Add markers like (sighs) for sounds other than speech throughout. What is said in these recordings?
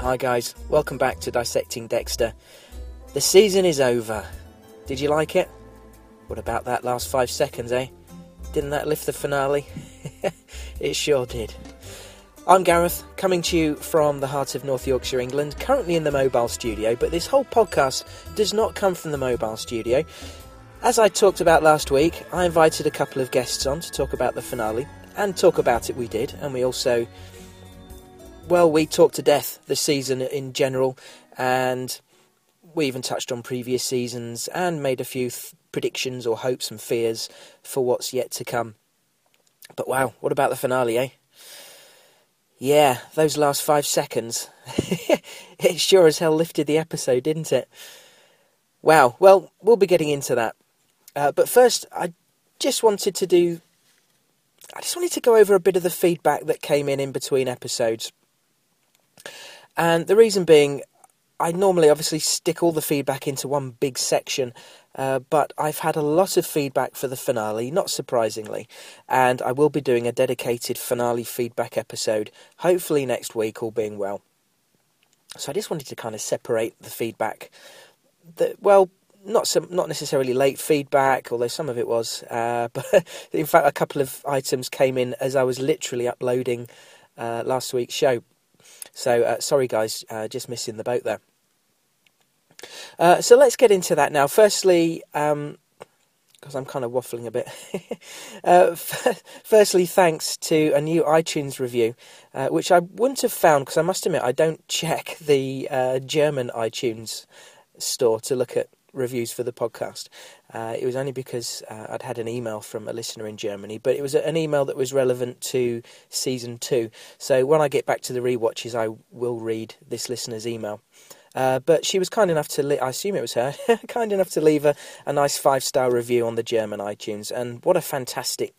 Hi, guys. Welcome back to Dissecting Dexter. The season is over. Did you like it? What about that last five seconds, eh? Didn't that lift the finale? (laughs) it sure did. I'm Gareth, coming to you from the heart of North Yorkshire, England, currently in the mobile studio, but this whole podcast does not come from the mobile studio. As I talked about last week, I invited a couple of guests on to talk about the finale, and talk about it we did, and we also well, we talked to death this season in general, and we even touched on previous seasons and made a few th- predictions or hopes and fears for what's yet to come. But wow, what about the finale, eh? Yeah, those last five seconds. (laughs) it sure as hell lifted the episode, didn't it? Wow, well, we'll be getting into that. Uh, but first, I just wanted to do. I just wanted to go over a bit of the feedback that came in in between episodes. And the reason being, I normally obviously stick all the feedback into one big section, uh, but I've had a lot of feedback for the finale, not surprisingly, and I will be doing a dedicated finale feedback episode, hopefully next week, all being well. So I just wanted to kind of separate the feedback. That well, not some, not necessarily late feedback, although some of it was. Uh, (laughs) but in fact, a couple of items came in as I was literally uploading uh, last week's show. So uh, sorry, guys, uh, just missing the boat there. Uh, so let's get into that now. Firstly, because um, I'm kind of waffling a bit. (laughs) Uh, f- firstly, thanks to a new iTunes review, which I wouldn't have found because I must admit I don't (laughs) check the German iTunes store to look at reviews for the podcast. Uh, it was only because uh, I'd had an email from a listener in Germany, but it was an email that was relevant to season two. So when I get back to the re-watches, I will read this listener's email. Uh, but she was kind enough to, li- I assume it was her, (laughs) kind enough to leave a, a nice five star review on the German iTunes. And what a fantastic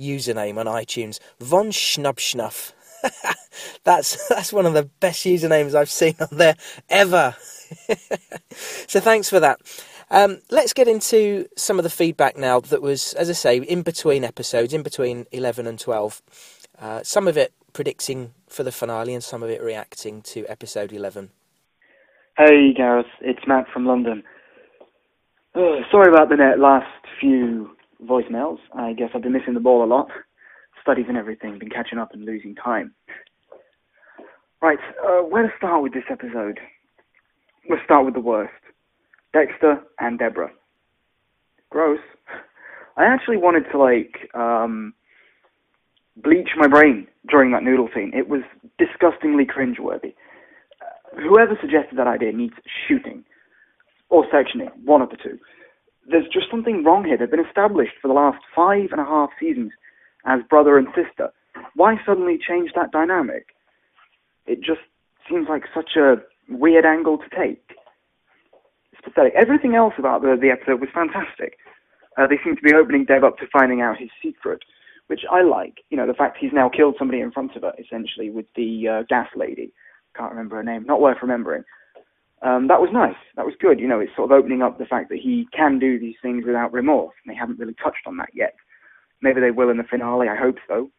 username on iTunes Von Schnubschnuff. (laughs) that's that's one of the best usernames I've seen on there ever. (laughs) so thanks for that. Um, let's get into some of the feedback now that was, as I say, in between episodes, in between 11 and 12. Uh, some of it predicting for the finale and some of it reacting to episode 11. Hey Gareth, it's Matt from London. Oh, sorry about the last few voicemails. I guess I've been missing the ball a lot. Studies and everything, been catching up and losing time. Right, uh, where to start with this episode? Let's start with the worst. Dexter and Deborah. Gross. I actually wanted to like um, bleach my brain during that noodle scene. It was disgustingly cringeworthy. Uh, whoever suggested that idea needs shooting or sectioning, one of the two. There's just something wrong here. They've been established for the last five and a half seasons as brother and sister. Why suddenly change that dynamic? It just seems like such a weird angle to take. It's pathetic. Everything else about the, the episode was fantastic. Uh, they seem to be opening Deb up to finding out his secret, which I like. You know, the fact he's now killed somebody in front of her, essentially, with the uh, gas lady. Can't remember her name. Not worth remembering. Um, that was nice. That was good. You know, it's sort of opening up the fact that he can do these things without remorse, and they haven't really touched on that yet. Maybe they will in the finale. I hope so.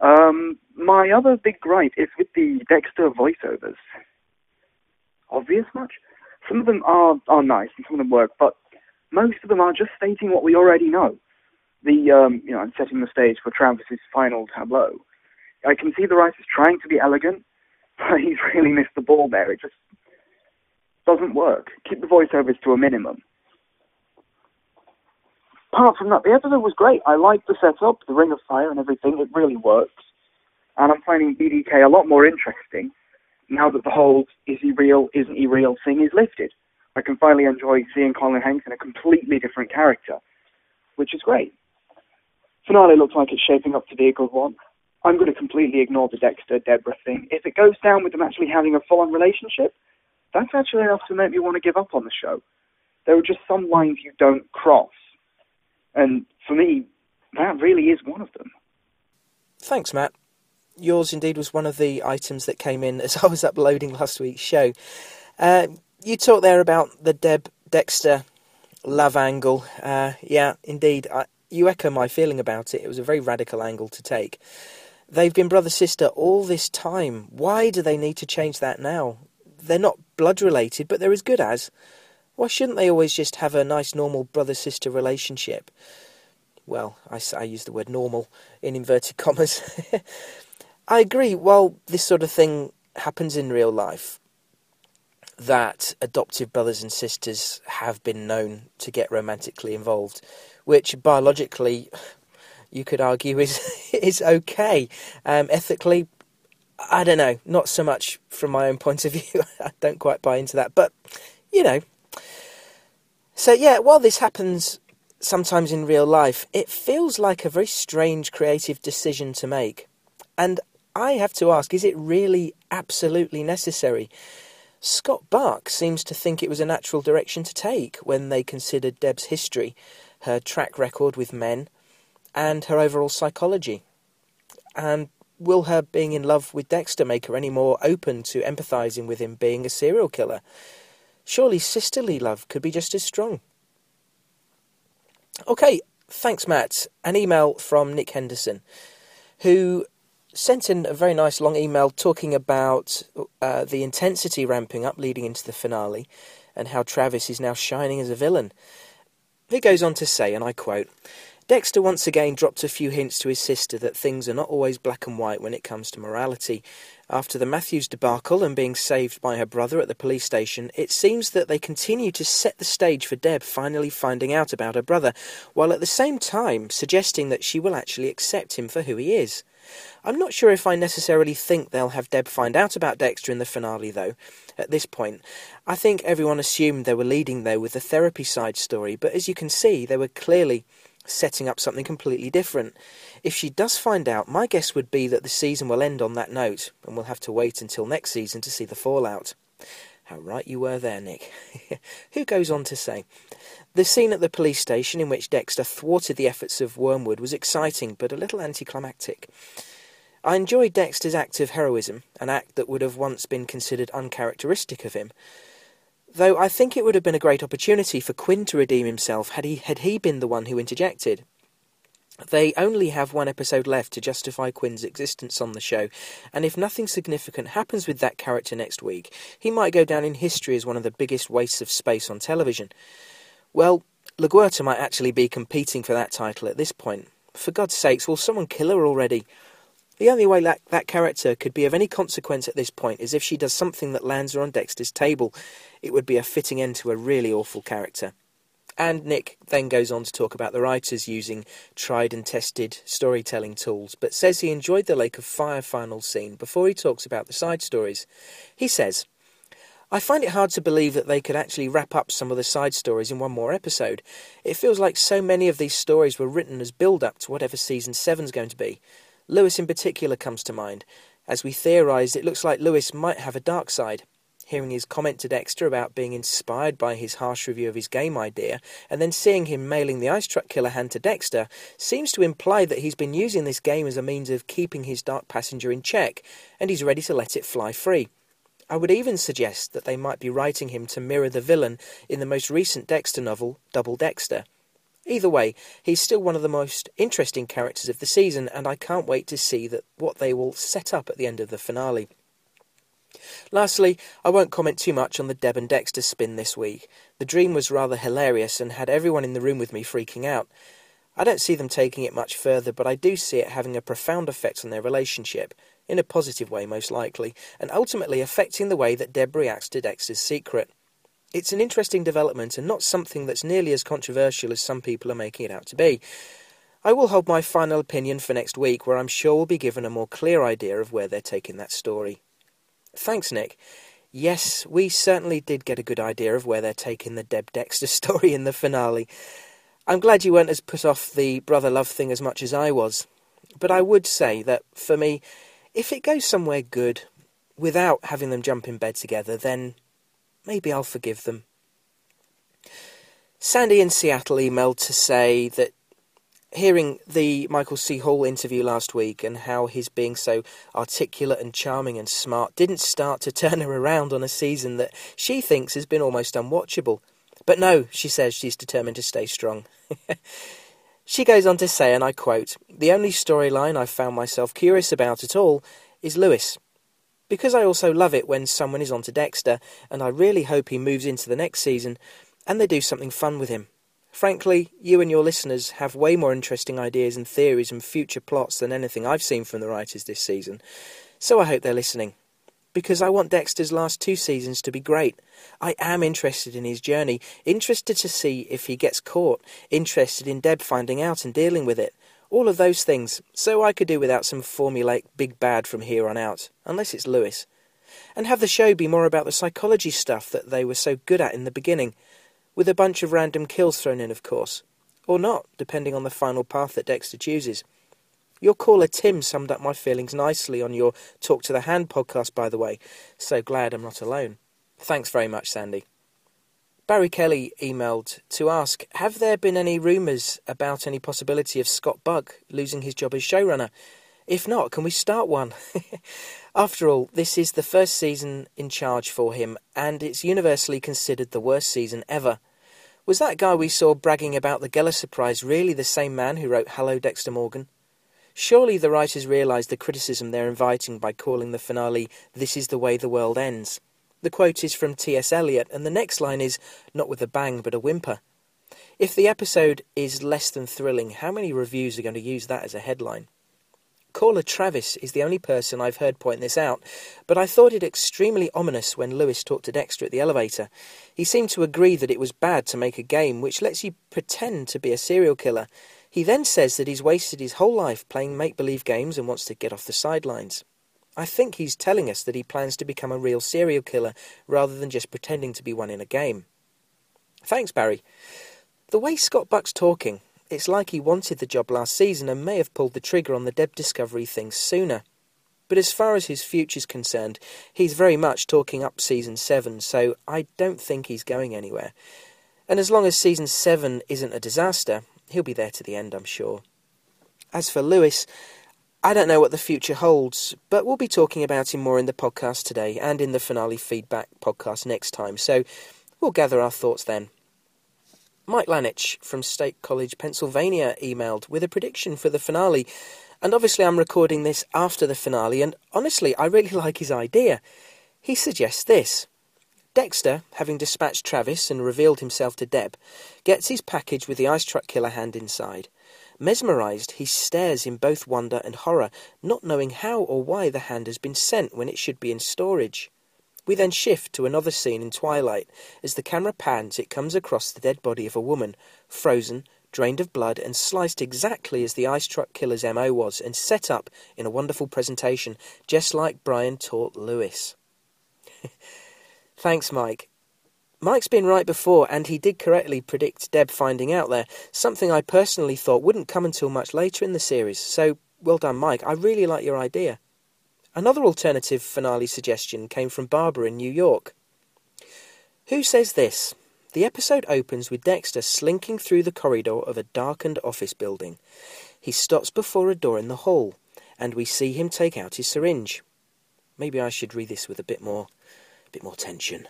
Um, my other big gripe is with the Dexter voiceovers obvious much. Some of them are, are nice and some of them work, but most of them are just stating what we already know. The, um, you know, and setting the stage for Travis's final tableau. I can see the writer's trying to be elegant, (laughs) but he's really missed the ball there. It just doesn't work. Keep the voiceovers to a minimum. Apart from that, the episode was great. I liked the setup, the Ring of Fire, and everything. It really works. And I'm finding DDK a lot more interesting now that the whole is he real, isn't he real thing is lifted. I can finally enjoy seeing Colin Hanks in a completely different character, which is great. Finale looks like it's shaping up to be a good one. I'm going to completely ignore the Dexter Deborah thing. If it goes down with them actually having a full on relationship, that's actually enough to make me want to give up on the show. There are just some lines you don't cross. And for me, that really is one of them. Thanks, Matt yours indeed was one of the items that came in as (laughs) I was uploading last week's show. Uh, you talked there about the Deb Dexter love angle. Uh, yeah, indeed. I, you echo my feeling about it. It was a very radical angle to take. They've been brother sister all this time. Why do they need to change that now? They're not blood related, but they're as good as. Why shouldn't they always just have a nice, normal brother sister relationship? Well, I, I use the word normal in inverted (laughs) commas. (laughs) I agree, while this sort of thing happens in real life, that adoptive brothers and sisters have been known to get romantically involved, which biologically (sighs) you could argue is (laughs) is okay. Um, ethically, I don't know, not so much from my own point of view. I don't quite buy into that, but you know. So yeah, while this happens sometimes in real life, it feels like a very strange creative decision to make, and I have to ask: Is it really absolutely necessary? Scott Buck seems to think it was a natural direction to take when they considered Deb's history, her track record with men, and her overall psychology. And will her being in love with Dexter make her any more open to empathising with him being a serial killer? Surely sisterly love could be just as strong. Okay, thanks, Matt. An email from Nick Henderson, who sent in a very nice long email talking about uh, the intensity ramping up leading into the finale and how Travis is now shining as a villain. He goes on to say, and I quote, Dexter once again dropped a few hints to his sister that things are not always black and white when it comes to morality. After the Matthews debacle and being saved by her brother at the police station, it seems that they continue to set the stage for Deb finally finding out about her brother, while at the same time suggesting that she will actually accept him for who he is. I'm not sure if I necessarily think they'll have Deb find out about Dexter in the finale, though, at this point. I think everyone assumed they were leading, though, with the therapy side story, but as you can see, they were clearly setting up something completely different. If she does find out, my guess would be that the season will end on that note, and we'll have to wait until next season to see the fallout. How right you were there, Nick. (laughs) Who goes on to say, The scene at the police station in which Dexter thwarted the efforts of Wormwood was exciting, but a little anticlimactic. I enjoyed Dexter's act of heroism, an act that would have once been considered uncharacteristic of him. Though I think it would have been a great opportunity for Quinn to redeem himself had he had he been the one who interjected. They only have one episode left to justify Quinn's existence on the show, and if nothing significant happens with that character next week, he might go down in history as one of the biggest wastes of space on television. Well, LaGuerta might actually be competing for that title at this point. For God's sakes, will someone kill her already? The only way that, that character could be of any consequence at this point is if she does something that lands her on Dexter's table. It would be a fitting end to a really awful character. And Nick then goes on to talk about the writers using tried and tested storytelling tools, but says he enjoyed the Lake of Fire final scene before he talks about the side stories. He says, I find it hard to believe that they could actually wrap up some of the side stories in one more episode. It feels like so many of these stories were written as build up to whatever season seven's going to be. Lewis in particular comes to mind. As we theorised, it looks like Lewis might have a dark side. Hearing his comment to Dexter about being inspired by his harsh review of his game idea, and then seeing him mailing the ice truck killer hand to Dexter, seems to imply that he's been using this game as a means of keeping his dark passenger in check, and he's ready to let it fly free. I would even suggest that they might be writing him to mirror the villain in the most recent Dexter novel, Double Dexter. Either way, he's still one of the most interesting characters of the season, and I can't wait to see that what they will set up at the end of the finale. Lastly, I won't comment too much on the Deb and Dexter spin this week. The dream was rather hilarious and had everyone in the room with me freaking out. I don't see them taking it much further, but I do see it having a profound effect on their relationship, in a positive way most likely, and ultimately affecting the way that Deb reacts to Dexter's secret. It's an interesting development and not something that's nearly as controversial as some people are making it out to be. I will hold my final opinion for next week, where I'm sure we'll be given a more clear idea of where they're taking that story. Thanks, Nick. Yes, we certainly did get a good idea of where they're taking the Deb Dexter (laughs) story in the finale. I'm glad you weren't as put off the brother love thing as much as I was. But I would say that, for me, if it goes somewhere good, without having them jump in bed together, then maybe I'll forgive them. Sandy in Seattle emailed to say that hearing the Michael C. Hall interview last week and how his being so articulate and charming and smart didn't start to (laughs) turn her around on a season that she thinks has been almost unwatchable. But no, she says she's determined to stay strong. (laughs) she goes on to say, and I quote, The only storyline I've found myself curious about at all is Lewis. Because I also love it when someone is onto Dexter, and I really hope he moves into the next season and they do something fun with him. Frankly, you and your listeners have way more interesting ideas and theories and future plots than anything I've seen from the writers this season, so I hope they're listening. Because I want Dexter's last two seasons to be great. I am interested in his journey, interested to see if he gets caught, interested in Deb finding out and dealing with it. All of those things, so I could do without some formulaic big bad from here on out, unless it's Lewis. And have the show be more about the psychology stuff that they were so good at in the beginning with a bunch of random kills thrown in, of course. Or not, depending on the final path that Dexter chooses. Your caller Tim summed up my feelings nicely on your Talk to the Hand podcast, by the way. So glad I'm not alone. Thanks very much, Sandy. Barry Kelly emailed to ask Have there been any rumours about any possibility of Scott Buck losing his job as showrunner? If not, can we start one? (laughs) After all, this is the first season in charge for him, and it's universally considered the worst season ever. Was that guy we saw bragging about the Geller surprise really the same man who wrote Hello, Dexter Morgan? Surely the writers realise the criticism they're inviting by calling the finale This is the Way the World Ends. The quote is from T.S. Eliot, and the next line is not with a bang but a whimper. If the episode is less than thrilling, how many reviews are going to use that as a headline? Caller Travis is the only person I've heard point this out, but I thought it extremely ominous when Lewis talked to Dexter at the elevator. He seemed to agree that it was bad to make a game which lets you pretend to be a serial killer. He then says that he's wasted his whole life playing make believe games and wants to get off the sidelines. I think he's telling us that he plans to become a real serial killer rather than just pretending to be one in a game. Thanks, Barry. The way Scott Buck's talking, it's like he wanted the job last season and may have pulled the trigger on the Deb Discovery thing sooner. But as far as his future's concerned, he's very much talking up season 7, so I don't think he's going anywhere. And as long as season 7 isn't a disaster, he'll be there to the end, I'm sure. As for Lewis, I don't know what the future holds, but we'll be talking about him more in the podcast today and in the finale feedback podcast next time, so we'll gather our thoughts then. Mike Lanich from State College, Pennsylvania, emailed with a prediction for the finale. And obviously, I'm recording this after the finale, and honestly, I really (laughs) like his idea. He suggests this Dexter, having dispatched Travis and revealed himself to Deb, gets his package with the ice truck killer hand inside. Mesmerized, he stares in both wonder and horror, not knowing how or why the hand has been sent when it should be in storage. We then shift to another scene in twilight. As the camera pans, it comes across the dead body of a woman, frozen, drained of blood, and sliced exactly as the ice truck killer's MO was, and set up in a wonderful presentation, just like Brian taught Lewis. (laughs) Thanks, Mike. Mike's been right before, and he did correctly predict Deb finding out there, something I personally thought wouldn't come until much later in the series, so well done, Mike. I really like your idea. Another alternative finale suggestion came from Barbara in New York. Who says this? The episode opens with Dexter slinking through the corridor of a darkened office building. He stops before a door in the hall, and we see him take out his syringe. Maybe I should read this with a bit more, a bit more tension.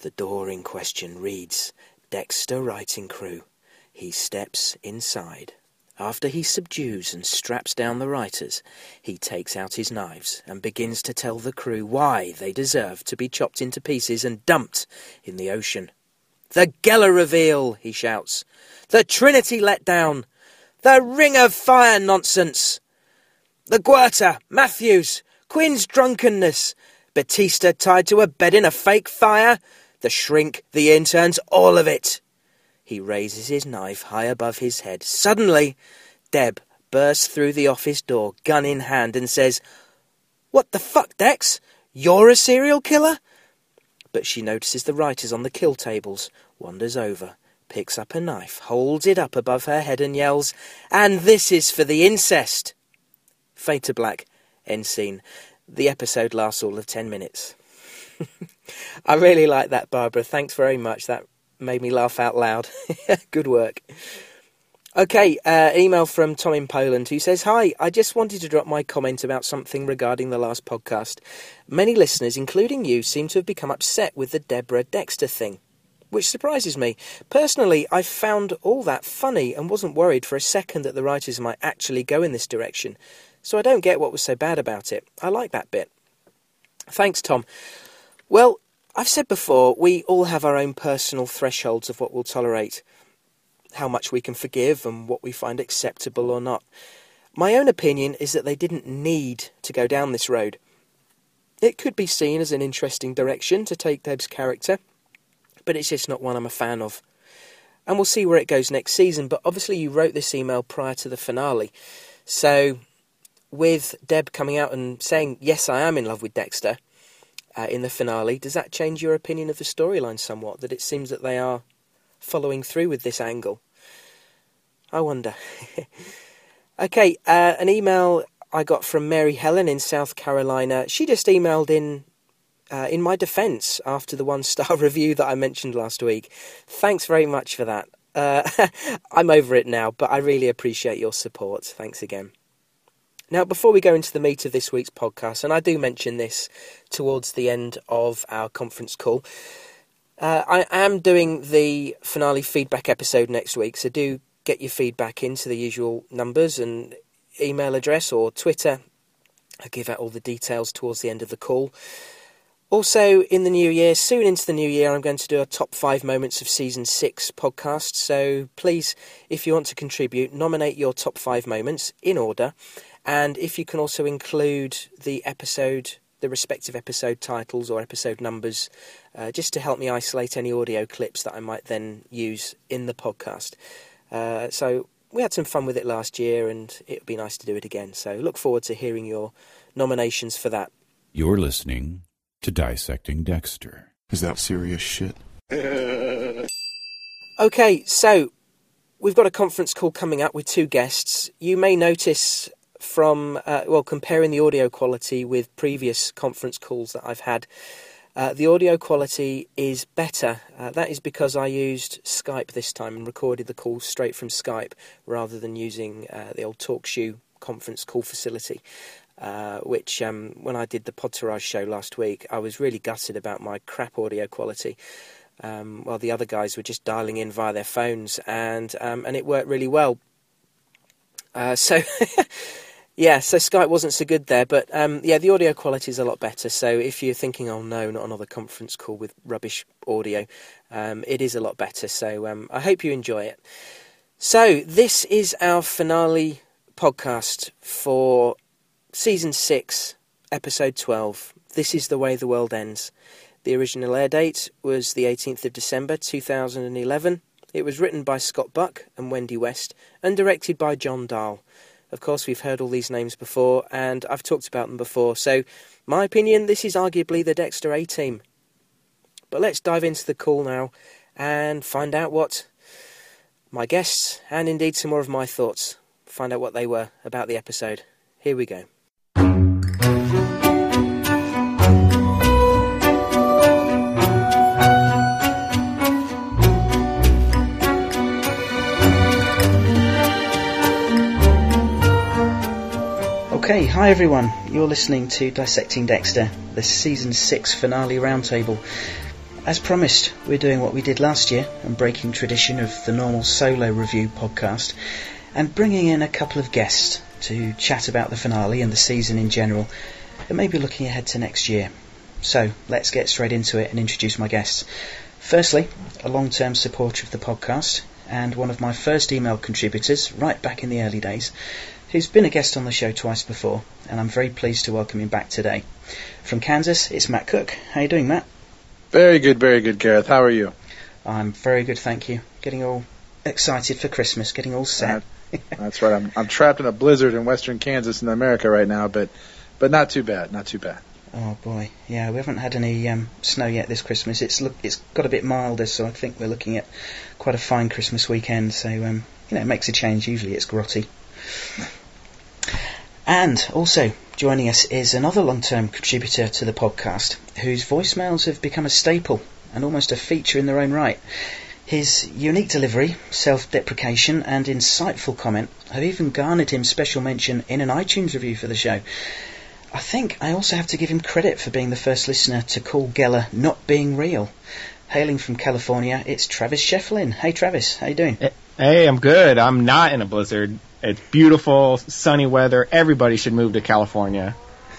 The door in question reads, Dexter Writing Crew. He steps inside. After he subdues and straps down the writers, he takes out his knives and begins to tell the crew why they deserve to be chopped into pieces and dumped in the ocean. The Geller reveal, he shouts. The Trinity letdown. The Ring of Fire nonsense. LaGuerta, Matthews, Quinn's drunkenness. Batista tied to a bed in a fake fire. The shrink, the interns, all of it. He raises his knife high above his head. Suddenly, Deb bursts through the office door, gun in hand, and says, What the fuck, Dex? You're a serial killer? But she notices the writers on the kill tables, wanders over, picks up a knife, holds it up above her head, and yells, And this is for the incest! Fade to black. End scene. The episode lasts all of ten minutes. (laughs) I really like that, Barbara. Thanks very much. That made me laugh out loud. (laughs) Good work. Okay, uh, email from Tom in Poland who says, Hi, I just wanted to drop my comment about something regarding the last podcast. Many listeners, including you, seem to have become upset with the Deborah Dexter thing. which surprises me. Personally, I found all that funny and wasn't worried for a second that the writers might actually go in this direction, so I don't get what was so bad about it. I like that bit. Thanks, Tom. Well, I've said before, we all have our own personal thresholds of what we'll tolerate, how much we can forgive, and what we find acceptable or not. My own opinion is that they didn't need to go down this road. It could be seen as an interesting direction to take Deb's character, but it's just not one I'm a fan of. And we'll see where it goes next season, but obviously you wrote this email prior to the finale. So, with Deb coming out and saying, Yes, I am in love with Dexter uh, in the finale, does that change your opinion of the storyline somewhat? That it seems that they are following through with this angle? I wonder. (laughs) okay, uh, an email I got from Mary Helen in South Carolina. She just emailed in uh, in my defence after the one star (laughs) review that I mentioned last week. Thanks very much for that. Uh, (laughs) I'm over it now, but I really appreciate your support. Thanks again. Now, before we go into the meat of this week's podcast, and I do mention this towards the end of our conference call, uh, I am doing the finale feedback episode next week, so do get your feedback into the usual numbers and email address or Twitter. I'll give out all the details towards the end of the call. Also, in the new year, soon into the new year, I'm going to do a top five moments of season six podcast. So please, if you want to contribute, nominate your top five moments in order and if you can also include the episode, the respective episode titles or episode numbers, uh, just to help me isolate any audio clips that I might then use in the podcast. Uh, so we had some fun with it last year, and it would be nice to do it again. So look forward to hearing your nominations for that. You're listening to Dissecting Dexter. Is that serious shit? (laughs) okay, so we've got a conference call coming up with two guests. You may notice from, uh, well, comparing the audio quality with previous conference calls that I've had, uh, the audio quality is better. Uh, that is because I used Skype this time and recorded the call straight from Skype rather than using uh, the old TalkShoe conference call facility. Uh, which, um, when I did the Podtourage show last week, I was really gutted about my crap audio quality. Um, while the other guys were just dialing in via their phones, and um, and it worked really well. Uh, so (laughs) Yeah, so Skype wasn't so good there, but um, yeah, the audio quality is a lot better. So if you're thinking, oh no, not another conference call with rubbish audio, um, it is a lot better. So um, I hope you enjoy it. So this is our finale podcast for season six, episode 12. This is the way the world ends. The original air date was the 18th of December 2011. It was written by Scott Buck and Wendy West and directed by John Dahl. Of course, we've heard all these names before, and I've talked about them before, so my opinion, this is arguably the Dexter A team. But let's dive into the call now and find out what my guests, and indeed some more of my thoughts, find out what they were about the episode. Here we go. Okay, hi everyone. You're listening to Dissecting Dexter, the season 6 finale roundtable. As promised, we're doing what we did last year and breaking tradition of the normal solo review podcast and bringing in a couple of guests to chat about the finale and the season in general and maybe looking ahead to next year. So, let's get straight into it and introduce my guests. Firstly, a long-term supporter of the podcast and one of my first email contributors right back in the early days who's been a guest on the show twice before, and I'm very pleased to welcome him back today. From Kansas, it's Matt Cook. How you doing, Matt? Very good, very good, Gareth. How are you? I'm very good, thank you. Getting all excited for Christmas, getting all set. Uh, (laughs) that's right. I'm I'm trapped in a blizzard in western Kansas in America right now, but but not too bad, not too bad. Oh boy, yeah, we haven't had any um, snow yet this Christmas. It's look, it's got a bit milder, so I think we're looking at quite a fine Christmas weekend. So um, you know, it makes a change. Usually it's grotty. (laughs) And also joining us is another long-term contributor to the podcast, whose voicemails have become a staple and almost a feature in their own right. His unique delivery, self-deprecation, and insightful comment have even garnered him special mention in an iTunes review for the show. I think I also have to give him credit for being the first listener to call Geller not being real. hailing from California, it's Travis Shefflin. Hey, Travis, how you doing? Hey, I'm good. I'm not in a blizzard. It's beautiful, sunny weather. Everybody should move to California.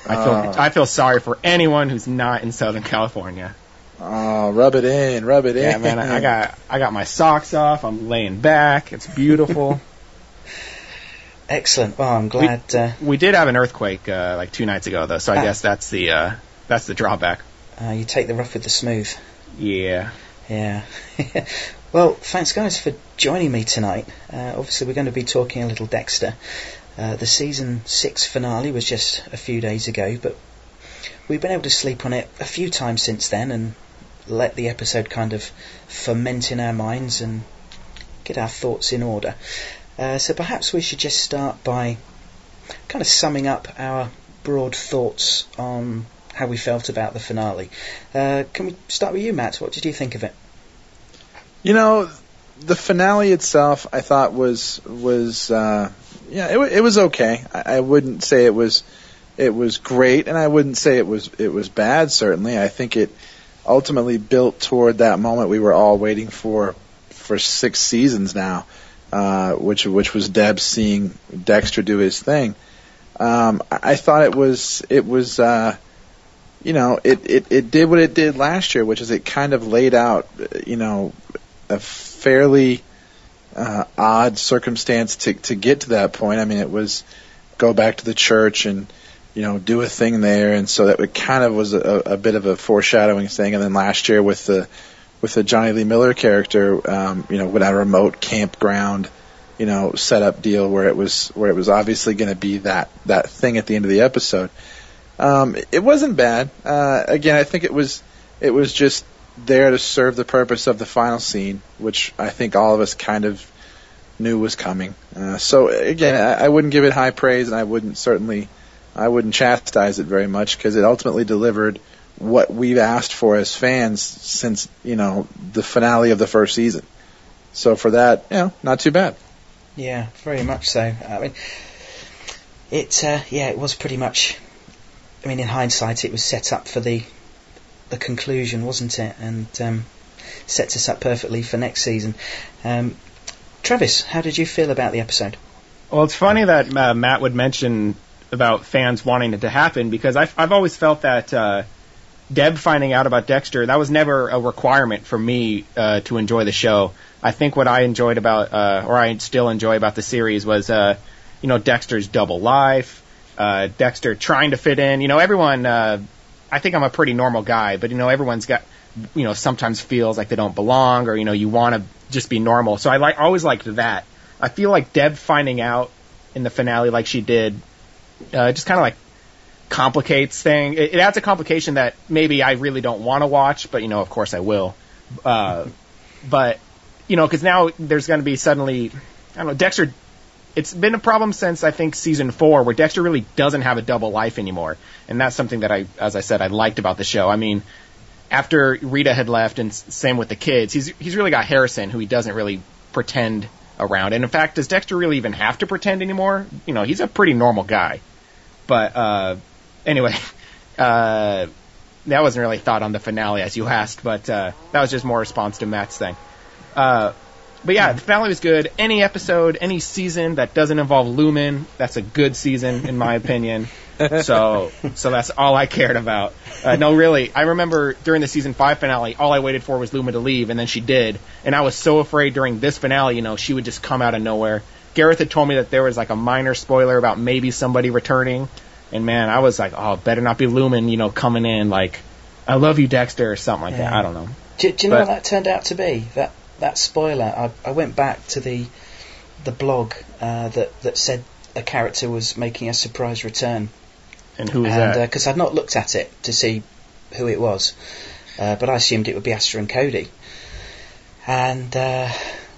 I feel Oh. I feel sorry for anyone who's not in Southern California. Oh, rub it in, rub it in. Yeah, man, I, I (laughs) got I got my socks off. I'm laying back. It's beautiful. (laughs) Excellent. Well, I'm glad. uh, we did have an earthquake uh, like two nights ago, though, so I Ah. guess that's the uh, that's the drawback. uh, you take the rough with the smooth. Yeah. Yeah. (laughs) well, thanks, guys, for joining me tonight. Uh, obviously, we're going to be talking a little Dexter. Uh, the season six finale was just a few days ago, but we've been able to sleep on it a few times since then and let the episode kind of ferment in our minds and get our thoughts in order. Uh, so perhaps we should just start by kind of summing up our broad thoughts on how we felt about the finale. Uh, can we start with you, Matt? What did you think of it? You know, the finale itself, I thought was was uh, yeah, it, it was okay. I, I wouldn't say it was it was great, and I wouldn't say it was it was bad. Certainly, I think it ultimately built toward that moment we were all waiting for for six seasons now, uh, which which was Deb seeing Dexter do his thing. Um, I, thought it was it was. Uh, you know, it, it, it did what it did last year, which is it kind of laid out, you know, a fairly uh, odd circumstance to to get to that point. I mean, it was go back to the church and you know do a thing there, and so that it kind of was a, a bit of a foreshadowing thing. And then last year with the with the Jonny Lee Miller character, um, you know, with a remote campground, you know, setup deal where it was where it was obviously going to be that that thing at the end of the episode. Um, it wasn't bad. Uh, again, I think it was it was just there to serve the purpose of the final scene, which I think all of us kind of knew was coming. Uh, so again, I, I wouldn't give it high praise, and I wouldn't certainly I wouldn't chastise it very much because it ultimately delivered what we've asked for as fans since you know the finale of the first season. So for that, you know, not too bad. Yeah, very much so. I mean, it uh, yeah, it was pretty much. I mean, in hindsight, it was set up for the the conclusion, wasn't it? And um, sets us up perfectly for next season. Um, Travis, how did you feel about the episode? Well, it's funny that uh, Matt would mention about fans wanting it to happen because I've, I've always felt that uh, Deb finding out about Dexter that was never a requirement for me uh, to enjoy the show. I think what I enjoyed about, uh, or I still enjoy about the series was, uh, you know, Dexter's double life, uh, Dexter trying to fit in. You know, everyone. Uh, I think I'm a pretty normal guy, but you know, everyone's got, you know, sometimes feels like they don't belong, or you know, you want to just be normal. So I like always liked that. I feel like Deb finding out in the finale like she did, uh, just kind of like complicates thing. It, it adds a complication that maybe I really don't want to watch, but you know, of course I will. Uh, but you know, because now there's going to be suddenly, I don't know, Dexter. It's been a problem since I think season four, where Dexter really doesn't have a double life anymore, and that's something that I, as I said, I liked about the show. I mean, after Rita had left, and same with the kids, he's he's really got Harrison, who he doesn't really pretend around. And in fact, does Dexter really even have to pretend anymore? You know, he's a pretty normal guy. But uh, anyway, (laughs) uh, that wasn't really thought on the finale as you asked, but uh, that was just more response to Matt's thing. Uh, but yeah, the finale was good. Any episode, any season that doesn't involve Lumen, that's a good season in my opinion. so, (laughs) so that's all I cared about. Uh, no, really, I remember during the season five finale, all I waited for was Lumen to leave, and then she did, and I was so afraid during this finale, you know, she would just come out of nowhere. Gareth had told me that there was like a minor spoiler about maybe somebody returning, and man, I was like, oh, better not be Lumen, you know, coming in like, I love you, Dexter, or something like that. I don't know. Do, do you know But- what that turned out to be? That that spoiler. I, I went back to the the blog uh, that that said a character was making a surprise return, And who is and that? because I'd not looked at it to see who it was, uh, but I assumed it would be Astor and Cody. And uh,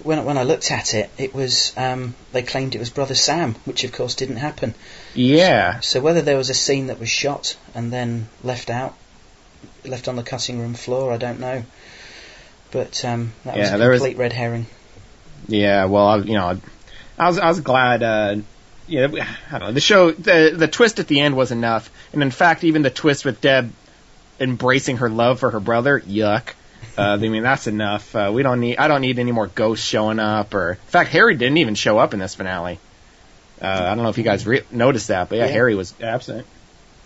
when when I looked at it, it was um, they claimed it was brother Sam, which of course didn't happen. yeah, So whether there was a scene that was shot and then left out, left on the cutting room floor, I don't know. But um, that was Yeah, a there was- complete red herring. Yeah, well, I, you know, I was I was glad. Uh, yeah, I don't know. The show, the the twist at the end was enough, and in fact, even the twist with Deb embracing her love for her brother, yuck. Uh, I mean, that's enough. Uh, we don't need. I don't need any more ghosts showing up. Or in fact, Harry didn't even show up in this finale. Uh, I don't know if you guys re- noticed that, but yeah, Yeah. Harry was absent.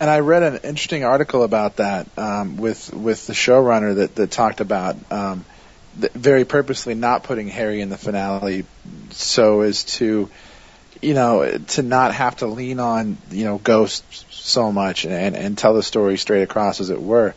And I read an interesting article about that um, with with the showrunner that that talked about um, th- very purposely not putting Harry in the finale so as to you know to not have to lean on you know ghosts so much and and tell the story straight across as it were.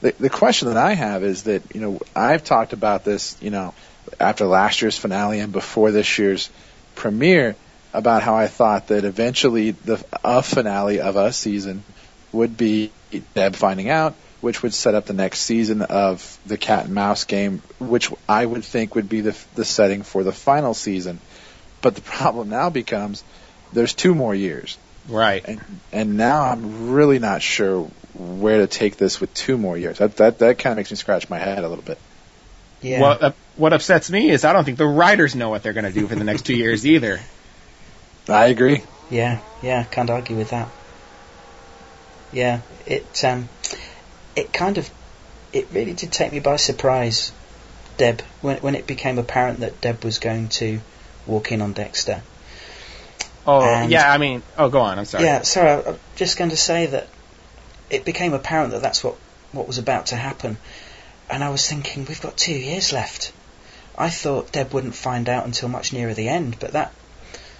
The the question that I have is that you know I've talked about this you know after last year's finale and before this year's premiere about how I thought that eventually the a finale of a season would be Deb finding out, which would set up the next season of the cat and mouse game, which I would think would be the the setting for the final season. But the problem now becomes there's two more years, Right. and and now I'm really not sure where to take this with two more years. That that that kind of makes me scratch my head a little bit. Yeah. What uh, what upsets me is I don't think the writers know what they're going to do for the next two years either. I agree. Yeah, yeah, can't argue with that. Yeah, it um, it kind of, it really did take me by surprise, Deb, when when it became apparent that Deb was going to walk in on Dexter. Oh And- yeah, I mean, oh go on. I'm sorry. Yeah, sorry, I- I'm just going to say that it became apparent that that's what what was about to happen, and I was thinking we've got two years left. I thought Deb wouldn't find out until much nearer the end, but that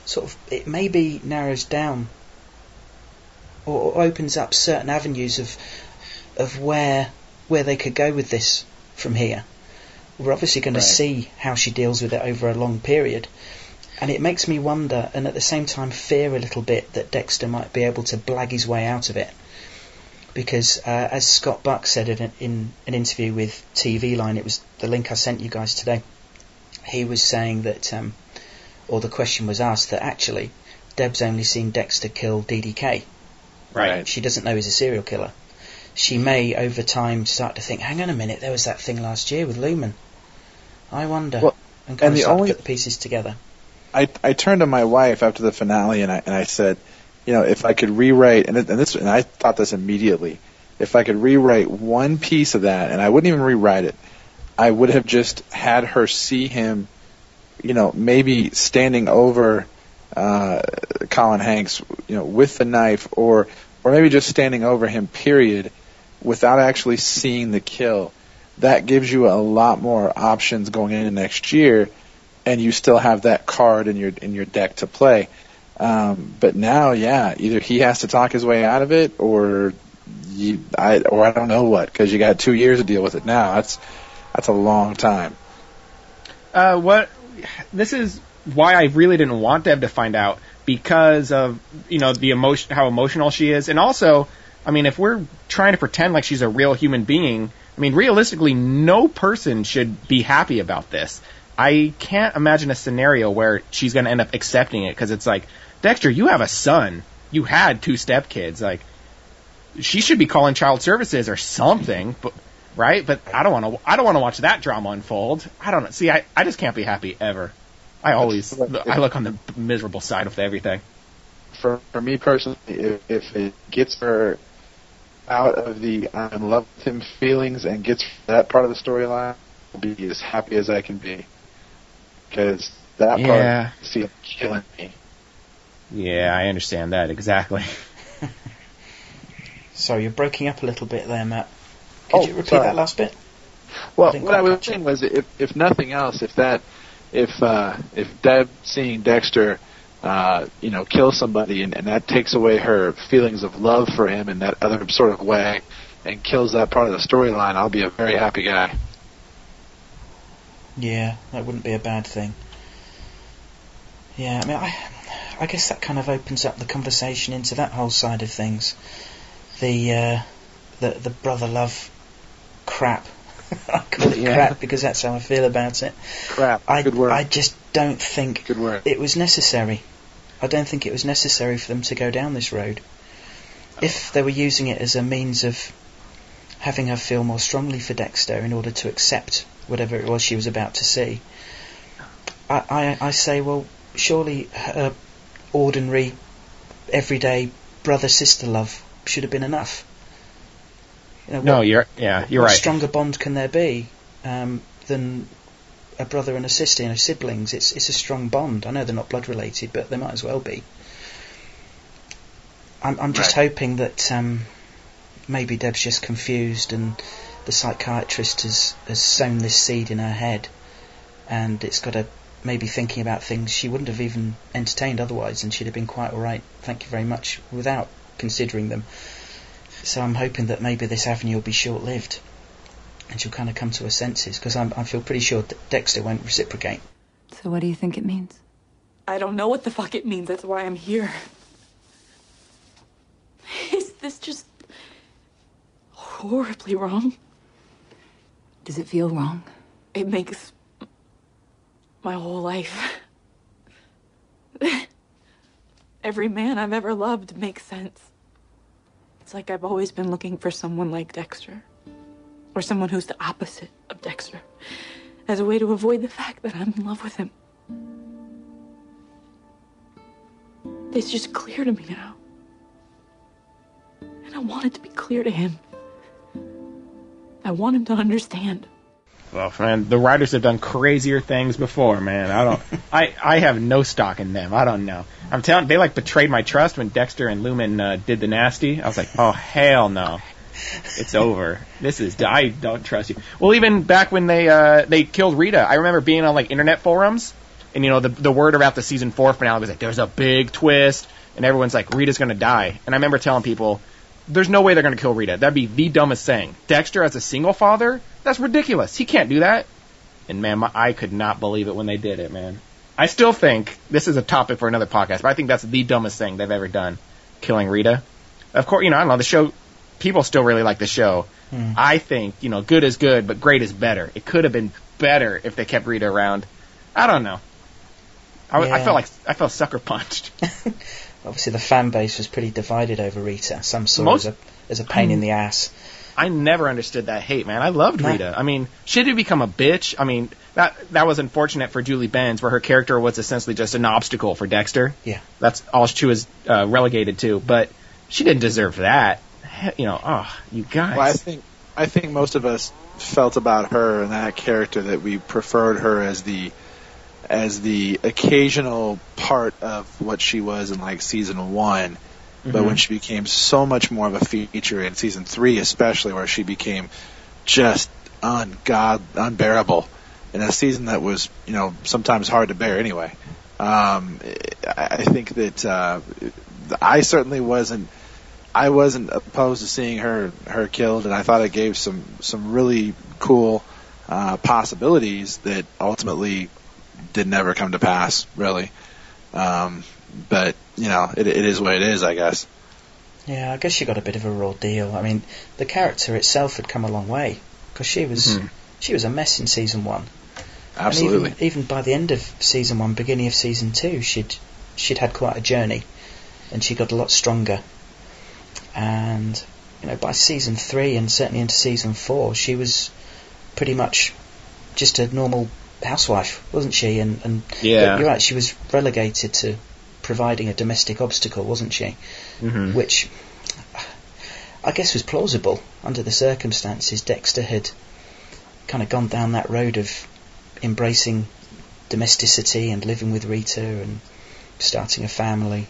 sort of it maybe narrows down or, or opens up certain avenues of of where where they could go with this from here. We're obviously going Right. to see how she deals with it over a long period. And it makes me wonder, and at the same time fear a little bit, that Dexter might be able to blag his way out of it. Because, uh, as Scott Buck said in, a- in an interview with TV Line, it was the link I sent you guys today. He was saying that, um, or the question was asked that actually, Deb's only seen Dexter kill DDK. Right. She doesn't know he's a serial killer. She may, over time, start to think, hang on a minute, there was that thing last year with Lumen. I wonder. Well, and kind and of start only- to put the pieces together. I I turned to my wife after the finale and I and I said, you know, if I could rewrite and, it, and this and I thought this immediately, if I could rewrite one piece of that and I wouldn't even rewrite it, I would have just had her see him, you know, maybe standing over uh, Colin Hanks, you know, with the knife or or maybe just standing over him, period, without actually seeing the kill. That gives you a lot more options going into next year and you still have that card in your in your deck to play. Um, but now, yeah, either he has to talk his way out of it, or you, I, or I don't know what, because you got two years to deal with it now. That's that's a long time. Uh, what? This is why I really didn't want Deb to find out because of you know the emotion, how emotional she is, and also, I mean, if we're trying to pretend like she's a real human being, I mean, realistically, no person should be happy about this. I can't imagine a scenario where she's going to end up accepting it because it's like, Dexter, you have a son. You had two stepkids. Like, she should be calling child services or something. But right? But I don't want to. I don't want to watch that drama unfold. I don't know. See, I, I just can't be happy ever. I always I look on the miserable side of everything. For for me personally, if, if it gets her out of the I'm in love with him feelings and gets that part of the storyline, I'll be as happy as I can be. Because that Yeah. part, see, killing me. Yeah, I understand that exactly. (laughs) Sorry, you're breaking up a little bit there, Matt. Could Oh, you repeat sorry. that last bit? Well, didn't what I was catch it. saying was, if if nothing else, if that, if uh, if Deb seeing Dexter, uh, you know, kill somebody, and, and that takes away her feelings of love for him in that other sort of way, and kills that part of the storyline, I'll be a very happy guy. Yeah, that wouldn't be a bad thing. Yeah, I mean, I, I guess that kind of opens up the conversation into that whole side of things. The, uh, the, the brother love crap. (laughs) I call it Yeah. crap because that's how I feel about it. Crap. I, Good word. I just don't think Good word. it was necessary. I don't think it was necessary for them to go down this road. If they were using it as a means of having her feel more strongly for Dexter in order to accept whatever it was she was about to see, I, I, I say, well, surely her ordinary, everyday brother sister love should have been enough. You know, No, you're yeah, you're what right. stronger bond can there be um, than a brother and a sister, you know, siblings. It's it's a strong bond. I know they're not blood related, but they might as well be. I'm I'm just Right. hoping that um, maybe Deb's just confused and the psychiatrist has has sown this seed in her head, and it's got her maybe thinking about things she wouldn't have even entertained otherwise, and she'd have been quite all right. Thank you very much without considering them. So I'm hoping that maybe this avenue will be short lived and she'll kind of come to her senses because I feel pretty sure that Dexter won't reciprocate. So what do you think it means? I don't know what the fuck it means. That's why I'm here. (laughs) Is this just horribly wrong? Does it feel wrong? It makes my whole life. (laughs) Every man I've ever loved makes sense. It's like I've always been looking for someone like Dexter. Or someone who's the opposite of Dexter. As a way to avoid the fact that I'm in love with him. It's just clear to me now. And I want it to be clear to him. I want him to understand. Well, man, the writers have done crazier things before, man. I don't, (laughs) I, I have no stock in them. I don't know. I'm telling, they like betrayed my trust when Dexter and Lumen uh, did the nasty. I was like, oh hell no, it's over. This is, I don't trust you. Well, even back when they, uh, they killed Rita, I remember being on like internet forums, and you know the the word about the season four finale was like, there's a big twist, and everyone's like, Rita's gonna die, and I remember telling people. There's no way they're going to kill Rita. That'd be the dumbest thing. Dexter as a single father? That's ridiculous. He can't do that. And man, my, I could not believe it when they did it, man. I still think this is a topic for another podcast, but I think that's the dumbest thing they've ever done, killing Rita. Of course, you know, I don't know the show. People still really like the show. I think you know, good is good, but great is better. It could have been better if they kept Rita around. I don't know. I, Yeah. felt like I felt sucker punched. (laughs) (laughs) Obviously, the fan base was pretty divided over Rita. Some saw Most- as a, as a pain in the ass. I never understood that hate, man. I loved No. Rita. I mean, she did become a bitch. I mean, that that was unfortunate for Julie Benz, where her character was essentially just an obstacle for Dexter. Yeah. That's all she was uh, relegated to. But she didn't deserve that. You know, oh, you guys. Well, I think I think most of us felt about her and that character that we preferred her as the as the occasional part of what she was in like season one. But Mhm. when she became so much more of a feature in season three, especially where she became just ungod unbearable in a season that was you know sometimes hard to bear anyway. Um, I I think that uh, I certainly wasn't I wasn't opposed to seeing her her killed, and I thought it gave some some really cool uh, possibilities that ultimately did never come to pass, really. Um, but you know, it, it is what it is, I guess. Yeah, I guess she got a bit of a raw deal. I mean, the character itself had come a long way because she was Mhm. she was a mess in season one. Absolutely. And even, even by the end of season one, beginning of season two, she'd she'd had quite a journey, and she got a lot stronger. And you know, by season three and certainly into season four, she was pretty much just a normal housewife, wasn't she? And and Yeah. you're right, she was relegated to providing a domestic obstacle, wasn't she? Mhm. Which I guess was plausible under the circumstances. Dexter had kind of gone down that road of embracing domesticity and living with Rita and starting a family.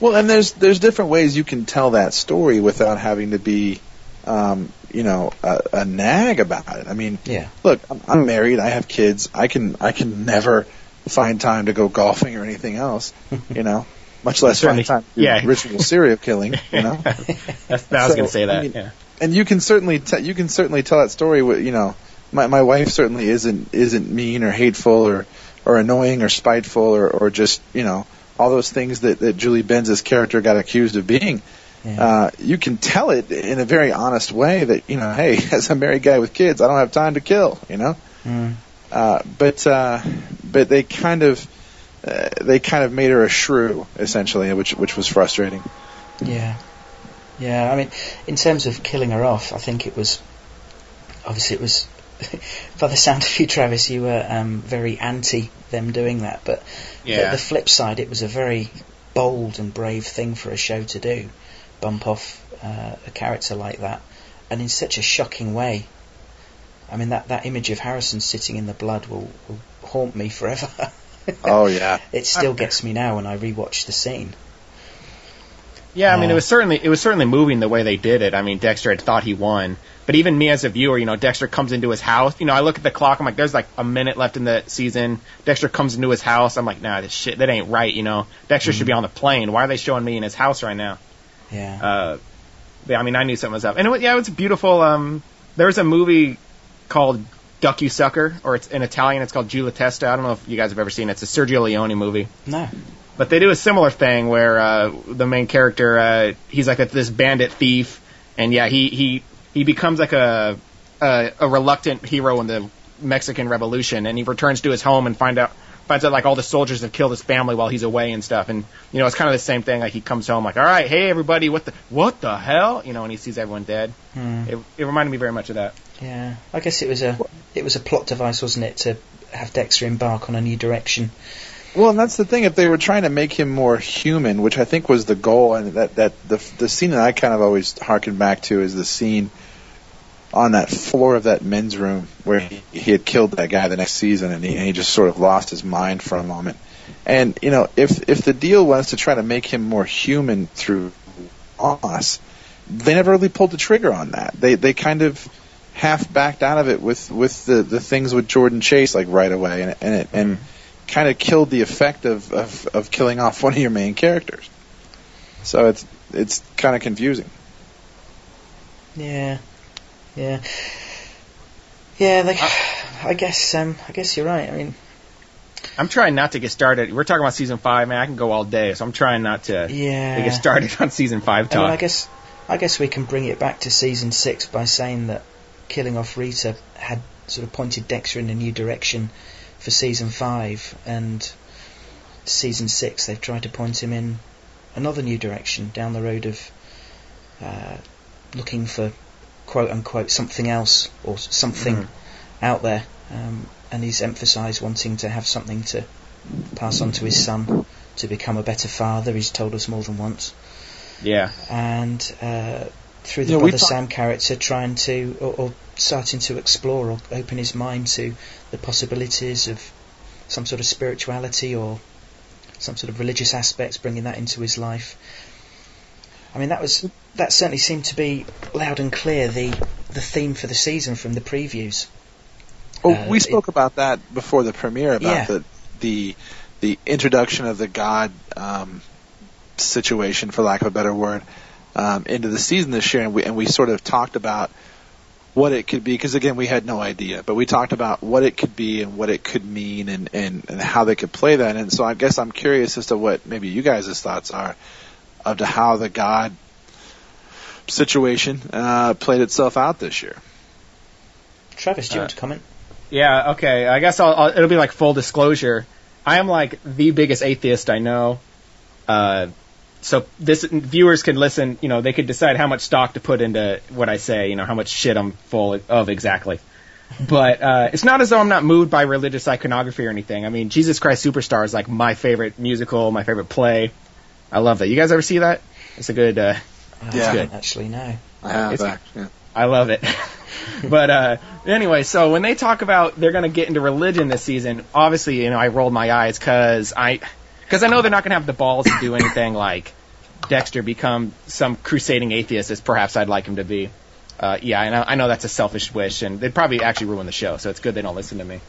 Well, and there's there's different ways you can tell that story without having to be, um, you know, a, a nag about it. I mean, Yeah. look, I'm, I'm married. I have kids. I can I can never find time to go golfing or anything else. (laughs) You know, much less Certainly- find time to do yeah. ritual serial killing. You know. (laughs) That's, I was So, going to say that. I mean, yeah. and you can certainly te- you can certainly tell that story with you know my my wife certainly isn't isn't mean or hateful or or annoying or spiteful or or just you know all those things that that Julie Benz's character got accused of being Yeah. uh you can tell it in a very honest way that you know hey (laughs) as a married guy with kids I don't have time to kill you know Mm. uh but uh but they kind of uh, they kind of made her a shrew essentially which which was frustrating Yeah. Yeah, I mean, in terms of killing her off, I think it was, obviously it was, (laughs) by the sound of you, Travis, you were um, very anti them doing that, but Yeah. the, the flip side, it was a very bold and brave thing for a show to do, bump off uh, a character like that, and in such a shocking way. I mean, that, that image of Harrison sitting in the blood will, will haunt me forever. (laughs) Oh yeah. it still gets me now when I rewatch the scene. Yeah, I mean, Uh, it was certainly it was certainly moving the way they did it. I mean, Dexter had thought he won, but even me as a viewer, you know, Dexter comes into his house. You know, I look at the clock. I'm like, there's like a minute left in the season. Dexter comes into his house. I'm like, nah, this shit, that ain't right. You know, Dexter should be on the plane. Why are they showing me in his house right now? Yeah. Uh, I mean, I knew something was up. And it, yeah, it was beautiful. Um, there was a movie called Duck You Sucker, or it's in Italian. It's called Giù la testa. I don't know if you guys have ever seen it. It's a Sergio Leone movie. no. But they do a similar thing where uh, the main character uh, he's like a, this bandit thief, and yeah, he he he becomes like a, a a reluctant hero in the Mexican Revolution, and he returns to his home and find out finds out like all the soldiers have killed his family while he's away and stuff, and you know it's kind of the same thing. Like he comes home like, all right, hey everybody, what the what the hell, you know, and he sees everyone dead. Hmm. It, it reminded me very much of that. Yeah, I guess it was a it was a plot device, wasn't it, to have Dexter embark on a new direction? Well, and that's the thing. If they were trying to make him more human, which I think was the goal, and that that the the scene that I kind of always harken back to is the scene on that floor of that men's room where he, he had killed that guy the next season, and he, and he just sort of lost his mind for a moment. And you know, if if the deal was to try to make him more human through us, they never really pulled the trigger on that. They they kind of half backed out of it with with the the things with Jordan Chase like right away, and and it and kind of killed the effect of, of of killing off one of your main characters. So it's it's kind of confusing. Yeah, yeah, yeah. Like, I guess um, I guess you're right. I mean, I'm trying not to get started. We're talking about season five, man. I can go all day, so I'm trying not to, yeah. to get started on season five I, mean. I guess I guess we can bring it back to season six by saying that killing off Rita had sort of pointed Dexter in a new direction for season five, and season six they've tried to point him in another new direction down the road of uh, looking for quote unquote something else or something Mhm. out there, um, and he's emphasised wanting to have something to pass on to his son to become a better father. He's told us more than once yeah. and uh, through the Yeah, Brother talk- Sam character trying to or, or starting to explore or open his mind to the possibilities of some sort of spirituality or some sort of religious aspects, bringing that into his life. I mean, that was that certainly seemed to be loud and clear the the theme for the season from the previews. Oh, Uh, we it- spoke about that before the premiere about Yeah. the the the introduction of the God um, situation, for lack of a better word, um, into the season this year, and we and we sort of talked about what it could be because again we had no idea, but we talked about what it could be and what it could mean and and and how they could play that. And so I guess I'm curious as to what maybe you guys' thoughts are of to how the God situation uh, played itself out this year. Travis, do you Uh, want to comment? Yeah, okay. I guess I'll, I'll, it'll be like full disclosure. I am like the biggest atheist I know. Uh, so this viewers can listen. You know, they could decide how much stock to put into what I say. You know, how much shit I'm full of exactly. But uh, it's not as though I'm not moved by religious iconography or anything. I mean, Jesus Christ Superstar is like my favorite musical, my favorite play. I love that. You guys ever see that? It's a good. Uh, I yeah. don't actually no. I have It's- Yeah. I love it. (laughs) but uh anyway, so when they talk about they're going to get into religion this season, obviously, you know, I rolled my eyes cuz I cuz I know they're not going to have the balls to do anything like Dexter become some crusading atheist as perhaps I'd like him to be. Uh yeah, I know, I know that's a selfish wish and they'd probably actually ruin the show, so it's good they don't listen to me.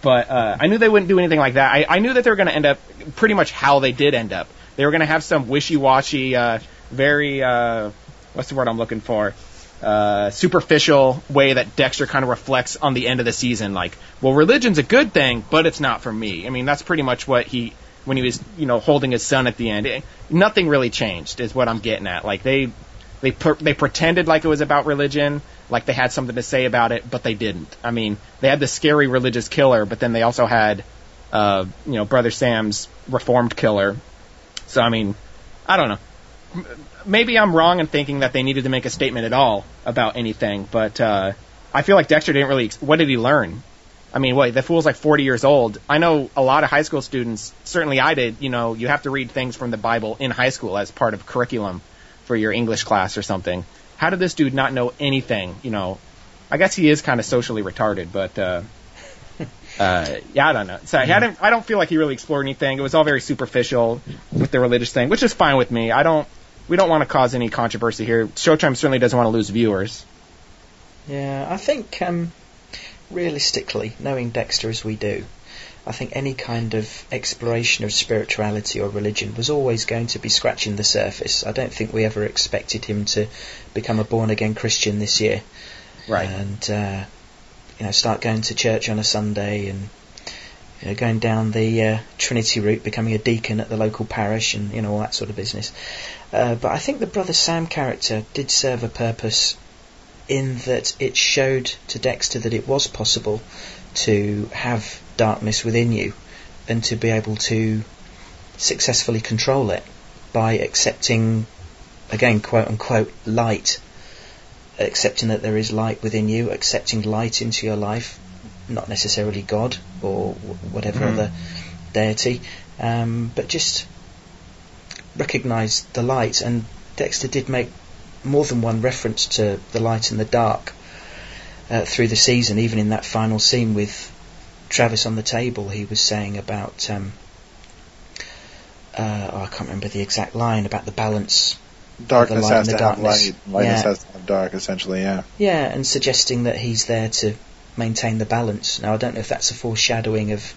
But uh, I knew they wouldn't do anything like that. I, I knew that they were going to end up pretty much how they did end up. They were going to have some wishy-washy, uh, very uh, what's the word I'm looking for? Uh, superficial way that Dexter kind of reflects on the end of the season. Like, well, religion's a good thing, but it's not for me. I mean, that's pretty much what he when he was, you know, holding his son at the end. It, nothing really changed, is what I'm getting at. Like they they per, they pretended like it was about religion, like they had something to say about it, but they didn't. I mean, they had the scary religious killer, but then they also had, uh, you know, Brother Sam's reformed killer. So I mean, I don't know. M- Maybe I'm wrong in thinking that they needed to make a statement at all about anything, but uh, I feel like Dexter didn't really. ex- What did he learn? I mean, wait, the fool's like 40 years old. I know a lot of high school students. Certainly, I did. You know, you have to read things from the Bible in high school as part of curriculum for your English class or something. How did this dude not know anything? You know, I guess he is kind of socially retarded, but uh, (laughs) uh, yeah, I don't know. So I didn't. I don't feel like he really explored anything. It was all very superficial with the religious thing, which is fine with me. I don't. We don't want to cause any controversy here. Showtime certainly doesn't want to lose viewers. Yeah, I think um, realistically, knowing Dexter as we do, I think any kind of exploration of spirituality or religion was always going to be scratching the surface. I don't think we ever expected him to become a born again Christian this year. Right. And, uh, you know, start going to church on a Sunday and, you know, going down the uh, Trinity route, becoming a deacon at the local parish and, you know, all that sort of business. Uh, but I think the Brother Sam character did serve a purpose in that it showed to Dexter that it was possible to have darkness within you and to be able to successfully control it by accepting, again, quote unquote, light. Accepting that there is light within you, accepting light into your life, not necessarily God or whatever Mhm. other deity, um, but just recognise the light. And Dexter did make more than one reference to the light and the dark uh, through the season, even in that final scene with Travis on the table, he was saying about um, uh, oh, I can't remember the exact line about the balance. Darkness light has and to the have darkness. light. Lightness Yeah. has to have dark. Essentially, yeah. Yeah, and suggesting that he's there to maintain the balance. Now I don't know if that's a foreshadowing of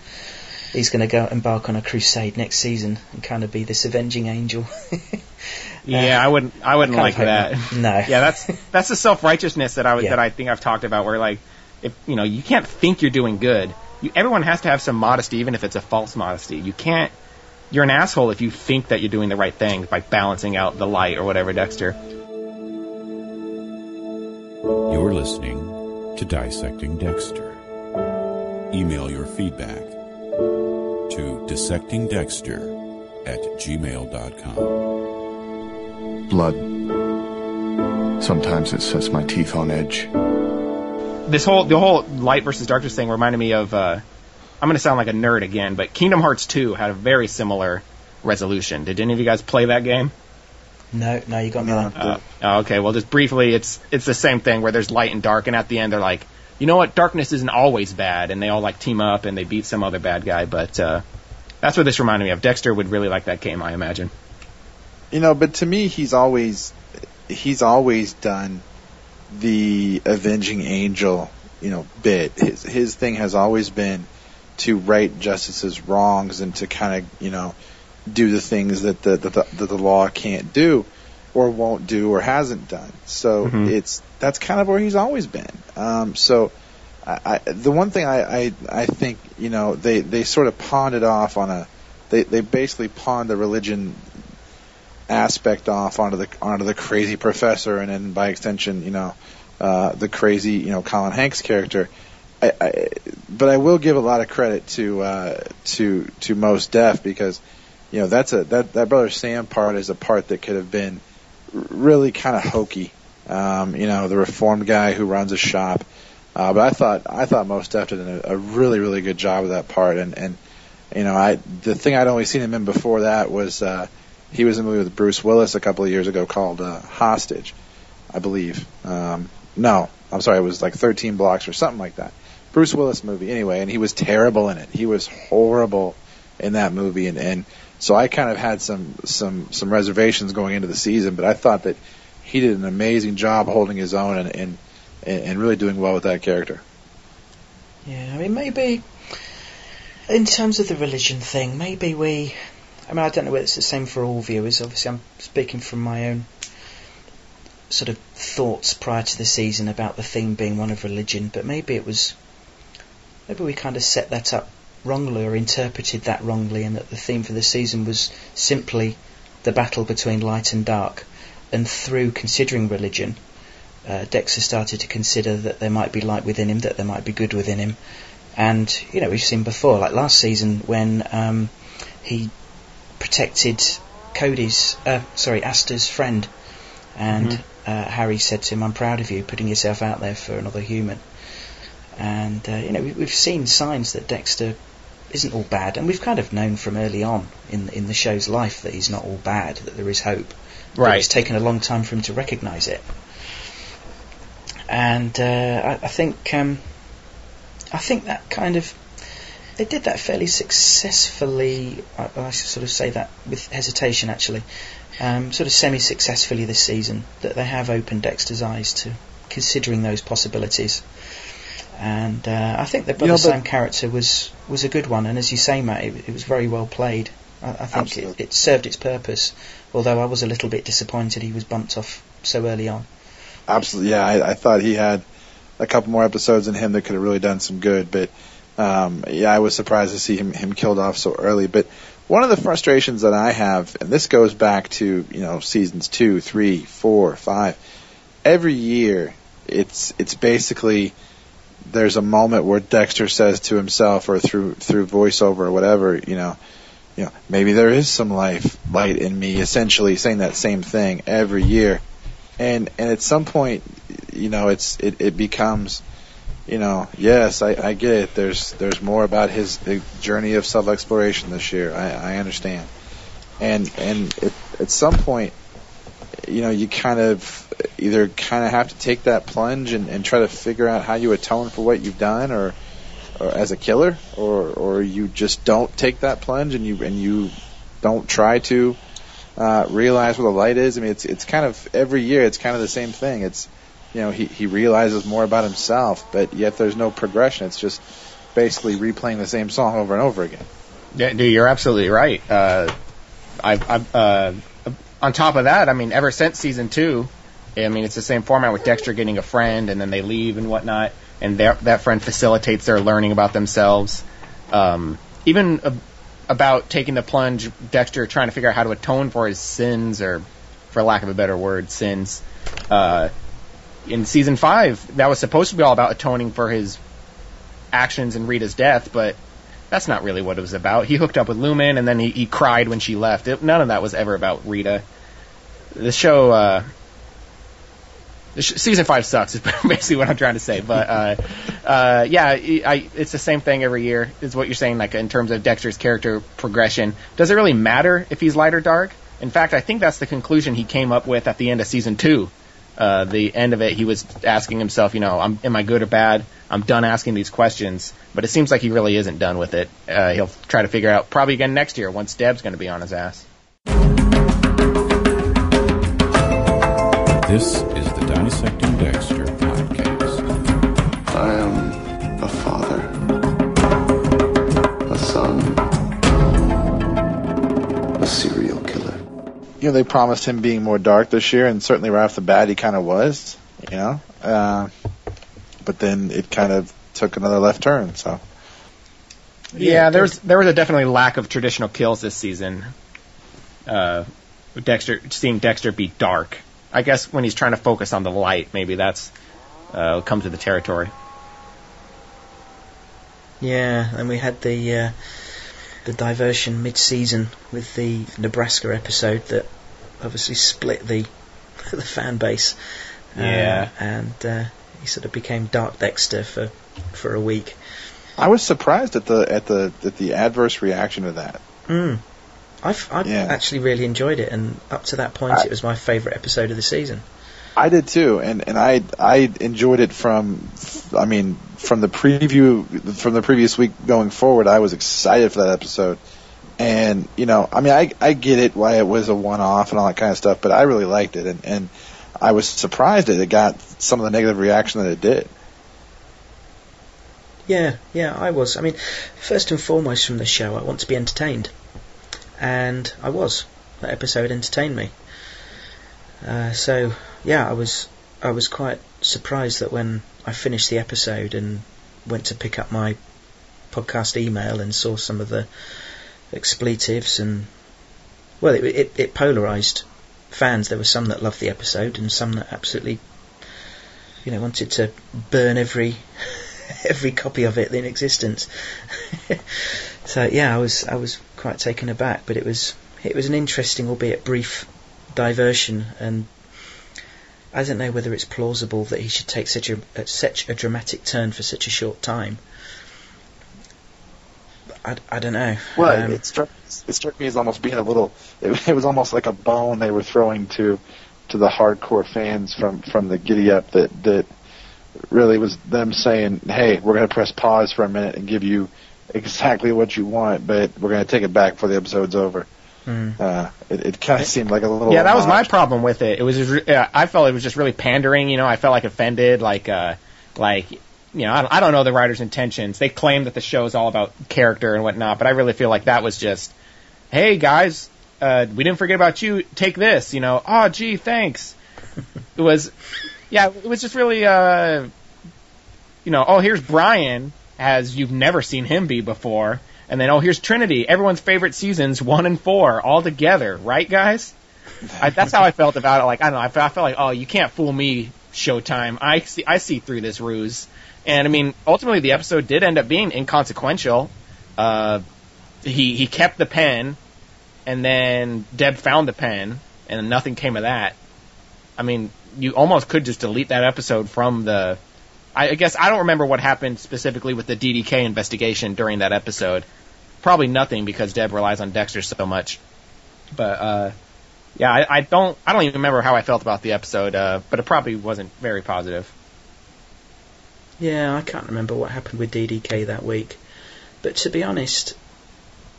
he's going to go embark on a crusade next season and kind of be this avenging angel. (laughs) Yeah, I wouldn't. I wouldn't I like that. of not. No. Yeah, that's (laughs) that's the self righteousness that I would Yeah. that I think I've talked about. Where like, if you know, you can't think you're doing good. You, everyone has to have some modesty, even if it's a false modesty. You can't. You're an asshole if you think that you're doing the right thing by balancing out the light or whatever, Dexter. You're listening to Dissecting Dexter. Email your feedback to dissectingdexter at gmail.com. Blood. Sometimes it sets my teeth on edge. This whole the whole light versus darkness thing reminded me of. Uh, I'm going to sound like a nerd again, but Kingdom Hearts 2 had a very similar resolution. Did any of you guys play that game? No, no, you got me No. there. Uh, oh, okay, well, just briefly, it's it's the same thing where there's light and dark, and at the end they're like, you know what, darkness isn't always bad, and they all like team up and they beat some other bad guy. But uh, that's what this reminded me of. Dexter would really like that game, I imagine. You know, but to me, he's always he's always done the avenging angel, you know, bit. His his thing has always been to right justice's wrongs and to kind of you know do the things that the that the, that the law can't do or won't do or hasn't done. So Mhm. it's that's kind of where he's always been. Um, so. I, I, the one thing I, I I think you know they they sort of pawned it off on a they they basically pawned the religion aspect off onto the onto the crazy professor, and then by extension, you know, uh, the crazy, you know, Colin Hanks character. I, I, but I will give a lot of credit to uh, to to Mos Def because, you know, that's a that that brother Sam part is a part that could have been really kind of hokey. Um, you know, the reformed guy who runs a shop. Uh, but I thought I thought Mos Def did a, a really really good job of that part, and and you know, I the thing I'd only seen him in before that was. Uh, he was in a movie with Bruce Willis a couple of years ago called uh, Hostage, I believe. Um, no, I'm sorry, it was like 13 Blocks or something like that. Bruce Willis movie, anyway, and he was terrible in it. He was horrible in that movie, and and so I kind of had some some some reservations going into the season, but I thought that he did an amazing job holding his own and and and really doing well with that character. Yeah, I mean, maybe in terms of the religion thing, maybe we. I mean, I don't know whether it's the same for all viewers. Obviously, I'm speaking from my own sort of thoughts prior to the season about the theme being one of religion, but maybe it was. Maybe we kind of set that up wrongly or interpreted that wrongly, and that the theme for the season was simply the battle between light and dark. And through considering religion, uh, Dexter started to consider that there might be light within him, that there might be good within him. And, you know, we've seen before, like last season when um, he protected Cody's, uh, sorry, Astor's friend. And Mhm. uh, Harry said to him, I'm proud of you putting yourself out there for another human. And, uh, you know, we, we've seen signs that Dexter isn't all bad. And we've kind of known from early on in, in the show's life that he's not all bad, that there is hope. But Right. it's taken a long time for him to recognise it. and uh, I, I think um, I think that kind of they did that fairly successfully. I, I should sort of say that with hesitation, actually. Um, sort of semi-successfully this season that they have opened Dexter's eyes to considering those possibilities. And uh, I think the Brother You know, Sam character was was a good one, and as you say, Matt, it, it was very well played. I, I think it, it served its purpose. Although I was a little bit disappointed he was bumped off so early on. Absolutely, yeah. I, I thought he had a couple more episodes in him that could have really done some good, but um, yeah, I was surprised to see him him killed off so early. But one of the frustrations that I have, and this goes back to you know seasons two, three, four, five. Every year, it's it's basically there's a moment where Dexter says to himself or through through voiceover or whatever, you know, you know, maybe there is some life light in me. Essentially, saying that same thing every year, and and at some point, you know, it's it, it becomes, you know, yes, I, I get it. There's there's more about his journey of self exploration this year. I, I understand, and and at, at some point, you know, you kind of either kind of have to take that plunge and, and try to figure out how you atone for what you've done, or or as a killer, or or you just don't take that plunge and you and you don't try to uh, realize where the light is. I mean, it's it's kind of every year it's kind of the same thing. It's you know he he realizes more about himself, but yet there's no progression. It's just basically replaying the same song over and over again. Yeah, dude, you're absolutely right. Uh, I, I, uh, on top of that, I mean, ever since season two, I mean, it's the same format with Dexter getting a friend and then they leave and whatnot, and that friend facilitates their learning about themselves. Um, even about taking the plunge, Dexter trying to figure out how to atone for his sins, or for lack of a better word, sins. Uh, in season five, that was supposed to be all about atoning for his actions and Rita's death, but that's not really what it was about. He hooked up with Lumen, and then he, he cried when she left. It, none of that was ever about Rita. The show, uh, the sh- season five sucks. Is (laughs) basically what I'm trying to say. But uh, uh, yeah, I, it's the same thing every year. Is what you're saying, like in terms of Dexter's character progression. Does it really matter if he's light or dark? In fact, I think that's the conclusion he came up with at the end of season two. Uh, the end of it, he was asking himself, you know, I'm, am I good or bad? I'm done asking these questions, but it seems like he really isn't done with it. Uh, he'll try to figure out probably again next year once Deb's going to be on his ass. This is You know, they promised him being more dark this year, and certainly right off the bat, he kind of was. You know, uh, but then it kind of took another left turn. So Yeah, there was there was a definitely lack of traditional kills this season. Uh, Dexter seeing Dexter be dark. I guess when he's trying to focus on the light, maybe that's uh, come to the territory. Yeah, and we had the uh, the diversion mid-season with the Nebraska episode that obviously split the (laughs) the fan base. Uh, Yeah. and uh, he sort of became Dark Dexter for for a week. I was surprised at the at the at the adverse reaction to that. Mm. I've, I've Yeah. actually really enjoyed it, and up to that point, I- it was my favourite episode of the season. I did too, and and I I enjoyed it from, I mean, from the preview from the previous week going forward. I was excited for that episode, and you know, I mean, I I get it why it was a one off and all that kind of stuff, but I really liked it, and and I was surprised that it got some of the negative reaction that it did. Yeah, yeah, I was. I mean, first and foremost from the show, I want to be entertained, and I was. That episode entertained me. Uh, so yeah, I was I was quite surprised that when I finished the episode and went to pick up my podcast email and saw some of the expletives and well, it it, it polarized fans. There were some that loved the episode and some that absolutely you know wanted to burn every (laughs) every copy of it in existence. (laughs) so yeah, I was I was quite taken aback, but it was it was an interesting, albeit brief, diversion, and I don't know whether it's plausible that he should take such a such a dramatic turn for such a short time. I, I don't know. Well, Um, it struck it struck me as almost being a little. It, (laughs) it was almost like a bone they were throwing to to the hardcore fans from from the giddy up that that really was them saying, "Hey, we're going to press pause for a minute and give you exactly what you want, but we're going to take it back before the episode's over." Mm. Uh, it, it kind of seemed like a little. Yeah, that was my problem with it. It was, just, re- uh, I felt it was just really pandering. You know, I felt like offended, like, uh, like, you know, I don't, I don't know the writer's intentions. They claim that the show is all about character and whatnot, but I really feel like that was just, hey guys, uh, we didn't forget about you. Take this. You know, oh gee, thanks. it was, yeah, it was just really, uh, you know, oh here's Brian as you've never seen him be before. And then, oh, here's Trinity, everyone's favorite seasons, one and four, all together, right, guys? I, that's how I felt about it. Like, I don't know, I felt, I felt like, oh, you can't fool me, Showtime. I see, I see through this ruse. And I mean, ultimately, the episode did end up being inconsequential. Uh, he he kept the pen, and then Deb found the pen, and nothing came of that. I mean, you almost could just delete that episode from the. I, I guess I don't remember what happened specifically with the DDK investigation during that episode. Probably nothing because Deb relies on Dexter so much. But uh, yeah, I, I don't I don't even remember how I felt about the episode. Uh, but it probably wasn't very positive. Yeah, I can't remember what happened with DDK that week. But to be honest,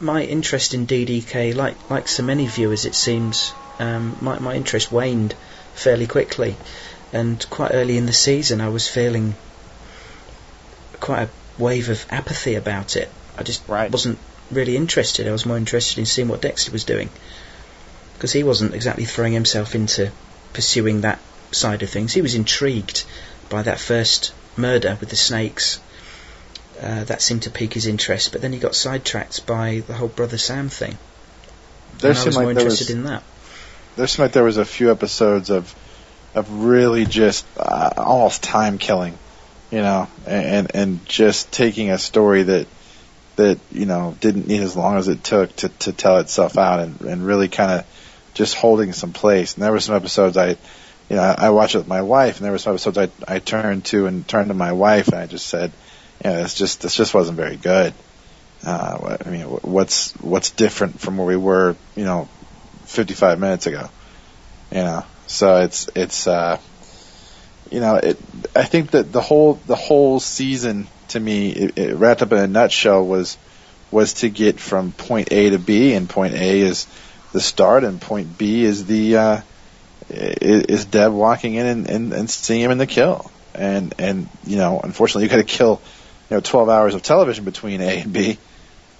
my interest in DDK, like like so many viewers, it seems, um, my my interest waned fairly quickly, and quite early in the season, I was feeling quite a wave of apathy about it. I just Right. wasn't really interested. I was more interested in seeing what Dexter was doing, because he wasn't exactly throwing himself into pursuing that side of things. He was intrigued by that first murder with the snakes. Uh, that seemed to pique his interest, but then he got sidetracked by the whole brother Sam thing. There and I was like more interested was- in that. there seemed like there was a few episodes of of really just uh, almost time killing, you know, and and just taking a story that that you know didn't need as long as it took to to tell itself out and and really kind of just holding some place. And there were some episodes I, you know, I, I watched it with my wife, and there were some episodes I I turned to and turned to my wife, and I just said, you know, this just this just wasn't very good. Uh, I mean, what's what's different from where we were, you know, 55 minutes ago? You know, so it's it's uh, you know, it. I think that the whole the whole season to me, it, it wrapped up in a nutshell was was to get from point A to B, and point A is the start, and point B is the uh, is, is Deb walking in and, and, and seeing him in the kill, and and you know, unfortunately, you got to kill you know 12 hours of television between A and B.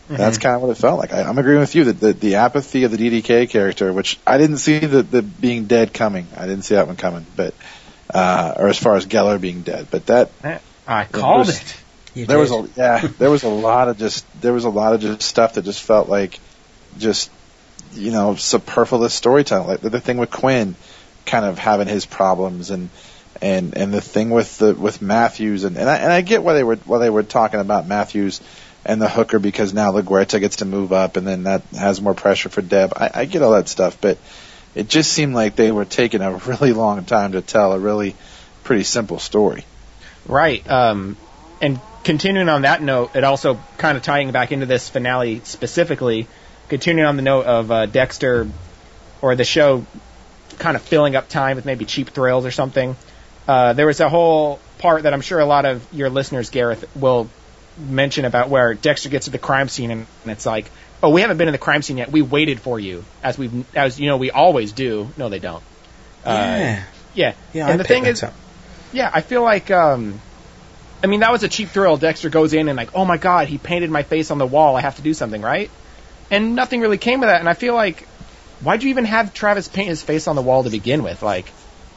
That's kind of what it felt like. I, I'm agreeing with you that the, the apathy of the DDK character, which I didn't see the, the being dead coming. I didn't see that one coming, but uh, or as far as Gellar being dead, but that I called there's- it. You there was a yeah, there was a lot of just there was a lot of just stuff that just felt like just you know superfluous storytelling. Like the, the thing with Quinn, kind of having his problems and and and the thing with the with Matthews and and I, and I get why they were why they were talking about Matthews and the hooker because now LaGuerta gets to move up and then that has more pressure for Deb. I, I get all that stuff, but it just seemed like they were taking a really long time to tell a really pretty simple story. Right. Um, and continuing on that note, it also kind of tying back into this finale specifically, continuing on the note of uh, Dexter or the show kind of filling up time with maybe cheap thrills or something. Uh, there was a whole part that I'm sure a lot of your listeners, Gareth, will mention about where Dexter gets to the crime scene and, and it's like, oh, we haven't been in the crime scene yet. We waited for you, as we as you know we always do. No, they don't. Uh, yeah. yeah. Yeah, and I the thing is, up. yeah, I feel like, um, I mean, that was a cheap thrill. Dexter goes in and like, oh my god, he painted my face on the wall. I have to do something, right? And nothing really came of that. And I feel like, why'd you even have Travis paint his face on the wall to begin with? Like,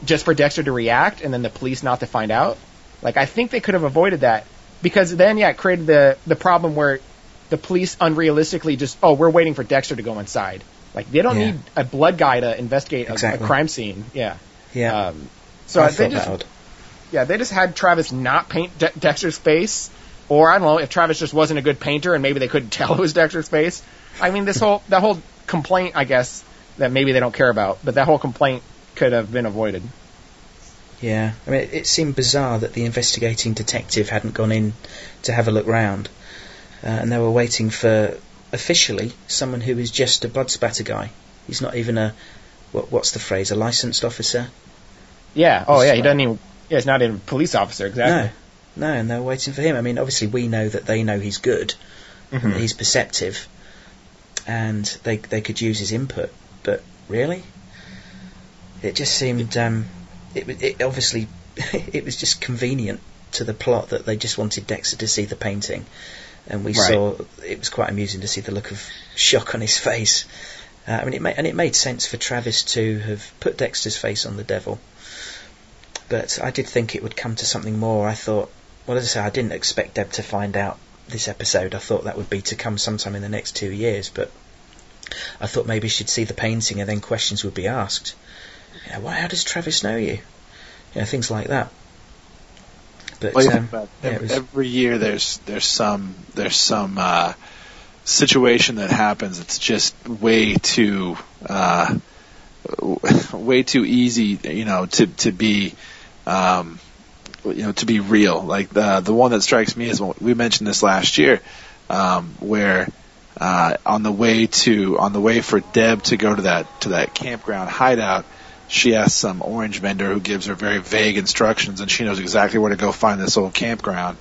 just for Dexter to react and then the police not to find out? Like, I think they could have avoided that because then, yeah, it created the the problem where the police unrealistically just, oh, we're waiting for Dexter to go inside. Like, they don't Yeah. need a blood guy to investigate a, a crime scene. Yeah. Yeah. Um, so I they just yeah, they just had Travis not paint De- Dexter's face, or I don't know if Travis just wasn't a good painter and maybe they couldn't (laughs) tell it was Dexter's face. I mean, this whole that whole complaint, I guess, that maybe they don't care about, but that whole complaint could have been avoided. Yeah, I mean, it, it seemed bizarre that the investigating detective hadn't gone in to have a look round, uh, and they were waiting for officially someone who is just a blood spatter guy. He's not even a what, what's the phrase? A licensed officer. Yeah. Oh yeah, he doesn't even Yeah, he's not even a police officer exactly. No, no, and they're waiting for him. I mean, obviously we know that they know he's good, Mhm. that he's perceptive, and they they could use his input. But really, it just seemed um, it it obviously (laughs) it was just convenient to the plot that they just wanted Dexter to see the painting, and we Right. saw it was quite amusing to see the look of shock on his face. Uh, I mean, it ma- and it made sense for Travis to have put Dexter's face on the devil. But I did think it would come to something more. I thought, well, as I say, I didn't expect Deb to find out this episode. I thought that would be to come sometime in the next two years, but I thought maybe she'd see the painting and then questions would be asked. You know, why? How does Travis know you? You know, things like that. But Well, um, think about it, yeah, every, was- every year there's there's some there's some uh, situation that happens. It's just way too uh, (laughs) way too easy, you know, to to be um, you know to be real. Like the the one that strikes me is we mentioned this last year, um, where uh, on the way to on the way for Deb to go to that to that campground hideout, she asks some orange vendor who gives her very vague instructions, and she knows exactly where to go find this old campground,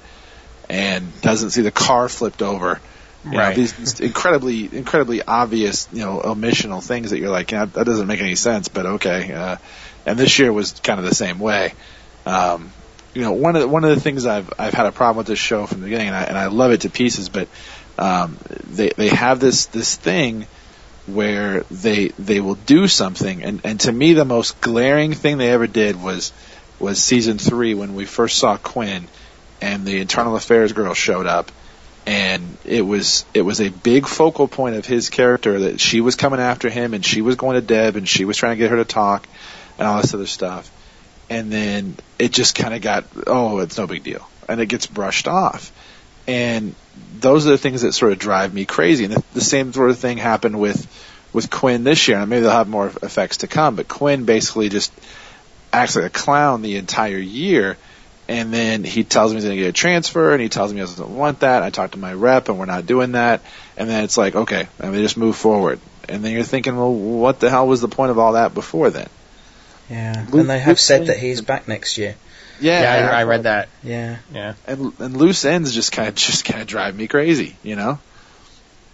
and doesn't see the car flipped over. You Right. these, these incredibly incredibly obvious you know omissional things that you're like yeah, that doesn't make any sense, but okay. Uh, and this year was kind of the same way. Um, you know, one of the, one of the things I've I've had a problem with this show from the beginning, and I, and I love it to pieces, but um, they they have this this thing where they they will do something, and and to me the most glaring thing they ever did was was season three when we first saw Quinn, and the internal affairs girl showed up, and it was it was a big focal point of his character that she was coming after him, and she was going to Deb, and she was trying to get her to talk, and all this other stuff. And then it just kind of got oh it's no big deal. And it gets brushed off. And those are the things that sort of drive me crazy. And the, the same sort of thing happened with with Quinn this year. And maybe they'll have more effects to come but Quinn basically just acts like a clown the entire year. And then he tells me he's going to get a transfer and he tells me he doesn't want that. I talk to my rep and we're not doing that. And then it's like okay and they just move forward. And then you're thinking well what the hell was the point of all that before then? Yeah, Luke- and they have Luke said Quinn- that he's back next year. Yeah, Yeah, I, I read that. Yeah, Yeah. and and loose ends just kind of just kind of drive me crazy, you know.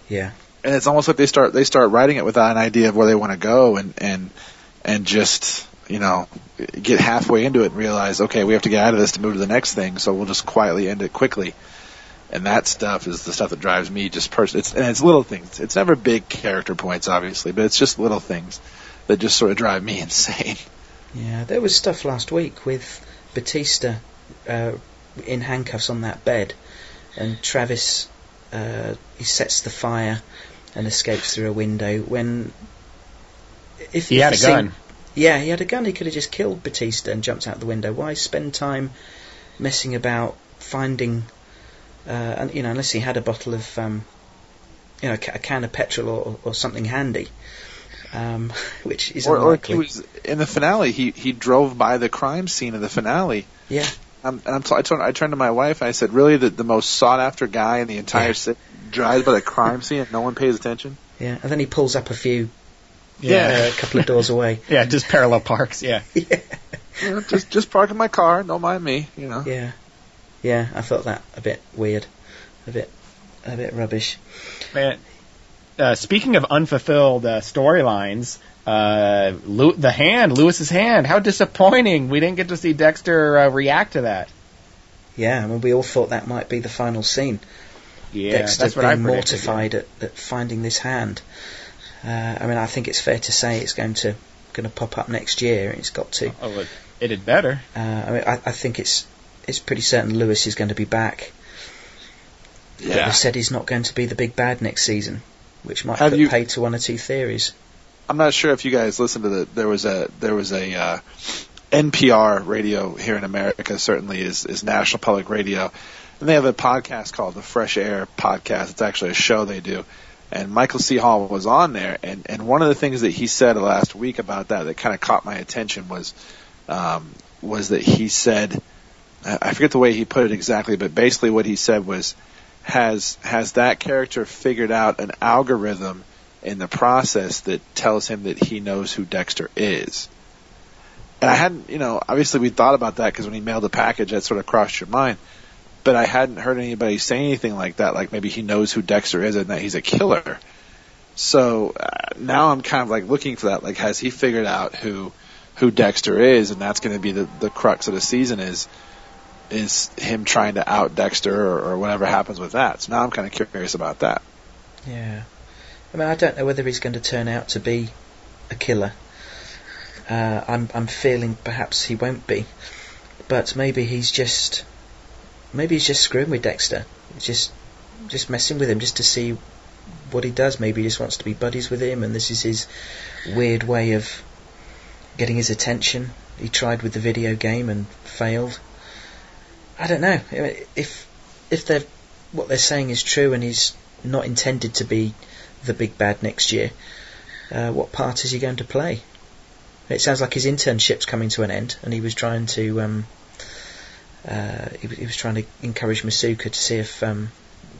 yeah, And it's almost like they start they start writing it without an idea of where they want to go, and and and just you know get halfway into it and realize okay we have to get out of this to move to the next thing, so we'll just quietly end it quickly. And that stuff is the stuff that drives me just personally. It's and it's little things. It's never big character points, obviously, but it's just little things that just sort of drive me (laughs) insane. yeah. There was stuff last week with Batista uh, in handcuffs on that bed, and Travis uh, he sets the fire and escapes through a window. When if He if had a scene- gun. Yeah, he had a gun. He could have just killed Batista and jumped out the window. Why spend time messing about finding, uh, and you know, unless he had a bottle of, um, you know, a, a can of petrol or, or something handy, um, (laughs) which is Or, or he was in the finale. He he drove by the crime scene of the finale. yeah, Um, and I'm t- I, turned, I turned to my wife and I said, "Really, the, the most sought after guy in the entire Yeah. city drives by the crime scene and no one pays attention." yeah, and then he pulls up a few, Yeah. uh, a couple of doors away. (laughs) Yeah, just parallel parks. Yeah. (laughs) yeah, You know, just just park in my car, don't mind me. You know. yeah, yeah. I thought that a bit weird, a bit, a bit rubbish. Man, uh, speaking of unfulfilled uh, storylines, uh, Lew- the hand, Louis's hand. How disappointing! We didn't get to see Dexter uh, react to that. Yeah, I mean, we all thought that might be the final scene. Yeah, Dexter that's what I being predicted. mortified at, at finding this hand. Uh, I mean, I think it's fair to say it's going to going to pop up next year. It's got to. Oh, it, it had better. Uh, I mean, I, I think it's it's pretty certain Lewis is going to be back. But Yeah. they said he's not going to be the big bad next season, which might Have put you- paid to one or two theories. I'm not sure if you guys listened to the. There was a there was a uh, NPR radio here in America. Certainly is is National Public Radio, and they have a podcast called the Fresh Air Podcast. It's actually a show they do, and Michael C. Hall was on there, and and one of the things that he said last week about that that kind of caught my attention was um, was that he said I I forget the way he put it exactly, but basically what he said was has has that character figured out an algorithm in the process that tells him that he knows who Dexter is. And I hadn't, you know, obviously we thought about that because when he mailed the package, that sort of crossed your mind. But I hadn't heard anybody say anything like that. Like maybe he knows who Dexter is and that he's a killer. So uh, now I'm kind of like looking for that. Like, has he figured out who who Dexter is? And that's going to be the the crux of the season is is him trying to out Dexter or, or whatever happens with that. So now I'm kind of curious about that. Yeah. I mean, I don't know whether he's going to turn out to be a killer. Uh, I'm I'm feeling perhaps he won't be, but maybe he's just maybe he's just screwing with Dexter, just just messing with him just to see what he does. Maybe he just wants to be buddies with him, and this is his weird way of getting his attention. He tried with the video game and failed. I don't know if if they're what they're saying is true, and he's not intended to be the big bad next year. Uh, what part is he going to play? It sounds like his internship's coming to an end, and he was trying to um, uh, he, he, was trying to encourage Masuka to see if um,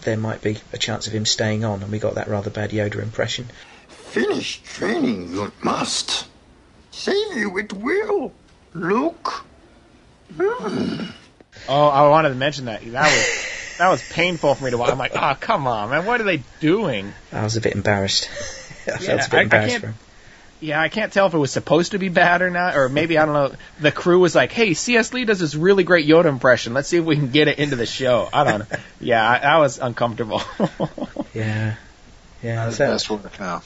there might be a chance of him staying on, and we got that rather bad Yoda impression. Finish training, you must. Save you, it will. Look. Hmm. Oh, I wanted to mention that. That was (laughs) that was painful for me to watch. I'm like, oh, come on, man, what are they doing? I was a bit embarrassed. (laughs) I yeah, felt a bit embarrassed for him. Yeah, I can't tell if it was supposed to be bad or not, or maybe I don't know. The crew was like, "Hey, C.S. Lee does this really great Yoda impression. Let's see if we can get it into the show." I don't know. (laughs) Yeah, I, I was uncomfortable. yeah, yeah. That's so, best work now.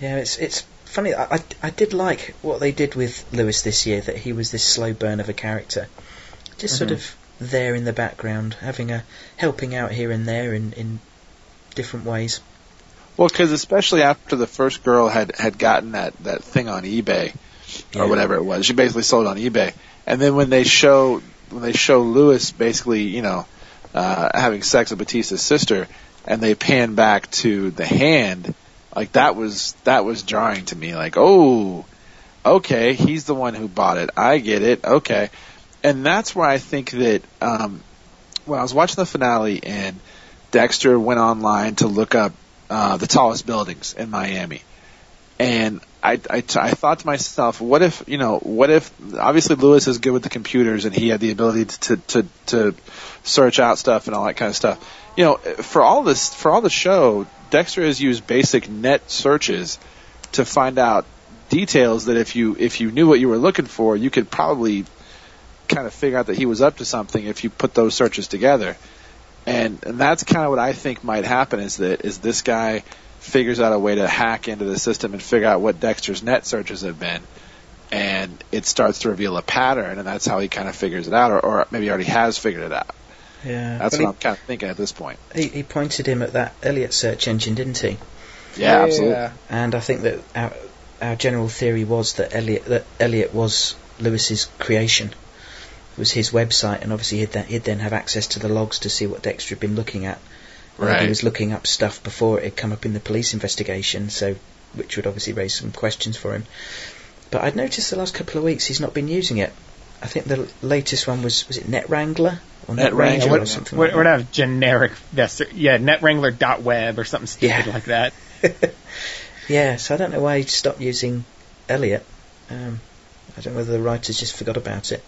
Yeah, it's it's funny. I, I I did like what they did with Louis this year. That he was this slow burn of a character, just sort of there in the background, having a helping out here and there in in different ways. Well, because especially after the first girl had had gotten that that thing on eBay yeah. or whatever it was, she basically sold on eBay, and then when they show when they show Louis basically, you know, uh, having sex with Batista's sister, and they pan back to the hand, like that was that was jarring to me. Like, oh, okay, he's the one who bought it. I get it. Okay, and that's where I think that um, when I was watching the finale and Dexter went online to look up uh, the tallest buildings in Miami. And I, I, I thought to myself, what if, you know, what if, obviously Louis is good with the computers and he had the ability to, to, to search out stuff and all that kind of stuff. You know, for all this, for all the show, Dexter has used basic net searches to find out details that if you, if you knew what you were looking for, you could probably kind of figure out that he was up to something if you put those searches together and and that's kind of what I think might happen is that is this guy figures out a way to hack into the system and figure out what Dexter's net searches have been, and it starts to reveal a pattern, and that's how he kind of figures it out, or, or maybe already has figured it out. Yeah, that's what he, I'm kind of thinking at this point. He, he pointed him at that Elliot search engine, didn't he? Yeah, yeah absolutely. And I think that our, our general theory was that Elliot that Elliot was Louis's creation was his website, and obviously he'd then, he'd then have access to the logs to see what Dexter had been looking at. Right. he was looking up stuff before it had come up in the police investigation, so which would obviously raise some questions for him. But I'd noticed the last couple of weeks he's not been using it. I think the latest one was was it Net Wrangler or Net, Net Ranger or something. What, like what have generic yeah NetWrangler.web or something stupid yeah. like that. (laughs) yeah, so I don't know why he stopped using Elliot. Um, I don't know whether the writers just forgot about it.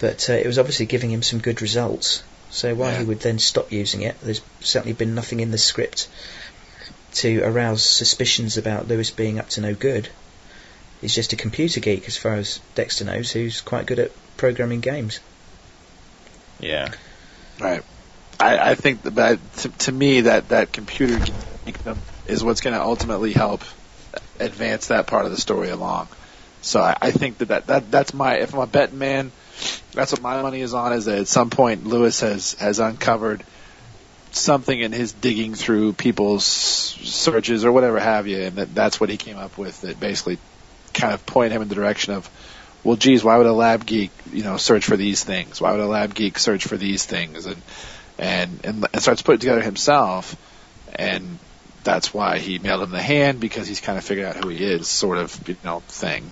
But uh, it was obviously giving him some good results. So why yeah. he would then stop using it, there's certainly been nothing in the script to arouse suspicions about Louis being up to no good. He's just a computer geek, as far as Dexter knows, who's quite good at programming games. Yeah. Right. I, I think that to, to me that that computer geekdom is what's going to ultimately help advance that part of the story along. So I, I think that, that that that's my if I'm a betting man, that's what my money is on. Is that at some point Louis has has uncovered something in his digging through people's searches or whatever have you, and that that's what he came up with that basically kind of point him in the direction of, well, geez, why would a lab geek you know search for these things? Why would a lab geek search for these things? And and and, and starts putting together himself, and that's why he mailed him the hand because he's kind of figured out who he is, sort of you know thing.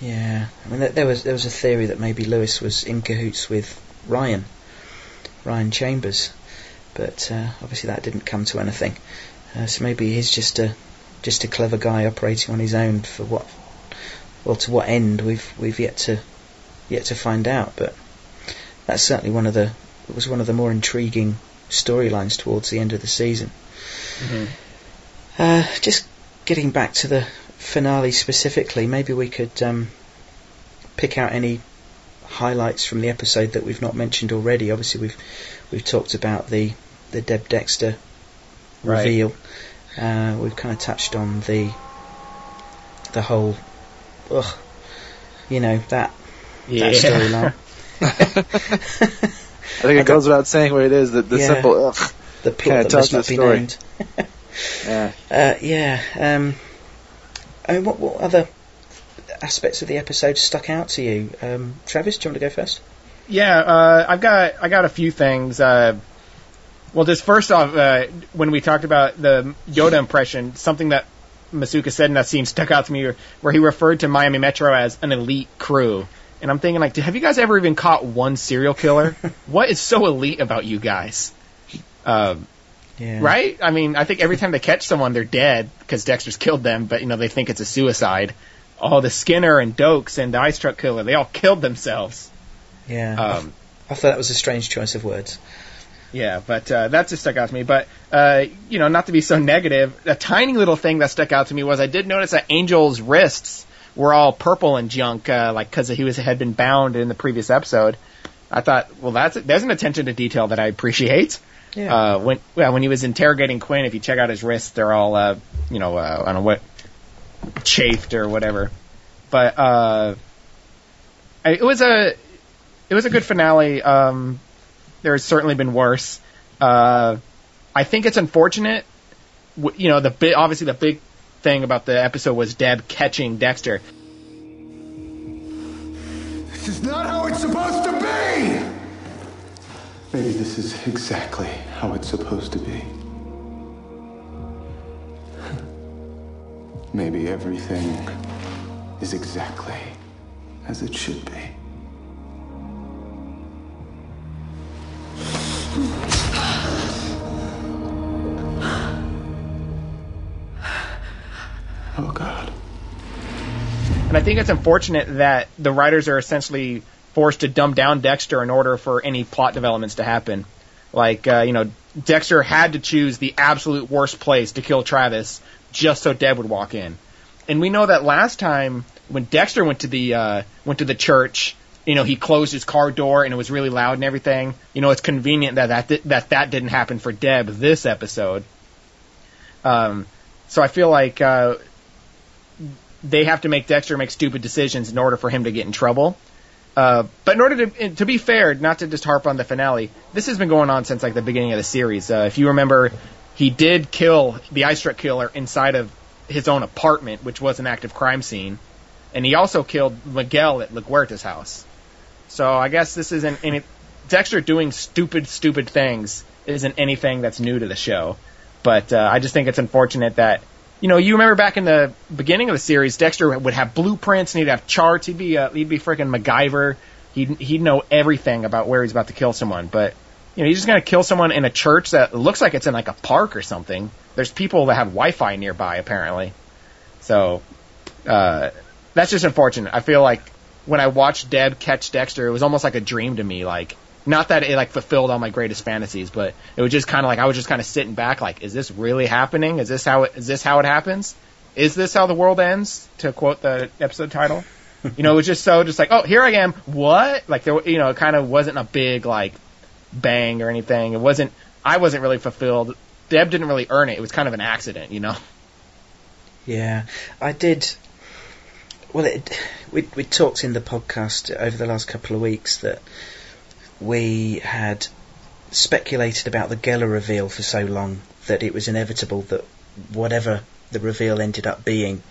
Yeah, I mean, there was there was a theory that maybe Louis was in cahoots with Ryan, Ryan Chambers, but uh, obviously that didn't come to anything. Uh, so maybe he's just a just a clever guy operating on his own for what well, to what end we've we've yet to yet to find out. But that's certainly one of the it was one of the more intriguing storylines towards the end of the season. Mm-hmm. Uh, just getting back to the finale specifically, maybe we could um, pick out any highlights from the episode that we've not mentioned already. Obviously, we've we've talked about the the Deb Dexter Right. reveal. Uh, we've kind of touched on the the whole, ugh, you know that Yeah. that storyline. (laughs) (laughs) I think it goes without saying what it is. That the Yeah. simple ugh. the Kinda plot that must the not be story. named. (laughs) Yeah. Uh, yeah. Um, I mean, what, what other aspects of the episode stuck out to you? Um, Travis, do you want to go first? Yeah, uh, I've got I got a few things. Uh, well, just first off, uh, when we talked about the Yoda impression, something that Masuka said in that scene stuck out to me, where he referred to Miami Metro as an elite crew, and I'm thinking like, have you guys ever even caught one serial killer? (laughs) what is so elite about you guys? Um, Yeah. Right? I mean, I think every time they catch someone, they're dead because Dexter's killed them, but you know they think it's a suicide. Oh, the Skinner and Dokes and the Ice Truck Killer, they all killed themselves. Yeah. Um, I thought that was a strange choice of words. Yeah, but uh, that just stuck out to me. But uh, you know, not to be so negative, a tiny little thing that stuck out to me was I did notice that Angel's wrists were all purple and junk, uh, like because he was had been bound in the previous episode. I thought, well, that's there's an attention to detail that I appreciate. Yeah. Uh, when well, when he was interrogating Quinn, if you check out his wrists, they're all uh, you know, uh, I don't know what chafed or whatever. But uh, I, it was a it was a good finale. Um, there's certainly been worse. Uh, I think it's unfortunate. You know, the big obviously the big thing about the episode was Deb catching Dexter. This is not how it's supposed to be! Maybe this is exactly how it's supposed to be. (laughs) Maybe everything is exactly as it should be. (sighs) Oh, God. And I think it's unfortunate that the writers are essentially forced to dumb down Dexter in order for any plot developments to happen. Like, uh, you know, Dexter had to choose the absolute worst place to kill Travis just so Deb would walk in. And we know that last time when Dexter went to the uh, went to the church, you know, he closed his car door and it was really loud and everything. You know, it's convenient that that di- that that didn't happen for Deb this episode. Um, so I feel like uh, they have to make Dexter make stupid decisions in order for him to get in trouble. Uh, but in order to to be fair, not to just harp on the finale, this has been going on since like the beginning of the series. Uh, if you remember, he did kill the ice truck killer inside of his own apartment, which was an active crime scene, and he also killed Miguel at LaGuerta's house. So I guess this isn't any Dexter doing stupid, stupid things isn't anything that's new to the show. But uh, I just think it's unfortunate that you know you remember back in the beginning of the series, Dexter would have blueprints and he'd have charts. He'd be uh, he'd be freaking MacGyver. He'd he'd know everything about where he's about to kill someone. But you know he's just gonna kill someone in a church that looks like it's in like a park or something. There's people that have Wi-Fi nearby apparently. So uh, that's just unfortunate. I feel like when I watched Deb catch Dexter, it was almost like a dream to me. Like, not that it like fulfilled all my greatest fantasies, but it was just kind of like I was just kind of sitting back, like, is this really happening? Is this how it, is this how it happens? Is this how the world ends? To quote the episode title, you know, it was just so just like, oh, here I am. What? Like there, you know, it kind of wasn't a big like bang or anything. It wasn't. I wasn't really fulfilled. Deb didn't really earn it. It was kind of an accident, you know. Yeah, I did. Well, it, we we talked in the podcast over the last couple of weeks that we had speculated about the Gellar reveal for so long that it was inevitable that whatever the reveal ended up being,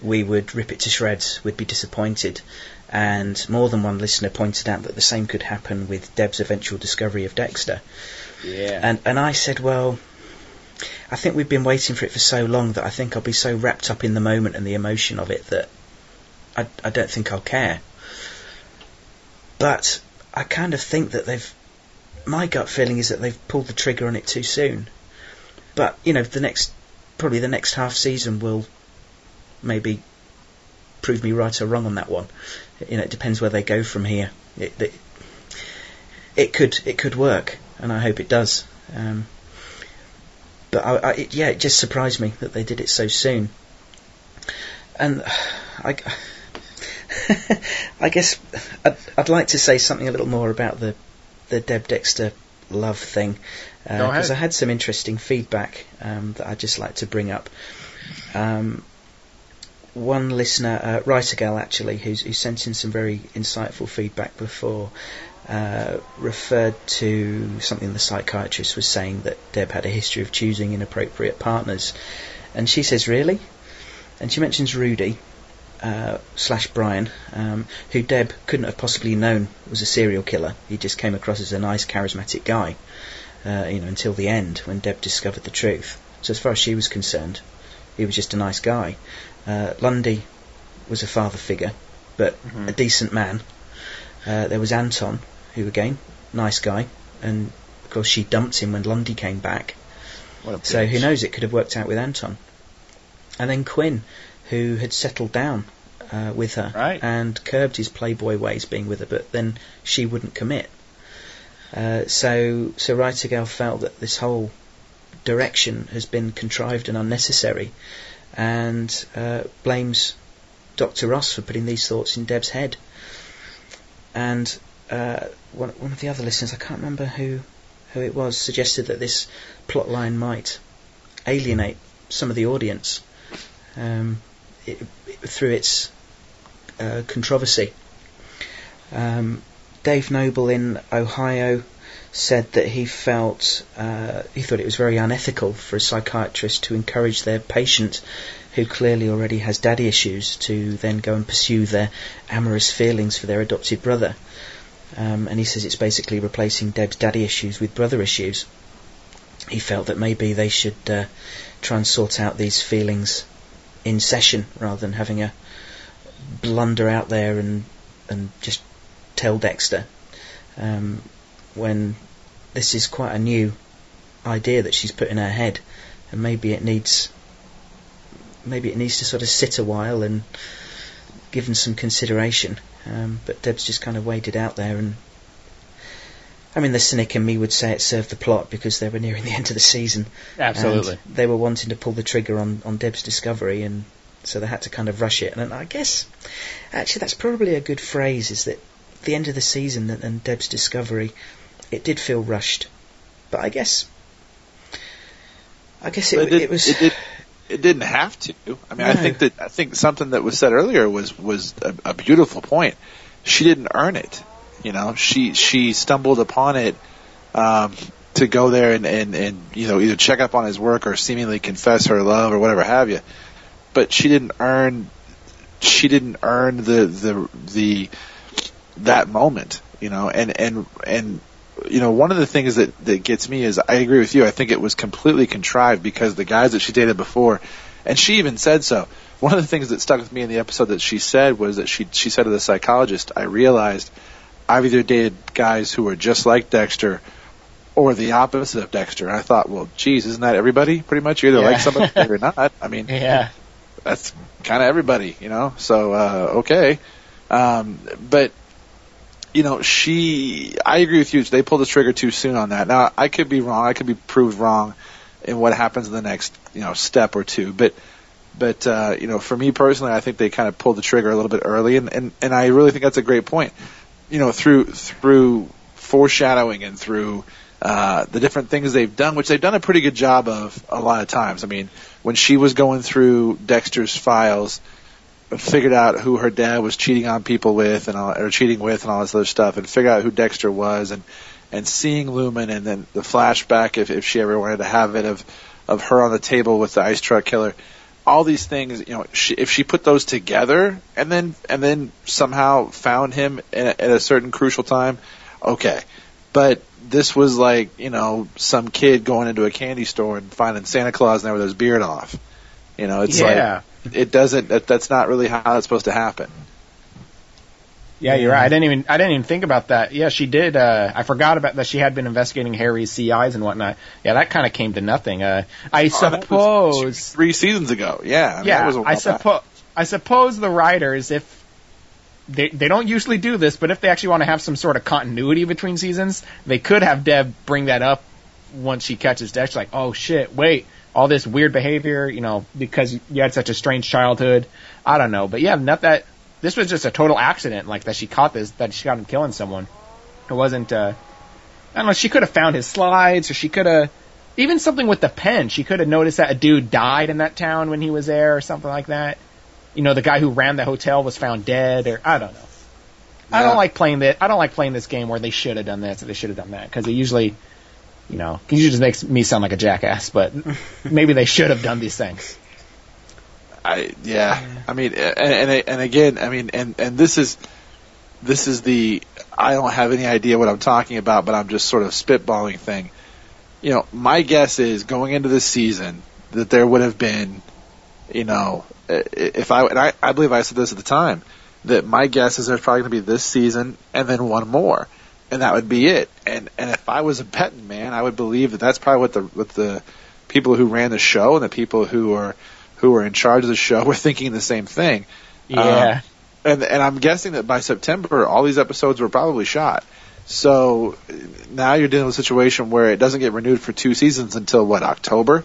we would rip it to shreds. We'd be disappointed, and more than one listener pointed out that the same could happen with Deb's eventual discovery of Dexter. Yeah. And and I said, well, I think we've been waiting for it for so long that I think I'll be so wrapped up in the moment and the emotion of it that I, I don't think I'll care. But I kind of think that they've. My gut feeling is that they've pulled the trigger on it too soon. But you know, the next probably the next half season will maybe prove me right or wrong on that one. You know, it depends where they go from here. It, it, it could it could work, and I hope it does. Um, but I, I, it, yeah, it just surprised me that they did it so soon. And (sighs) I, (laughs) I guess I'd, I'd like to say something a little more about the the Deb Dexter love thing ahead. because I had some interesting feedback um, that I'd just like to bring up. Um, one listener, uh, Writer Gal actually, who's, who sent in some very insightful feedback before, uh, referred to something the psychiatrist was saying that Deb had a history of choosing inappropriate partners. And she says, really? And she mentions Rudy, uh, slash Brian, um, who Deb couldn't have possibly known was a serial killer. He just came across as a nice, charismatic guy, uh, you know, until the end when Deb discovered the truth. So as far as she was concerned, he was just a nice guy. Uh, Lundy was a father figure, but a decent man. Uh, there was Anton, who again, nice guy, and of course she dumped him when Lundy came back. So who knows? It could have worked out with Anton. And then Quinn, who had settled down uh, with her Right. and curbed his playboy ways being with her, but then she wouldn't commit. Uh, so, so Writer Gal felt that this whole direction has been contrived and unnecessary, and uh, blames Dr. Ross for putting these thoughts in Deb's head. And uh, one, one of the other listeners, I can't remember who who it was, suggested that this plot line might alienate some of the audience um, through its uh, controversy. Um, Dave Noble in Ohio said that he felt uh, he thought it was very unethical for a psychiatrist to encourage their patient who clearly already has daddy issues to then go and pursue their amorous feelings for their adopted brother. Um, and he says it's basically replacing Deb's daddy issues with brother issues. He felt that maybe they should uh, try and sort out these feelings in session rather than having a blunder out there and and just tell Dexter um, when this is quite a new idea that she's put in her head, and maybe it needs maybe it needs to sort of sit a while and given some consideration. Um, but Deb's just kind of waded out there, and I mean, the cynic in me would say it served the plot because they were nearing the end of the season. Absolutely. And they were wanting to pull the trigger on, on Deb's discovery, and so they had to kind of rush it. And I guess, actually, that's probably a good phrase, is that the end of the season and, and Deb's discovery, it did feel rushed. But I guess, I guess it, it, did, it was. it, did, it didn't have to. I mean, I think that I think something that was said earlier was was a, a beautiful point. She didn't earn it. You know, she she stumbled upon it um, to go there and, and and you know either check up on his work or seemingly confess her love or whatever have you. But she didn't earn she didn't earn the the the that moment. You know, and and and you know, one of the things that, that gets me is I agree with you. I think it was completely contrived because the guys that she dated before, and she even said so. One of the things that stuck with me in the episode that she said was that she she said to the psychologist, "I realized I've either dated guys who are just like Dexter, or the opposite of Dexter." And I thought, well, geez, isn't that everybody? Pretty much, you either like somebody or not. I mean, (laughs) Yeah. that's kind of everybody, you know. So uh, okay, um, but you know, she. I agree with you. They pulled the trigger too soon on that. Now I could be wrong. I could be proved wrong in what happens in the next you know step or two, but. But uh, you know, for me personally, I think they kind of pulled the trigger a little bit early, and, and, and I really think that's a great point. You know, through through foreshadowing and through uh, the different things they've done, which they've done a pretty good job of a lot of times. I mean, when she was going through Dexter's files, figured out who her dad was cheating on people with and all, or cheating with and all this other stuff, and figure out who Dexter was, and and seeing Lumen, and then the flashback if if she ever wanted to have it of of her on the table with the ice truck killer. All these things, you know, she, if she put those together and then and then somehow found him in a, at a certain crucial time, okay. But this was like, you know, some kid going into a candy store and finding Santa Claus and there with his beard off. You know, it's Yeah. like it doesn't. That, that's not really how it's supposed to happen. Yeah, you're right. I didn't even I didn't even think about that. Yeah, she did. Uh, I forgot about that. She had been investigating Harry's CIs and whatnot. Yeah, that kind of came to nothing. Uh, I Oh, that was suppose. three seasons ago. Yeah, I mean, yeah, that was a while I suppose. I suppose the writers, if they they don't usually do this, but if they actually want to have some sort of continuity between seasons, they could have Deb bring that up once she catches Dexter. Like, oh shit, wait, all this weird behavior, you know, because you had such a strange childhood. I don't know, but yeah, not that. This was just a total accident, like that she caught this, that she got him killing someone. It wasn't. uh I don't know. She could have found his slides, or she could have even something with the pen. She could have noticed that a dude died in that town when he was there, or something like that. You know, the guy who ran the hotel was found dead, or I don't know. I don't like playing that. I don't like playing this game where they should have done this or they should have done that because it usually, you know, it usually just makes me sound like a jackass. But (laughs) maybe they should have done these things. I yeah. I mean, and, and and again, I mean, and and this is this is the I don't have any idea what I'm talking about, but I'm just sort of spitballing thing. You know, my guess is going into this season that there would have been, you know, if I and I, I believe I said this at the time that my guess is there's probably going to be this season and then one more, and that would be it. And and if I was a betting man, I would believe that that's probably what the what the people who ran the show and the people who are who were in charge of the show (laughs) were thinking the same thing. Yeah. Um, and and I'm guessing that by September all these episodes were probably shot. So now you're dealing with a situation where it doesn't get renewed for two seasons until what October.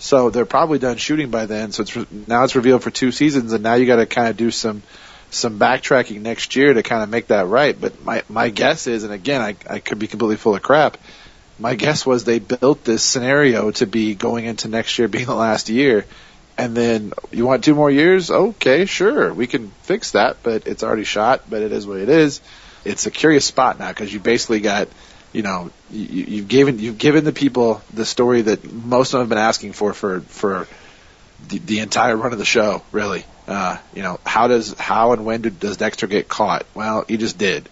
So they're probably done shooting by then. So it's now it's revealed for two seasons, and now you got to kind of do some some backtracking next year to kind of make that right. But my my guess is, and again, I I could be completely full of crap. My guess was they built this scenario to be going into next year being the last year, and then you want two more years? Okay, sure, we can fix that, but it's already shot. But it is what it is. It's a curious spot now because you basically got, you know, you, you've given you've given the people the story that most of them have been asking for for for the, the entire run of the show. Really, uh, you know, how does how and when do, does Dexter get caught? Well, he just did.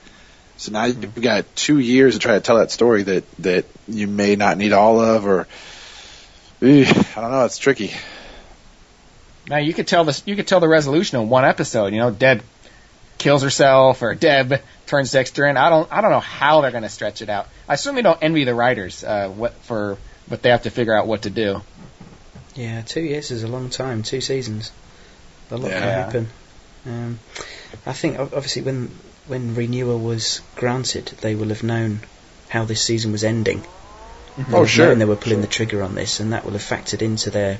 So now you've got two years to try to tell that story that that you may not need all of, or eh, I don't know. It's tricky. Now you could tell this. You could tell the resolution in one episode. You know, Deb kills herself or Deb turns Dexter in. I don't. I don't know how they're going to stretch it out. I certainly don't envy the writers. Uh, what for? But they have to figure out what to do. Yeah, two years is a long time. Two seasons. A lot can happen. Um, I think obviously when when renewal was granted, they will have known how this season was ending. Oh, They'll have sure, known they were pulling the trigger on this, and that will have factored into their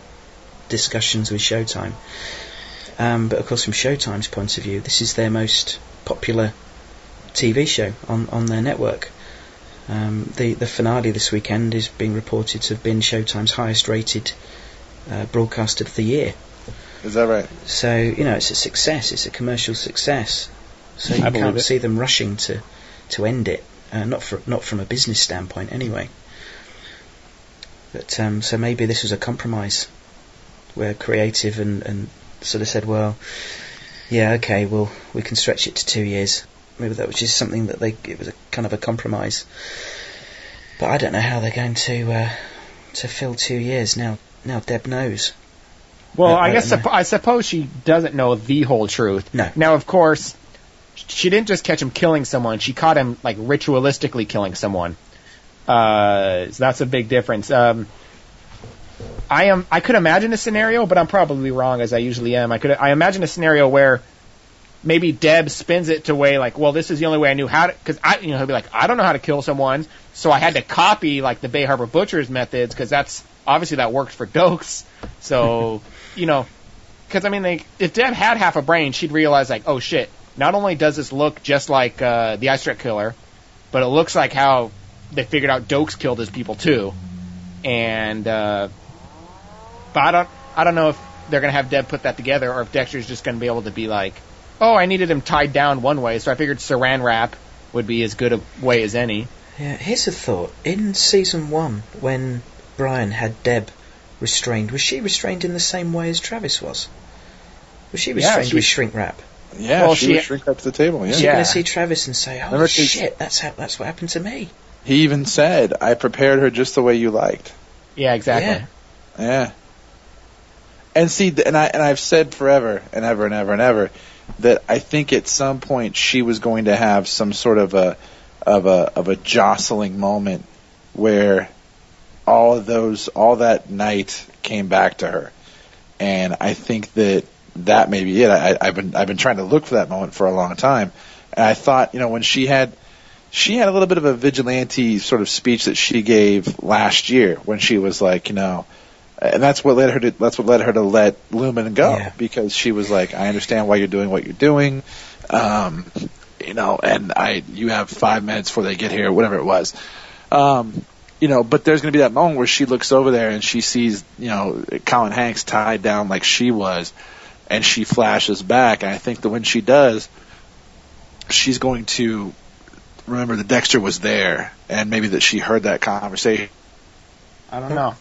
discussions with Showtime. Um, but of course, from Showtime's point of view, this is their most popular TV show on, on their network. Um, the the finale this weekend is being reported to have been Showtime's highest rated uh, broadcast of the year. Is that right? So you know it's a success. It's a commercial success. So you can't it. see them rushing to to end it. Uh, not for not from a business standpoint anyway. But um, so maybe this was a compromise where creative and, and sort of said, well, yeah, okay, well we can stretch it to two years. Maybe that was just something that they it was a kind of a compromise. But I don't know how they're going to uh, to fill two years now. Now Deb knows. Well, I- I, I guess know. suppo- I suppose she doesn't know the whole truth. No. Now, of course, she didn't just catch him killing someone. She caught him like ritualistically killing someone. Uh, so that's a big difference. Um, I am. I could imagine a scenario, but I'm probably wrong, as I usually am. I could. I imagine a scenario where maybe Deb spins it to way like, well, this is the only way I knew how to. Because I, you know, he'll be like, I don't know how to kill someone, so I had to copy like the Bay Harbor Butcher's methods because that's obviously that works for Dokes. So, (laughs) you know, because I mean, like, if Deb had half a brain, she'd realize like, oh shit, not only does this look just like uh, the Ice Truck Killer, but it looks like how they figured out Dokes killed his people too. And uh, but I don't, I don't know if they're gonna have Deb put that together, or if Dexter's just gonna be able to be like, oh, I needed him tied down one way, so I figured Saran wrap would be as good a way as any. Yeah, here's a thought. In season one, when Brian had Deb restrained, was she restrained in the same way as Travis was? Was she Yeah, restrained she- with shrink wrap? Yeah, Well, she, she- would shrink up to the table. Yeah. Is she Yeah. going to see Travis and say, "Oh Remember she- shit, that's how that's what happened to me"? He even said, "I prepared her just the way you liked." Yeah, exactly. Yeah. Yeah. And see, and I and I've said forever and ever and ever and ever that I think at some point she was going to have some sort of a of a of a jostling moment where all of those all that night came back to her, and I think that that may be it. I, I've been I've been trying to look for that moment for a long time, and I thought you know when she had she had a little bit of a vigilante sort of speech that she gave last year when she was like you know. And that's what led her to. That's what led her to let Lumen go Yeah. because she was like, "I understand why you're doing what you're doing, um, you know, and I, you have five minutes before they get here, whatever it was, um, you know, but there's going to be that moment where she looks over there and she sees, you know, Colin Hanks tied down like she was, and she flashes back. And I think that when she does, she's going to remember that Dexter was there, and maybe that she heard that conversation. I don't know.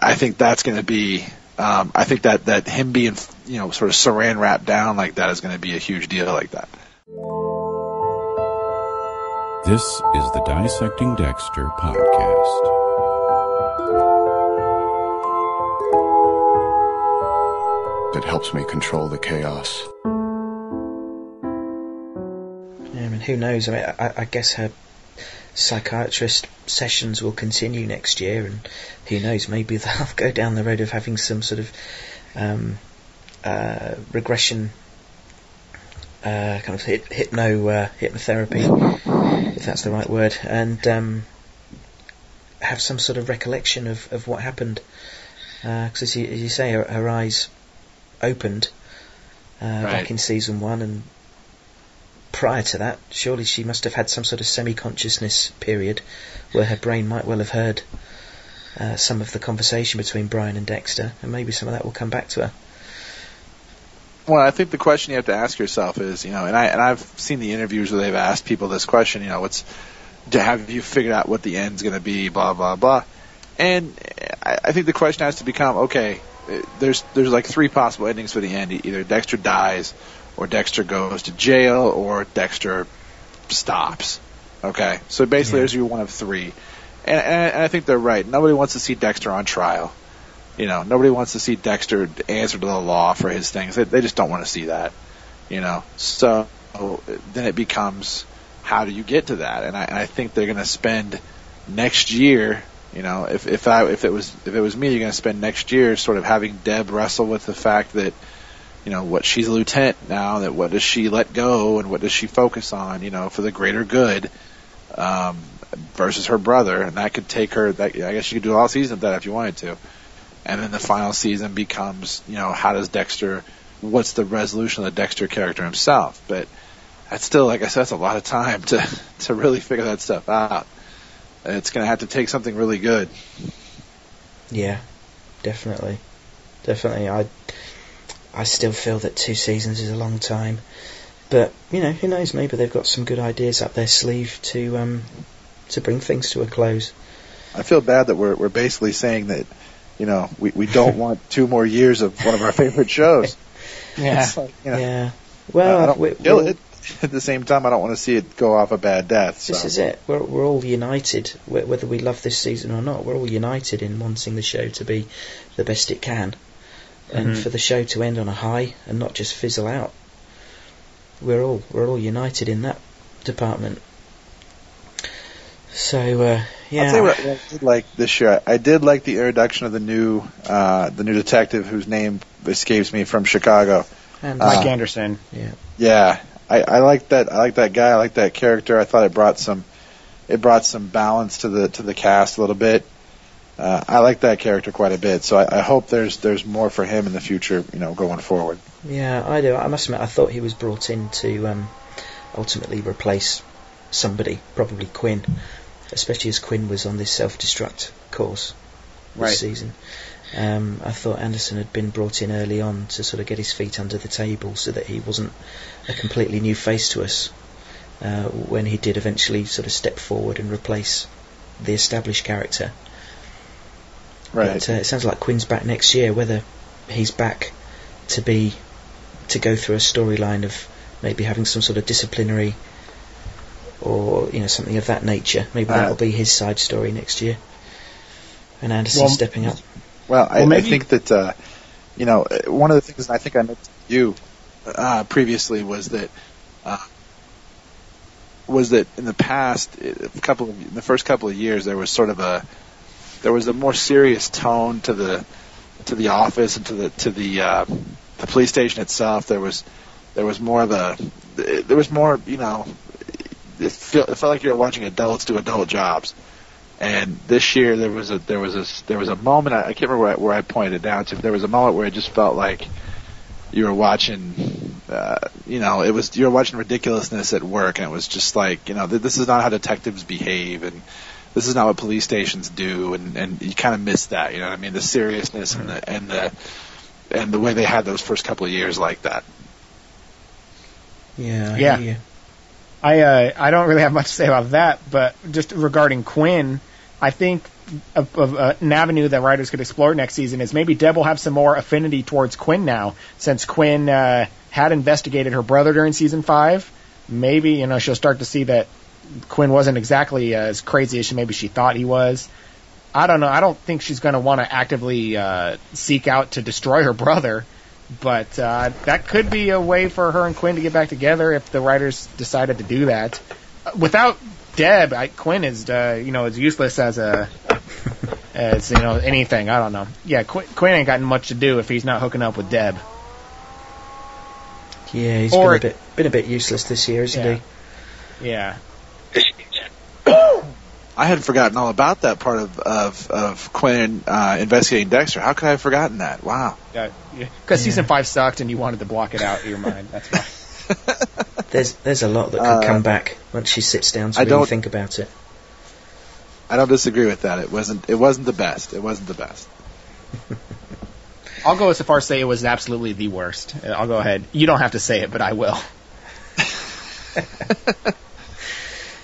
I think that's going to be. Um, I think that that him being, you know, sort of saran wrapped down like that is going to be a huge deal like that. This is the Dissecting Dexter podcast. It helps me control the chaos. Yeah, I mean, who knows? I mean, I, I guess her psychiatrist sessions will continue next year, and who knows? Maybe (laughs) they'll go down the road of having some sort of um, uh, regression, uh, kind of hip, hypno uh, hypnotherapy, if that's the right word, and um, have some sort of recollection of, of what happened. Because as, you, as you say, her, her eyes opened uh, back in season one, and prior to that, surely she must have had some sort of semi-consciousness period where her brain might well have heard uh, some of the conversation between Brian and Dexter, and maybe some of that will come back to her. Well, I think the question you have to ask yourself is, you know, and I and I've seen the interviews where they've asked people this question, you know, what's to have you figured out what the end's going to be, blah blah blah, and I, I think the question has to become, okay, uh, there's there's like three possible endings for the end. Either Dexter dies, or Dexter goes to jail, or Dexter stops. Okay, so basically, Yeah. there's your one of three, and, and and I think they're right. Nobody wants to see Dexter on trial. You know, nobody wants to see Dexter answer to the law for his things. They, they just don't want to see that. You know, so then it becomes how do you get to that? And I, and I think they're going to spend next year. You know, if if I if it was if it was me, you're going to spend next year sort of having Deb wrestle with the fact that you know what she's a lieutenant now. That what does she let go and what does she focus on? You know, for the greater good. Um, versus her brother, and that could take her. That I guess you could do all season of that if you wanted to and then the final season becomes, you know, how does Dexter, what's the resolution of the Dexter character himself? But that's still, like I said, that's a lot of time to (laughs) to really figure that stuff out. It's going to have to take something really good. Yeah, definitely, definitely. I I still feel that two seasons is a long time, but you know, who knows? Maybe they've got some good ideas up their sleeve to um to bring things to a close. I feel bad that we're we're basically saying that, you know, we we don't (laughs) want two more years of one of our favorite shows. (laughs) Yeah. It's like, you know, Yeah. Well, I don't we- we'll- it. (laughs) At the same time, I don't want to see it go off a bad death. So. This is it. We're we're all united, whether we love this season or not. We're all united in wanting the show to be the best it can, and Mhm. for the show to end on a high and not just fizzle out. We're all we're all united in that department. So uh, yeah, I'll tell you what, what I did like this year. I did like the introduction of the new uh, the new detective whose name escapes me from Chicago. and Mike Uh, Anderson. yeah, Yeah, I, I like that. I like that guy. I like that character. I thought it brought some it brought some balance to the to the cast a little bit. Uh, I like that character quite a bit. So I, I hope there's there's more for him in the future. You know, going forward. yeah, I do. I must admit, I thought he was brought in to um, ultimately replace somebody, probably Quinn, especially as Quinn was on this self-destruct course this Right. season. Um, I thought Anderson had been brought in early on to sort of get his feet under the table so that he wasn't a completely new face to us uh, when he did eventually sort of step forward and replace the established character. Right. But uh, it sounds like Quinn's back next year. Whether he's back to be to go through a storyline of maybe having some sort of disciplinary or you know something of that nature. Maybe Uh, that'll be his side story next year. And Anderson Well, stepping up. Well, I, Well, I think that uh, you know uh, one of the things I think I mentioned to you uh, previously was that uh, was that in the past, uh, a couple of, in the first couple of years, there was sort of a there was a more serious tone to the to the office and to the to the uh, the police station itself, there was there was more of a there was more you know it, feel, it felt like you were watching adults do adult jobs. And this year there was a there was a there was a moment I, I can't remember where I, where I pointed it down to. There was a moment where it just felt like you were watching, uh, you know, it was you were watching ridiculousness at work, and it was just like, you know, th- this is not how detectives behave, and this is not what police stations do, and and you kind of miss that, you know what I mean? The seriousness and the and the and the way they had those first couple of years like that. Yeah. I Yeah. I uh, I don't really have much to say about that, but just regarding Quinn, I think of, of uh, an avenue that writers could explore next season is maybe Deb will have some more affinity towards Quinn now, since Quinn uh, had investigated her brother during season five. Maybe you know she'll start to see that Quinn wasn't exactly as crazy as she maybe she thought he was. I don't know. I don't think she's going to want to actively uh, seek out to destroy her brother, but uh, that could be a way for her and Quinn to get back together if the writers decided to do that. Uh, Without Deb, I, Quinn is uh, you know as useless as a as you know anything. I don't know. Yeah, Quinn, Quinn ain't got much to do if he's not hooking up with Deb. Yeah, he's Or- been a bit been a bit useless this year, isn't Yeah. he? Yeah. I had forgotten all about that part of of, of Quinn uh, investigating Dexter. How could I have forgotten that? Wow. Because Uh, season five sucked and you wanted to block it out of your mind. That's fine. (laughs) There's there's a lot that could Uh, come back once she sits down to I really don't- think about it. I don't disagree with that. It wasn't it wasn't the best. It wasn't the best. I'll go as far as say it was absolutely the worst. I'll go ahead. You don't have to say it, but I will. (laughs)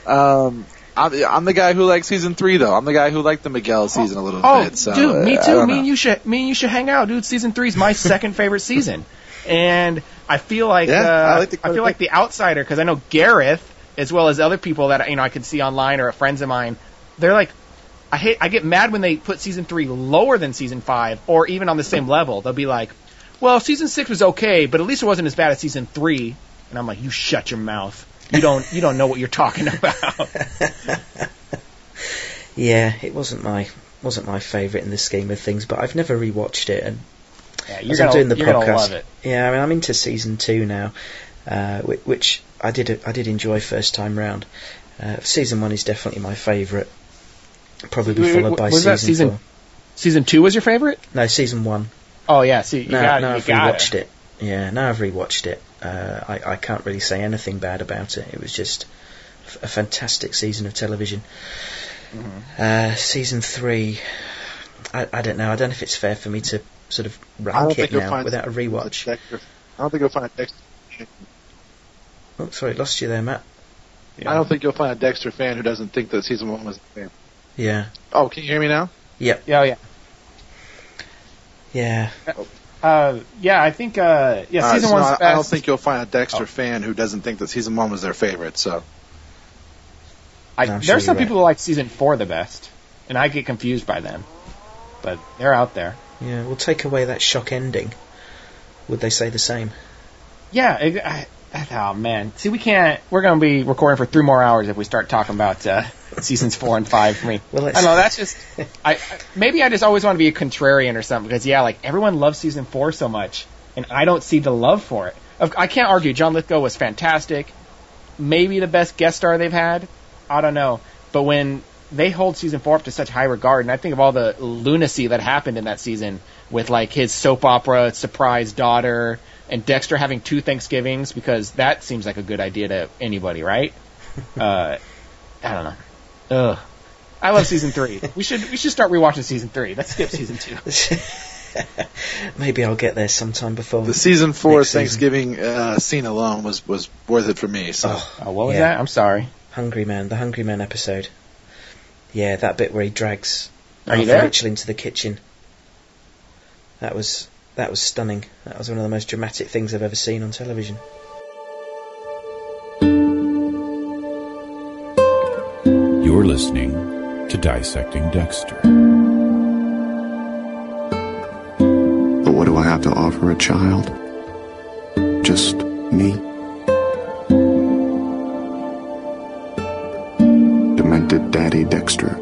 Um, I'm, I'm the guy who liked season three, though. I'm the guy who liked the Miguel season a little Oh, bit. So, dude, me uh, too. Me and you should, me and you should hang out, dude. Season three is my (laughs) second favorite season, and I feel like Yeah, uh, I like the- feel like the outsider because I know Gareth as well as other people that you know I can see online or friends of mine. They're like, I hate, I get mad when they put season three lower than season five or even on the same level. They'll be like, well, season six was okay, but at least it wasn't as bad as season three. And I'm like, you shut your mouth. You don't, you don't know what you're talking about. (laughs) Yeah, it wasn't my wasn't my favourite in the scheme of things, but I've never rewatched it, and Yeah, you're I'm gonna, doing the podcast, love it. yeah, I mean I'm into season two now, uh, which, I did I did enjoy first time round. Uh, season one is definitely my favourite, probably Wait, followed wait, by season, season- four. Season two was your favorite? No, season one. Oh yeah, see, you now, got, now I've rewatched it. Yeah, now I've rewatched it. Uh, I, I can't really say anything bad about it. It was just f- a fantastic season of television. Mm-hmm. Uh, season three, I, I don't know. I don't know if it's fair for me to sort of I rank it now without a rewatch. Dexter. I don't think you'll find a Dexter. Oh, sorry, lost you there, Matt. I don't think you'll find a Dexter fan who doesn't think that season one was the same. Yeah, Oh, can you hear me now? Yep. Yeah, yeah. yeah. Uh, yeah, I think uh, yeah, Uh, season so one's I, best. I don't think you'll find a Dexter Oh. fan who doesn't think that season one was their favorite. So I, No, I'm there's sure some you're people who like season four the best, and I get confused by them, but they're out there. Yeah, we'll take away that shock ending. Would they say the same? Yeah. It, I, oh man, see, we can't. We're gonna be recording for three more hours if we start talking about uh, seasons four and five for me. Well, I don't know. That's just. I maybe I just always want to be a contrarian or something because yeah, like everyone loves season four so much, and I don't see the love for it. I can't argue. John Lithgow was fantastic. Maybe the best guest star they've had. I don't know. But when they hold season four up to such high regard, and I think of all the lunacy that happened in that season with like his soap opera surprise daughter and Dexter having two Thanksgivings because that seems like a good idea to anybody, right? (laughs) uh, I don't know. Ugh. I love season three. We should we should start rewatching season three. Let's skip season two. (laughs) Maybe I'll get there sometime before the season four next season. Thanksgiving uh, scene alone was was worth it for me. So Oh, Oh, what was Yeah. that? I'm sorry. Hungry Man, the Hungry Man episode. Yeah, that bit where he drags Are you Arthur there? Mitchell into the kitchen. That was that was stunning. That was one of the most dramatic things I've ever seen on television. You're listening to Dissecting Dexter. But what do I have to offer a child? Just me? Demented Daddy Dexter.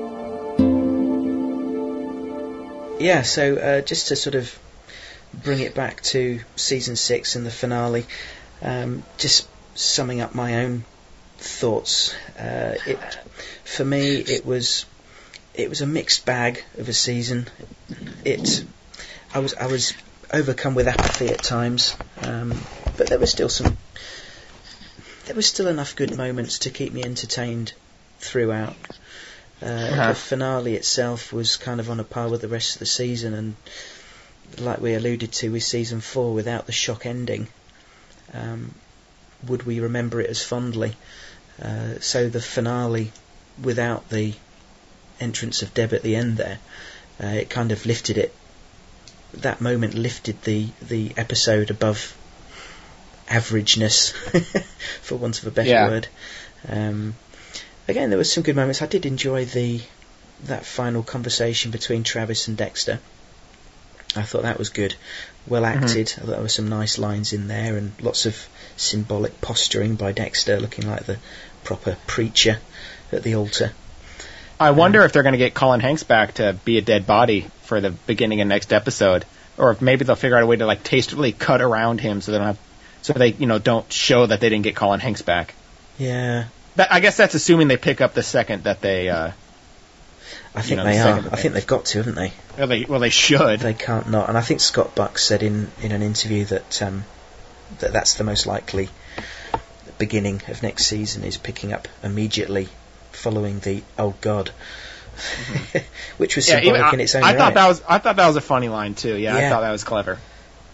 Yeah, so uh, just to sort of bring it back to season six and the finale. Um, just summing up my own thoughts. Uh, it, for me, it was it was a mixed bag of a season. It, I was I was overcome with apathy at times, um, but there was still some. There was still enough good moments to keep me entertained throughout. Uh, Uh-huh. The finale itself was kind of on a par with the rest of the season, and like we alluded to with season four, without the shock ending, um, would we remember it as fondly? Uh, so the finale, without the entrance of Deb at the end there, uh, it kind of lifted it. That moment lifted the the episode above averageness, (laughs) for want of a better Yeah. word. Um, again, there was some good moments. I did enjoy the that final conversation between Travis and Dexter. I thought that was good, well acted. I thought there were some nice lines in there, and lots of symbolic posturing by Dexter, looking like the proper preacher at the altar. I wonder if they're going to get Colin Hanks back to be a dead body for the beginning of next episode, or if maybe they'll figure out a way to like tastefully cut around him so they don't have, so they you know don't show that they didn't get Colin Hanks back. Yeah, That, I guess that's assuming they pick up the second that they. Uh, I You think know, they the are. second I think they've got to, haven't they? well, they well they should. They can't not. And I think Scott Buck said in, in an interview that um, that that's the most likely beginning of next season is picking up immediately following the oh god, (laughs) which was Mm-hmm. Yeah, even- I, in its own I right. thought that was I thought that was a funny line too. Yeah, I thought that was clever.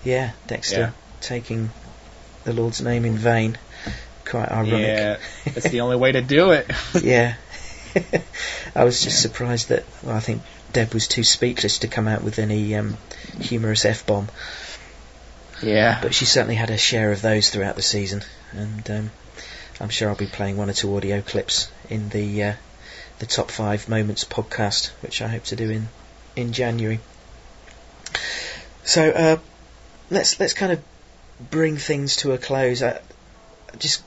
yeah, Dexter Yeah. taking the Lord's name in vain. Quite ironic. Yeah, it's the only way to do it. (laughs) yeah. (laughs) I was just surprised that well, I think Deb was too speechless to come out with any um, humorous f bomb. Yeah. But she certainly had a share of those throughout the season, and um, I'm sure I'll be playing one or two audio clips in the uh, the top five moments podcast, which I hope to do in in January. So uh, let's let's kind of bring things to a close. I, just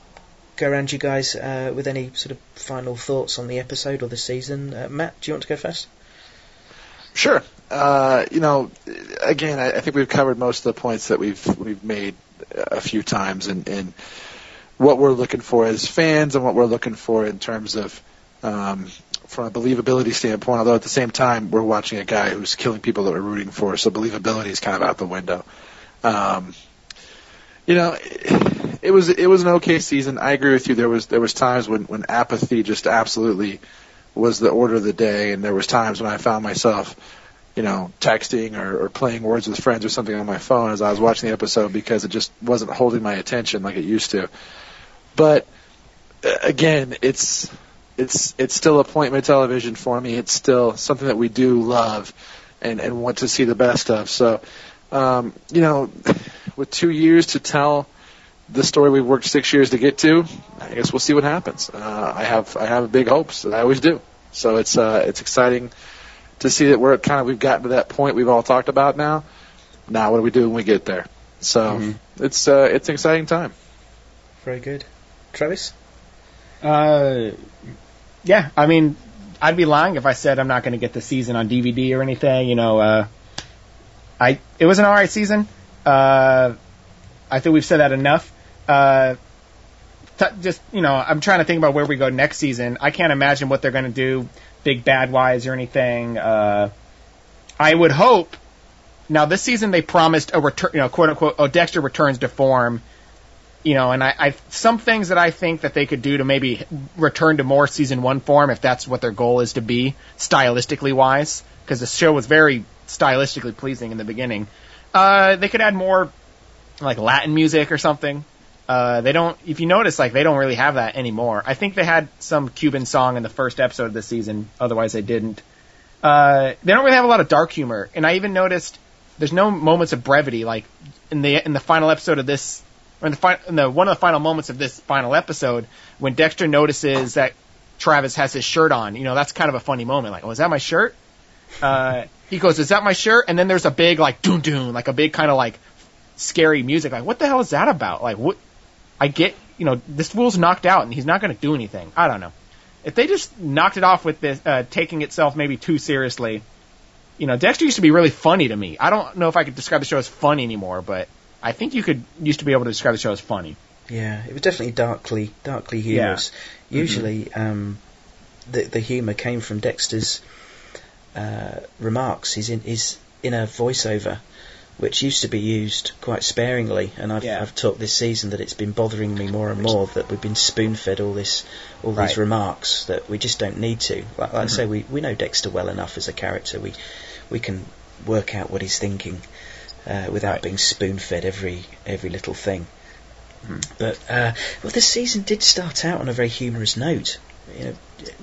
go around you guys uh, with any sort of final thoughts on the episode or the season. Uh, Matt, do you want to go first? Sure. Uh, you know, again, I, I think we've covered most of the points that we've we've made a few times, and, and what we're looking for as fans, and what we're looking for in terms of um, from a believability standpoint. Although at the same time, we're watching a guy who's killing people that we're rooting for, so believability is kind of out the window. Um, you know, it, was it was an okay season. I agree with you. There was there was times when when apathy just absolutely was the order of the day, and there was times when I found myself, you know, texting or, or playing words with friends or something on my phone as I was watching the episode because it just wasn't holding my attention like it used to. But uh, again, it's it's it's still appointment television for me. It's still something that we do love and and want to see the best of. So, um, you know, with two years to tell the story we've worked six years to get to, I guess we'll see what happens. Uh, I have I have big hopes, and I always do. So it's uh, it's exciting to see that we're kind of we've gotten to that point we've all talked about now. Now what do we do when we get there? So it's uh, it's an exciting time. Very good, Travis. Uh, yeah, I mean, I'd be lying if I said I'm not going to get the season on DVD or anything. You know, uh, I it was an alright season. Uh, I think we've said that enough. Uh, t- just you know, I'm trying to think about where we go next season. I can't imagine what they're going to do, big bad wise or anything. Uh, I would hope. Now this season they promised a return, you know, quote unquote, oh Dexter returns to form you know, and I, I some things that I think that they could do to maybe return to more season one form if that's what their goal is to be stylistically wise, because the show was very stylistically pleasing in the beginning. Uh, they could add more like Latin music or something. Uh, they don't, if you notice, like they don't really have that anymore. I think they had some Cuban song in the first episode of the season, otherwise they didn't. Uh, they don't really have a lot of dark humor, and I even noticed there's no moments of brevity like in the in the final episode of this or in the, fi- in the one of the final moments of this final episode when Dexter notices that Travis has his shirt on. You know, that's kind of a funny moment. Like, oh, is that my shirt? Uh, he goes, is that my shirt? And then there's a big like doon doon, like a big kind of like scary music. Like, what the hell is that about? Like, what? I get, you know, this fool's knocked out and he's not going to do anything. I don't know. If they just knocked it off with this, uh, taking itself maybe too seriously, you know, Dexter used to be really funny to me. I don't know if I could describe the show as funny anymore, but I think you could used to be able to describe the show as funny. Yeah, it was definitely darkly, darkly humorous. Mhm. Usually, um, the the humour came from Dexter's uh, remarks. His in his inner voiceover, which used to be used quite sparingly, and I've, Yeah. I've talked this season that it's been bothering me more and more that we've been spoon fed all this, all Right. these remarks that we just don't need to. Like, like I Mhm. say, we we know Dexter well enough as a character. We we can work out what he's thinking uh, without being spoon fed every every little thing. But uh, well, this season did start out on a very humorous note. You know,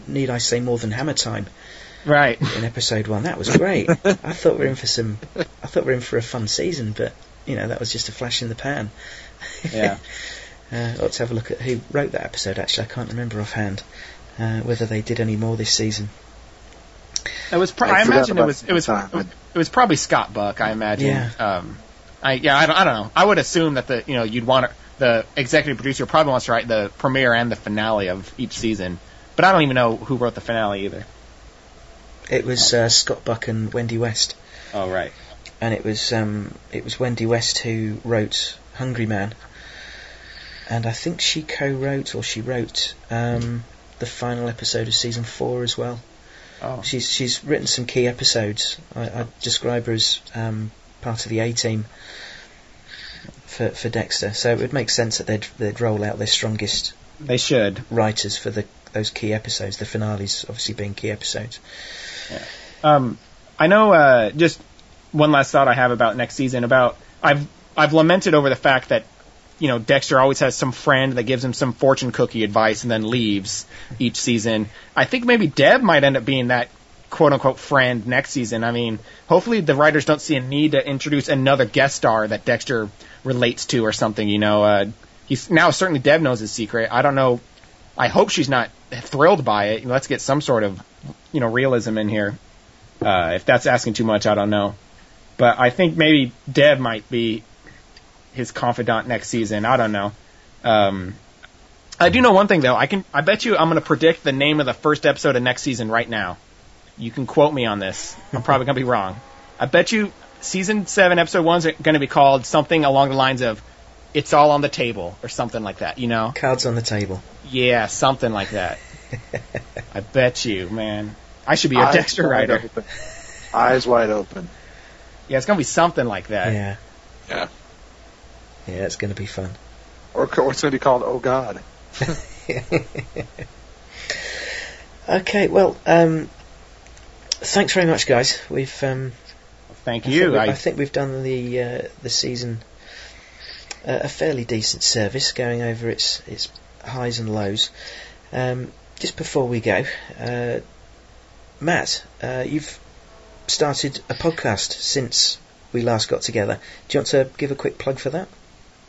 need I say more than Hammer Time? Right. In episode one, that was great. I thought we were in for some. I thought we were in for a fun season, but you know that was just a flash in the pan. Yeah. (laughs) uh, let's have a look at who wrote that episode. Actually, I can't remember offhand uh, whether they did any more this season. It was. Pro- I I, imagine it about was. It was. It was probably Scott Buck. I imagine. Yeah. Um, I yeah. I don't, I don't know. I would assume that the you know you'd want to, the executive producer probably wants to write the premiere and the finale of each season, but I don't even know who wrote the finale either. It was uh, Scott Buck and Wendy West. Oh right. and it was um, it was Wendy West who wrote Hungry Man, and I think she co-wrote or she wrote um, the final episode of season four as well. Oh. She's she's written some key episodes. I, I describe her as um, part of the A team for for Dexter, so it would make sense that they'd they'd roll out their strongest They should. writers for the those key episodes. The finales obviously being key episodes. Um, I know. Uh, just one last thought I have about next season. About I've I've lamented over the fact that you know Dexter always has some friend that gives him some fortune cookie advice and then leaves each season. I think maybe Deb might end up being that quote unquote friend next season. I mean, hopefully the writers don't see a need to introduce another guest star that Dexter relates to or something. You know, uh, he's now certainly Deb knows his secret. I don't know. I hope she's not thrilled by it. Let's get some sort of you know realism in here. Uh, if that's asking too much, I don't know. But I think maybe Deb might be his confidant next season. I don't know. Um, I do know one thing though. I can. I bet you I'm going to predict the name of the first episode of next season right now. You can quote me on this. I'm probably going to be wrong. I bet you season seven, episode one's going to be called something along the lines of "It's all on the table" or something like that. You know? Cards on the table. Yeah, something like that. (laughs) I bet you, man. I should be a Eyes Dexter wide writer. open. Eyes wide open. Yeah, it's gonna be something like that. Yeah, Yeah. yeah, it's going to be fun. Or, co- or it's going to be called Oh God. (laughs) Okay, well, um, thanks very much, guys. We've um, Thank I you. think, we- I, I think we've done the uh, the season a fairly decent service, going over its its highs and lows. Um, just before we go, uh, Matt, uh, you've started a podcast since we last got together. Do you want to give a quick plug for that?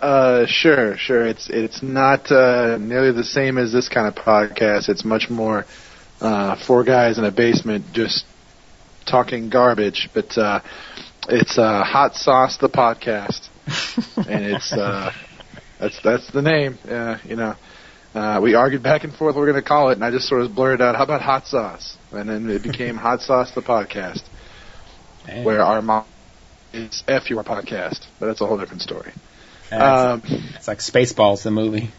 Uh, sure, sure. It's it's not uh, nearly the same as this kind of podcast. It's much more uh, four guys in a basement just talking garbage. But uh, it's uh, Hot Sauce the podcast, and it's uh, that's that's the name. Uh, you know, uh, we argued back and forth what we're going to call it, and I just sort of blurted out, "How about Hot Sauce?" And then it became (laughs) Hot Sauce the podcast, where our mom is F your podcast, but that's a whole different story. Um, it's, it's like Spaceballs, the movie.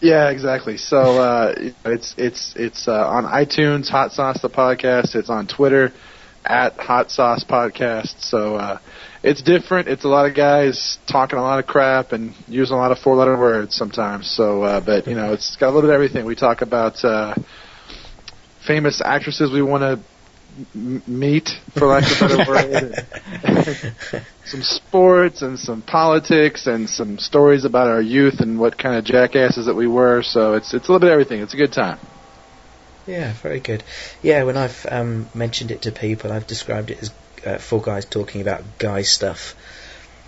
Yeah, exactly. So uh, it's it's it's uh, on iTunes, Hot Sauce the podcast. It's on Twitter at Hot Sauce Podcast. So uh, it's different. It's a lot of guys talking a lot of crap and using a lot of four-letter words sometimes. So, uh, but you know, it's got a little bit of everything. We talk about uh, famous actresses we want to m- meet, for lack of a better word. (laughs) some sports and some politics and some stories about our youth and what kind of jackasses that we were. So it's it's a little bit of everything. It's a good time. Yeah, very good. Yeah, when I've um, mentioned it to people, I've described it as uh, four guys talking about guy stuff.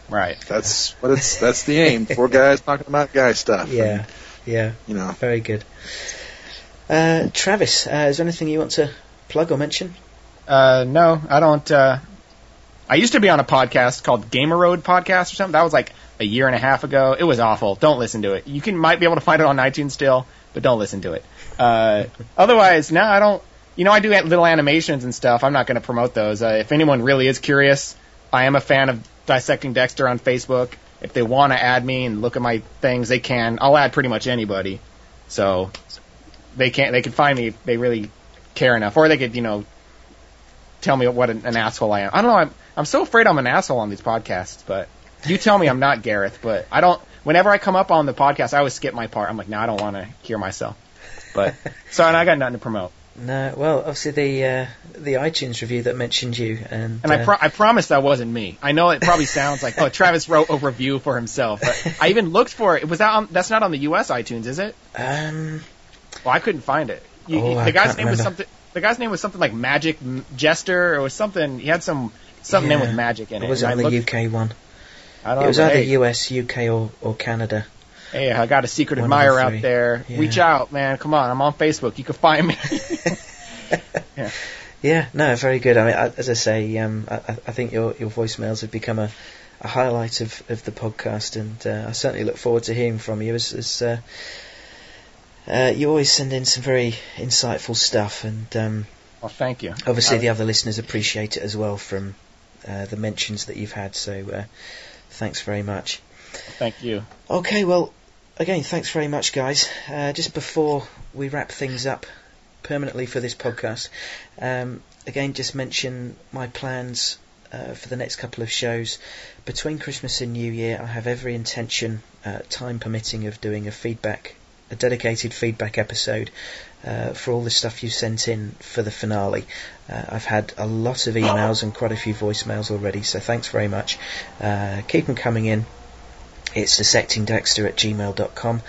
Right. That's what it's. That's the aim. (laughs) Four guys talking about guy stuff. Yeah, And, yeah, you know. very good. Uh, Travis, uh, is there anything you want to plug or mention? Uh, no, I don't. Uh, I used to be on a podcast called Gamer Road Podcast or something. That was like a year and a half ago. It was awful. Don't listen to it. You can might be able to find it on iTunes still, but don't listen to it. Uh, (laughs) otherwise, no, I don't. You know, I do little animations and stuff. I'm not going to promote those. Uh, if anyone really is curious, I am a fan of Dissecting Dexter on Facebook. If they want to add me and look at my things, they can. I'll add pretty much anybody. So they can they can find me if they really care enough, or they could you know tell me what an, an asshole I am. I don't know. I'm I'm so afraid I'm an asshole on these podcasts, but you tell me I'm not Gareth. But I don't. Whenever I come up on the podcast, I always skip my part. I'm like, no, I don't want to hear myself. But so and I got nothing to promote. No, well, obviously the uh, the iTunes review that mentioned you, and And I, uh, pro- I promise that wasn't me. I know it probably sounds like, oh, Travis wrote a review for himself. But (laughs) I even looked for it. Was that on? That's not on the U.S. iTunes, is it? um, Well, I couldn't find it. You, Oh, the guy's name was something. The guy's name was something like Magic Jester, or something. He had some something in yeah. with magic in Or it. was it on the UK one? I don't It was know, either hey, US, UK, or, or Canada. Hey, I got a secret One admirer out there. Yeah. Reach out, man. Come on, I'm on Facebook. You can find me. (laughs) (laughs) Yeah, no, very good. I mean, I, as I say, um, I, I I think your your voicemails have become a, a highlight of, of the podcast, and uh, I certainly look forward to hearing from you. As, as uh, uh, you always send in some very insightful stuff, and um, well, thank you. obviously Uh, the other listeners appreciate it as well from uh, the mentions that you've had. So uh, thanks very much. Thank you. Okay, well, again, thanks very much, guys. Uh, just before we wrap things up permanently for this podcast, um, again, just mention my plans uh, for the next couple of shows. Between Christmas and New Year, I have every intention, uh, time permitting, of doing a feedback, a dedicated feedback episode. Uh, for all the stuff you sent in for the finale. Uh, I've had a lot of emails and quite a few voicemails already, so thanks very much. Uh, keep them coming in. It's dissectingdexter at gmail.com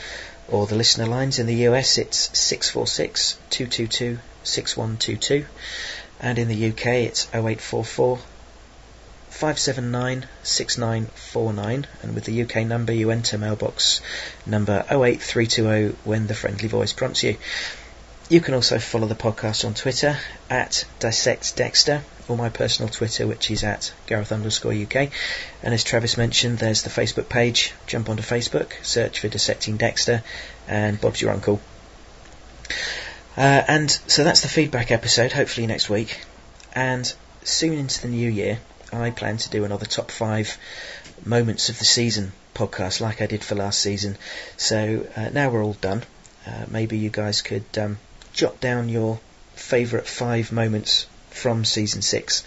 or the listener lines in the US it's 646 222 6122 and in the UK it's 0844 579 6949 and with the UK number you enter mailbox number 08320 when the friendly voice prompts you. You can also follow the podcast on Twitter at DissectDexter or my personal Twitter, which is at Gareth underscore UK. And as Travis mentioned, there's the Facebook page. Jump onto Facebook, search for Dissecting Dexter, and Bob's your uncle. Uh, and so that's the feedback episode, hopefully next week. And soon into the new year, I plan to do another top five moments of the season podcast, like I did for last season. So uh, now we're all done. Uh, maybe you guys could um, jot down your favourite five moments from season six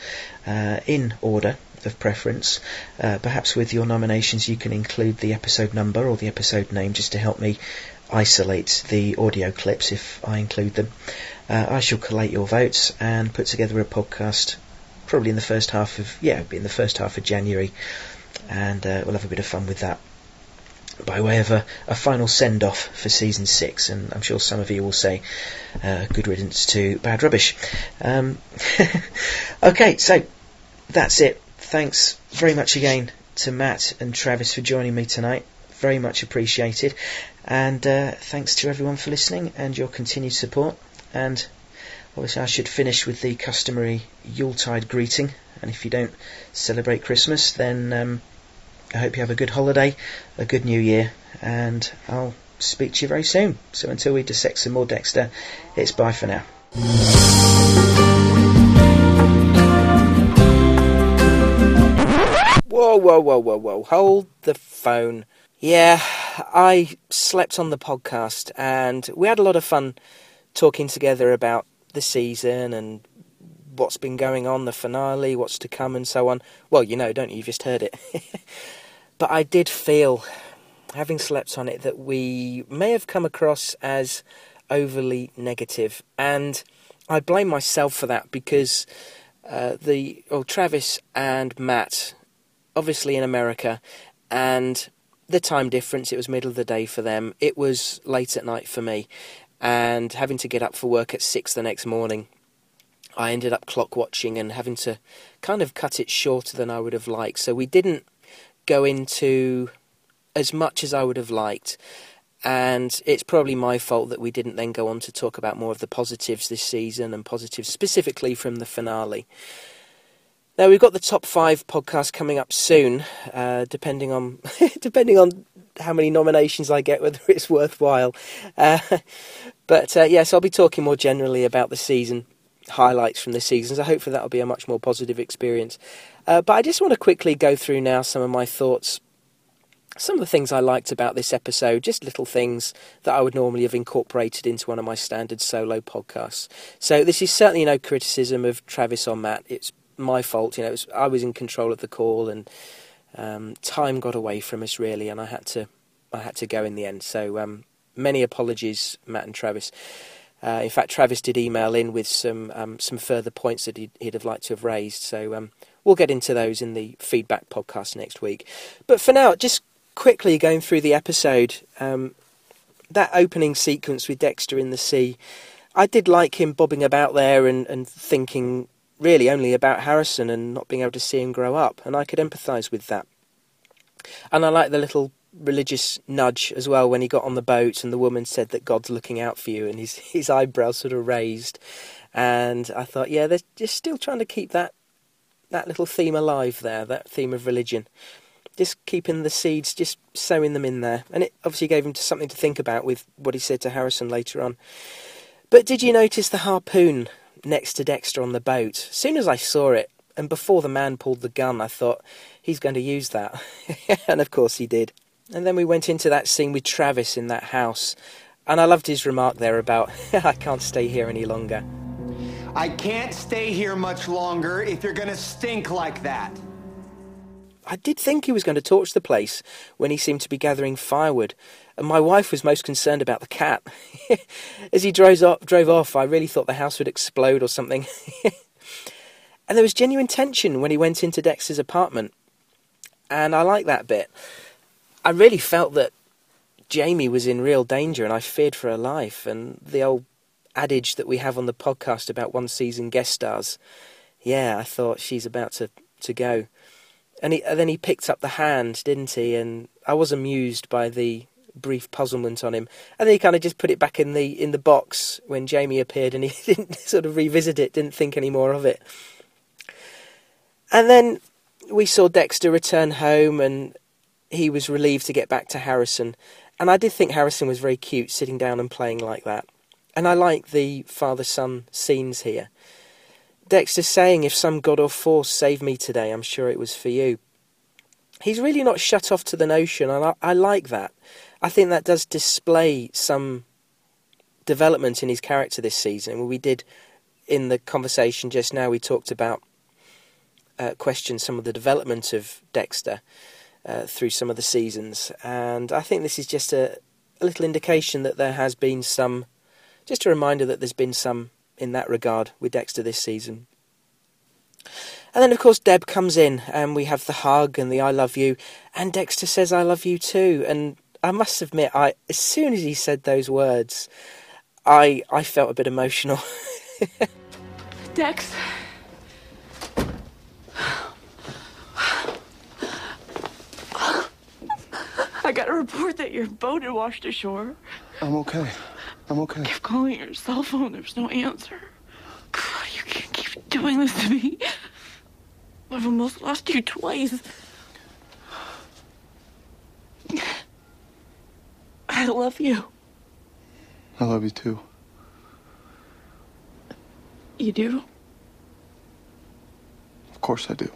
uh, in order of preference. Uh, perhaps with your nominations, you can include the episode number or the episode name just to help me isolate the audio clips if I include them. Uh, I shall collate your votes and put together a podcast probably in the first half of yeah, in the first half of January, and uh, we'll have a bit of fun with that by way of a, a final send off for season six, and I'm sure some of you will say uh, good riddance to bad rubbish. Um, (laughs) okay, so that's it. Thanks very much again to Matt and Travis for joining me tonight. Very much appreciated. And uh, thanks to everyone for listening and your continued support. And obviously, I should finish with the customary Yuletide greeting. And if you don't celebrate Christmas, then um, I hope you have a good holiday, a good new year, and I'll speak to you very soon. So until we dissect some more Dexter, it's bye for now. Whoa, whoa, whoa, whoa, whoa. Hold the phone. Yeah, I slept on the podcast and we had a lot of fun talking together about the season and what's been going on, the finale, what's to come, and so on. Well, you know, don't you? You just heard it. (laughs) but I did feel, having slept on it, that we may have come across as overly negative, and I blame myself for that because uh, the well, Travis and Matt, obviously in America, and the time difference. It was middle of the day for them. It was late at night for me, and having to get up for work at six the next morning. I ended up clock watching and having to kind of cut it shorter than I would have liked. So we didn't go into as much as I would have liked. And it's probably my fault that we didn't then go on to talk about more of the positives this season and positives specifically from the finale. Now we've got the top five podcast coming up soon, uh, depending on (laughs) depending on how many nominations I get, whether it's worthwhile. Uh, but uh, yes, I'll be talking more generally about the season highlights from the season. So hopefully that'll be a much more positive experience. Uh, but I just want to quickly go through now some of my thoughts. Some of the things I liked about this episode, just little things that I would normally have incorporated into one of my standard solo podcasts. So this is certainly no criticism of Travis or Matt. It's my fault. You know, was, I was in control of the call, and um, time got away from us really, and I had to I had to go in the end. So um, many apologies, Matt and Travis. Uh, in fact, Travis did email in with some um, some further points that he'd, he'd, have liked to have raised. So um, we'll get into those in the feedback podcast next week. But for now, just quickly going through the episode, um, that opening sequence with Dexter in the sea, I did like him bobbing about there and, and thinking really only about Harrison and not being able to see him grow up, and I could empathise with that. And I like the little religious nudge as well when he got on the boat and the woman said that God's looking out for you and his (laughs) his eyebrows sort of raised and I thought yeah they're just still trying to keep that that little theme alive there that theme of religion. Just keeping the seeds just sowing them in there. And it obviously gave him something to think about with what he said to Harrison later on. But did you notice the harpoon next to Dexter on the boat? As soon as I saw it and before the man pulled the gun I thought he's going to use that. (laughs) And of course he did. And then we went into that scene with Travis in that house. And I loved his remark there about, (laughs) I can't stay here any longer. I can't stay here much longer if you're going to stink like that. I did think he was going to torch the place when he seemed to be gathering firewood, and my wife was most concerned about the cat. (laughs) As he drove off, drove off, I really thought the house would explode or something. (laughs) and there was genuine tension when he went into Dex's apartment, and I like that bit. I really felt that Jamie was in real danger and I feared for her life. And the old adage that we have on the podcast about one season guest stars, yeah, I thought she's about to, to go. And, he, and then he picked up the hand, didn't he? And I was amused by the brief puzzlement on him. And then he kind of just put it back in the in the box when Jamie appeared, and he (laughs) didn't sort of revisit it, didn't think any more of it. And then we saw Dexter return home, and he was relieved to get back to Harrison. And I did think Harrison was very cute sitting down and playing like that. And I like the father son scenes here. Dexter saying, If some god or force saved me today, I'm sure it was for you. He's really not shut off to the notion, and I, I like that. I think that does display some development in his character this season. We did, in the conversation just now, we talked about, uh, questioned some of the development of Dexter uh, through some of the seasons. And I think this is just a, a little indication that there has been some, just a reminder that there's been some in that regard with Dexter this season. And then, of course, Deb comes in, and we have the hug and the "I love you," and Dexter says "I love you too." And I must admit, I as soon as he said those words, I I felt a bit emotional. (laughs) Dex, I got a report that your boat had washed ashore. I'm okay. I'm okay. Keep calling your cell phone. There's no answer. God, you can't keep doing this to me. I've almost lost you twice. I love you. I love you too. You do? Of course I do.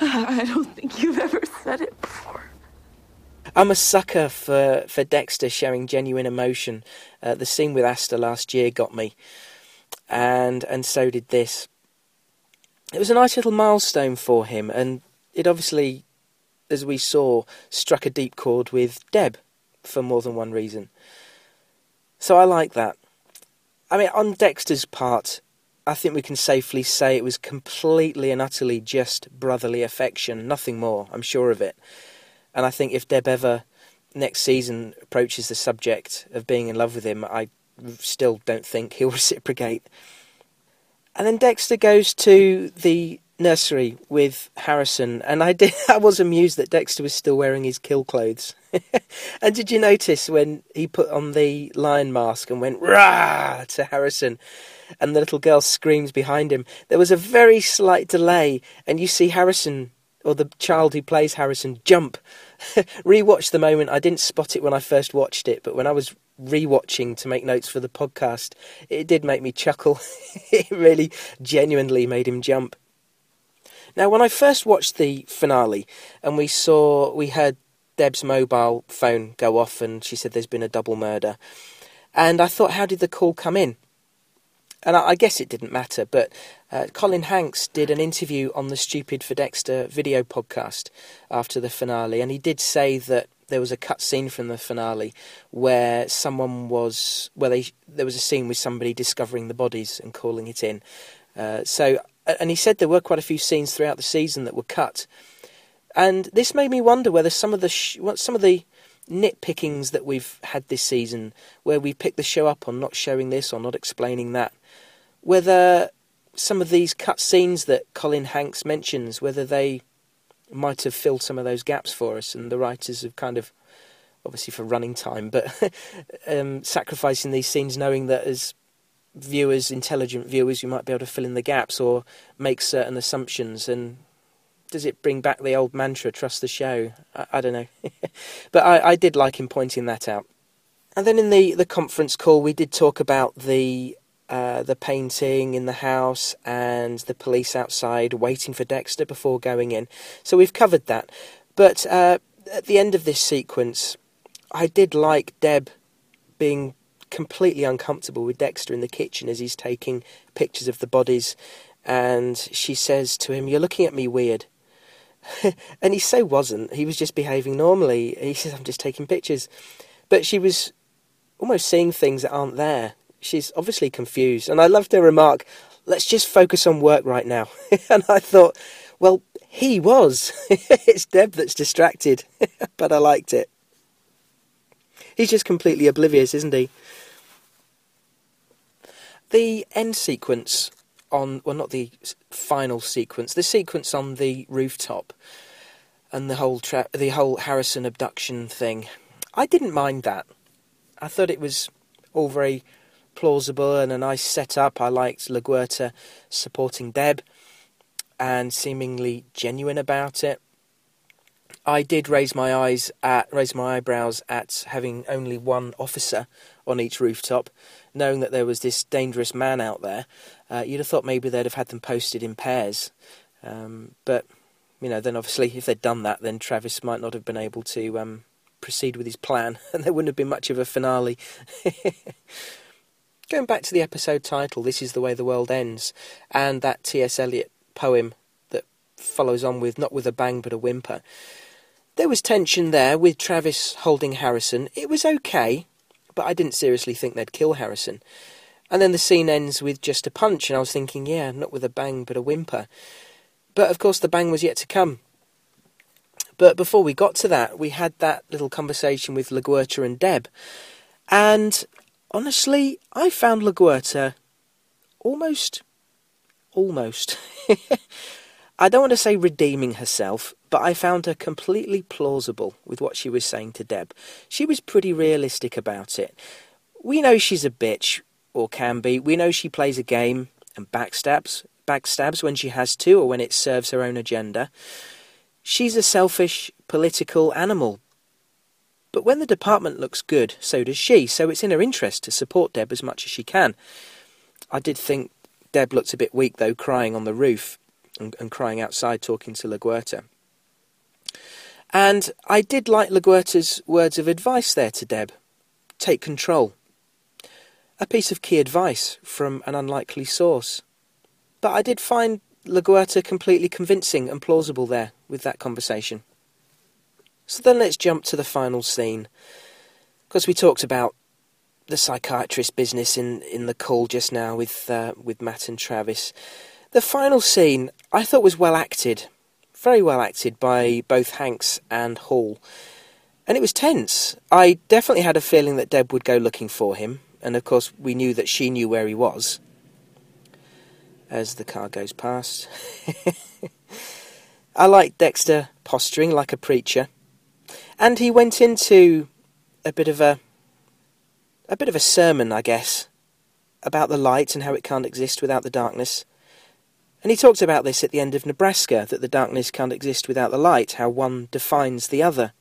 I don't think you've ever said it before. I'm a sucker for, for Dexter showing genuine emotion. Uh, the scene with Astor last year got me, and and so did this. It was a nice little milestone for him, and it obviously, as we saw, struck a deep chord with Deb for more than one reason. So I like that. I mean, on Dexter's part, I think we can safely say it was completely and utterly just brotherly affection, nothing more. I'm sure of it. And I think if Deb ever next season approaches the subject of being in love with him, I still don't think he'll (laughs) reciprocate. And then Dexter goes to the nursery with Harrison, and I did. (laughs) I was amused that Dexter was still wearing his kill clothes. (laughs) and did you notice when he put on the lion mask and went rah to Harrison? and the little girl screams behind him. There was a very slight delay, and you see Harrison or the child who plays Harrison jump. (laughs) Rewatch the moment. I didn't spot it when I first watched it, but when I was rewatching to make notes for the podcast, it did make me chuckle. (laughs) it really genuinely made him jump. Now, when I first watched the finale and we saw, we heard Deb's mobile phone go off and she said there's been a double murder. And I thought, how did the call come in? And I, I guess it didn't matter, but uh, Colin Hanks did an interview on the Stupid for Dexter video podcast after the finale, and he did say that there was a cut scene from the finale where someone was where they there was a scene with somebody discovering the bodies and calling it in. Uh, so, and he said there were quite a few scenes throughout the season that were cut, and this made me wonder whether some of the sh- some of the nitpickings that we've had this season, where we pick the show up on not showing this or not explaining that, whether some of these cut scenes that Colin Hanks mentions, whether they might have filled some of those gaps for us, and the writers have kind of, obviously for running time, but (laughs) um, sacrificing these scenes, knowing that as viewers, intelligent viewers, you might be able to fill in the gaps or make certain assumptions. And does it bring back the old mantra, trust the show? I, I don't know. (laughs) but I, I did like him pointing that out. And then in the, the conference call, we did talk about the uh, the painting in the house and the police outside waiting for Dexter before going in. So we've covered that. But uh, at the end of this sequence, I did like Deb being completely uncomfortable with Dexter in the kitchen as he's taking pictures of the bodies. And she says to him, You're looking at me weird. (laughs) and he so wasn't. He was just behaving normally. He says, I'm just taking pictures. But she was almost seeing things that aren't there she's obviously confused. And I loved her remark, let's just focus on work right now. (laughs) and I thought, well, he was. (laughs) it's Deb that's distracted, (laughs) but I liked it. He's just completely oblivious, isn't he? The end sequence on, well, not the final sequence, the sequence on the rooftop and the whole tra- the whole Harrison abduction thing. I didn't mind that. I thought it was all very plausible and a nice setup. I liked LaGuerta supporting Deb and seemingly genuine about it. I did raise my eyes at raise my eyebrows at having only one officer on each rooftop, knowing that there was this dangerous man out there. Uh, you'd have thought maybe they'd have had them posted in pairs, um, but you know, then obviously if they'd done that, then Travis might not have been able to um, proceed with his plan, (laughs) and there wouldn't have been much of a finale. (laughs) Going back to the episode title, This is the Way the World Ends, and that T.S. Eliot poem that follows on with Not with a Bang but a Whimper, there was tension there with Travis holding Harrison. It was okay, but I didn't seriously think they'd kill Harrison. And then the scene ends with just a punch, and I was thinking, yeah, not with a bang but a whimper. But of course, the bang was yet to come. But before we got to that, we had that little conversation with LaGuerta and Deb. And honestly, I found LaGuerta almost, almost. (laughs) I don't want to say redeeming herself, but I found her completely plausible with what she was saying to Deb. She was pretty realistic about it. We know she's a bitch, or can be. We know she plays a game and backstabs, backstabs when she has to or when it serves her own agenda. She's a selfish, political animal, but when the department looks good, so does she, so it's in her interest to support Deb as much as she can. I did think Deb looked a bit weak, though, crying on the roof and, and crying outside talking to LaGuerta. And I did like LaGuerta's words of advice there to Deb take control. A piece of key advice from an unlikely source. But I did find LaGuerta completely convincing and plausible there with that conversation. So then let's jump to the final scene. Because we talked about the psychiatrist business in, in the call just now with uh, with Matt and Travis. The final scene I thought was well acted, very well acted by both Hanks and Hall, and it was tense. I definitely had a feeling that Deb would go looking for him, and of course we knew that she knew where he was. As the car goes past, (laughs) I like Dexter posturing like a preacher. And he went into a bit of a a bit of a sermon, I guess, about the light and how it can't exist without the darkness. And he talked about this at the end of Nebraska that the darkness can't exist without the light, how one defines the other.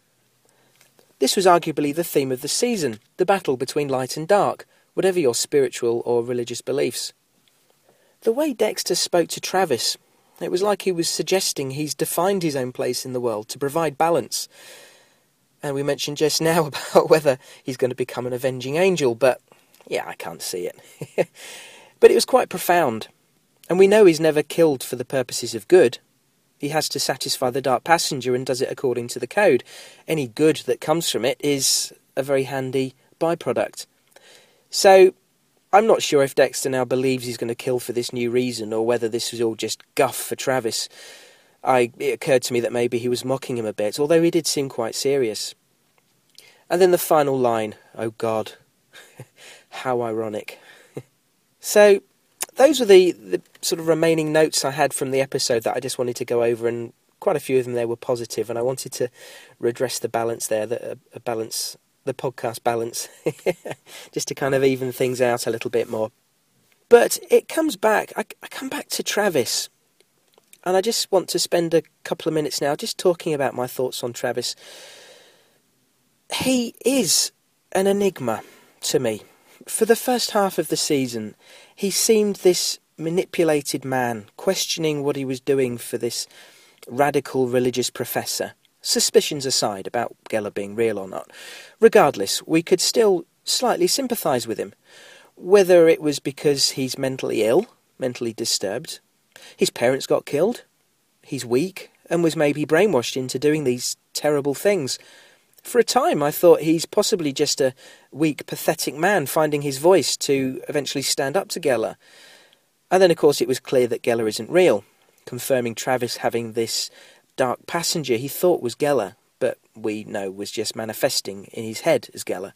This was arguably the theme of the season the battle between light and dark, whatever your spiritual or religious beliefs. The way Dexter spoke to Travis, it was like he was suggesting he's defined his own place in the world to provide balance. And we mentioned just now (laughs) about whether he's going to become an avenging angel, but yeah, I can't see it. (laughs) but it was quite profound. And we know he's never killed for the purposes of good. He has to satisfy the Dark Passenger and does it according to the code. Any good that comes from it is a very handy byproduct. So, I'm not sure if Dexter now believes he's going to kill for this new reason or whether this was all just guff for Travis. I, it occurred to me that maybe he was mocking him a bit, although he did seem quite serious. And then the final line oh God, (laughs) how ironic. (laughs) so, those were the, the sort of remaining notes I had from the episode that I just wanted to go over, and quite a few of them there were positive, and I wanted to redress the balance there, the uh, a balance, the podcast balance, (laughs) just to kind of even things out a little bit more. But it comes back. I, I come back to Travis, and I just want to spend a couple of minutes now just talking about my thoughts on Travis. He is an enigma to me. For the first half of the season, he seemed this manipulated man, questioning what he was doing for this radical religious professor. Suspicions aside about Gellar being real or not. Regardless, we could still slightly sympathise with him. Whether it was because he's mentally ill, mentally disturbed, his parents got killed, he's weak, and was maybe brainwashed into doing these terrible things. For a time, I thought he's possibly just a weak, pathetic man finding his voice to eventually stand up to Gellar. And then, of course, it was clear that Gellar isn't real, confirming Travis having this dark passenger he thought was Gellar, but we know was just manifesting in his head as Gellar.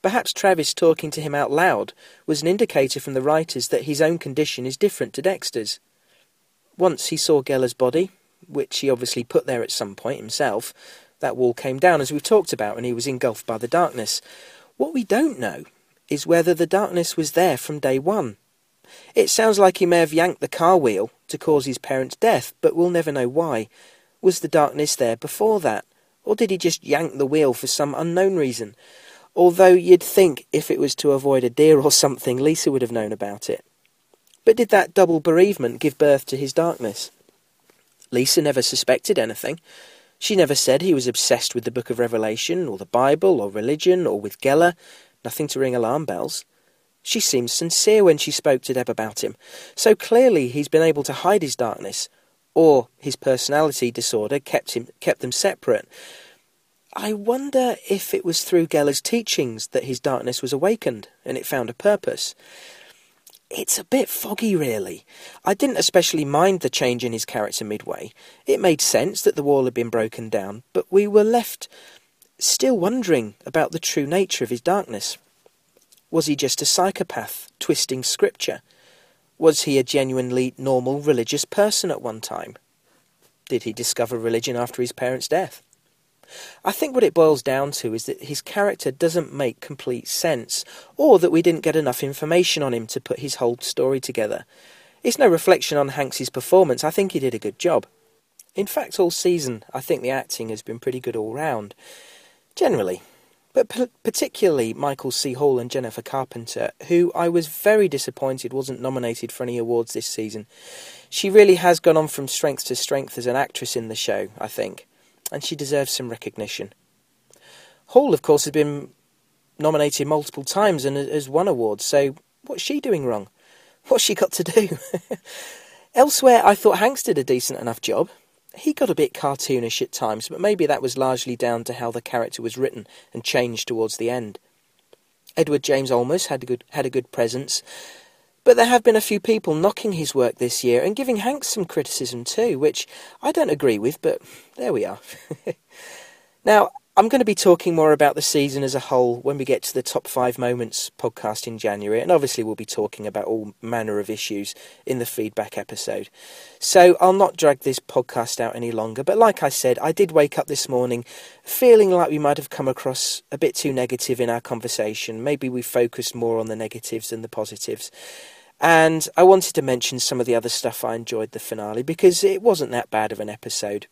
Perhaps Travis talking to him out loud was an indicator from the writers that his own condition is different to Dexter's. Once he saw Gellar's body, which he obviously put there at some point himself, that wall came down, as we've talked about, and he was engulfed by the darkness. What we don't know is whether the darkness was there from day one. It sounds like he may have yanked the car wheel to cause his parents' death, but we'll never know why. Was the darkness there before that? Or did he just yank the wheel for some unknown reason? Although you'd think if it was to avoid a deer or something, Lisa would have known about it. But did that double bereavement give birth to his darkness? Lisa never suspected anything. She never said he was obsessed with the Book of Revelation, or the Bible, or religion, or with Gellar. Nothing to ring alarm bells. She seemed sincere when she spoke to Deb about him. So clearly he's been able to hide his darkness, or his personality disorder kept him kept them separate. I wonder if it was through Gellar's teachings that his darkness was awakened and it found a purpose it's a bit foggy, really. I didn't especially mind the change in his character midway. It made sense that the wall had been broken down, but we were left still wondering about the true nature of his darkness. Was he just a psychopath, twisting scripture? Was he a genuinely normal religious person at one time? Did he discover religion after his parents' death? I think what it boils down to is that his character doesn't make complete sense, or that we didn't get enough information on him to put his whole story together. It's no reflection on Hanks's performance. I think he did a good job. In fact, all season, I think the acting has been pretty good all round. Generally. But p- particularly Michael C. Hall and Jennifer Carpenter, who I was very disappointed wasn't nominated for any awards this season. She really has gone on from strength to strength as an actress in the show, I think and she deserves some recognition. Hall, of course, has been nominated multiple times and has won awards, so what's she doing wrong? What's she got to do? (laughs) Elsewhere, I thought Hanks did a decent enough job. He got a bit cartoonish at times, but maybe that was largely down to how the character was written and changed towards the end. Edward James Olmos had a good had a good presence, but there have been a few people knocking his work this year and giving Hanks some criticism too, which I don't agree with, but there we are. (laughs) now, I'm going to be talking more about the season as a whole when we get to the top five moments podcast in January, and obviously we'll be talking about all manner of issues in the feedback episode. So I'll not drag this podcast out any longer, but like I said, I did wake up this morning feeling like we might have come across a bit too negative in our conversation. Maybe we focused more on the negatives than the positives. And I wanted to mention some of the other stuff I enjoyed the finale because it wasn't that bad of an episode.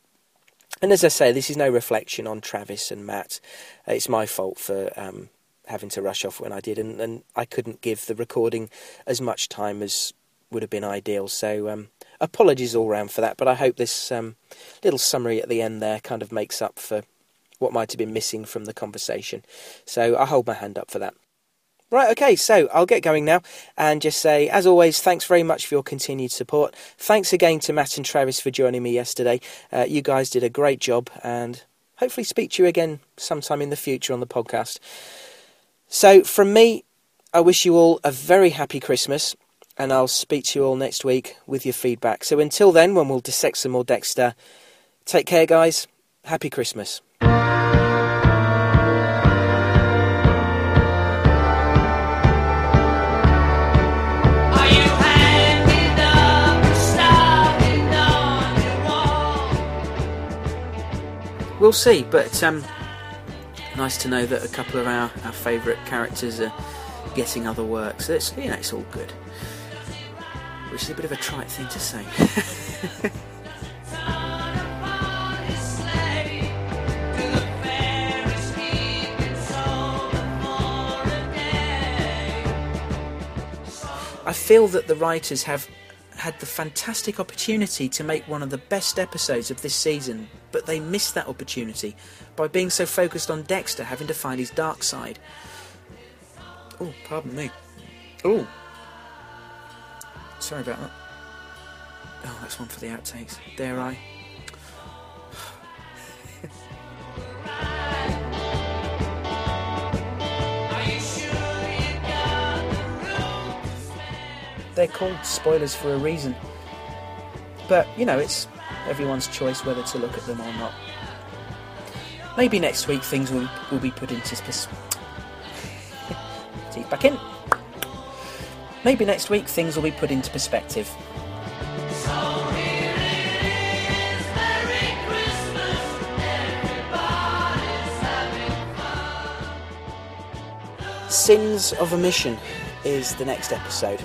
And as I say, this is no reflection on Travis and Matt. Uh, it's my fault for um, having to rush off when I did, and, and, I couldn't give the recording as much time as would have been ideal. So um, apologies all round for that. But I hope this um, little summary at the end there kind of makes up for what might have been missing from the conversation. So I hold my hand up for that. Right, okay, so I'll get going now and just say, as always, thanks very much for your continued support. Thanks again to Matt and Travis for joining me yesterday. Uh, you guys did a great job and hopefully speak to you again sometime in the future on the podcast. So, from me, I wish you all a very happy Christmas and I'll speak to you all next week with your feedback. So, until then, when we'll dissect some more Dexter, take care, guys. Happy Christmas. We'll see, but um, nice to know that a couple of our, our favourite characters are getting other work. So it's you know it's all good. Which is a bit of a trite thing to say. (laughs) I feel that the writers have had the fantastic opportunity to make one of the best episodes of this season, but they missed that opportunity by being so focused on Dexter having to find his dark side. Oh, pardon me. Oh. Sorry about that. Oh, that's one for the outtakes. Dare I? (sighs) They're called spoilers for a reason. But, you know, it's everyone's choice whether to look at them or not. Maybe next week things will, will be put into perspective. (laughs) Teeth back in. Maybe next week things will be put into perspective. Sins of Omission is the next episode.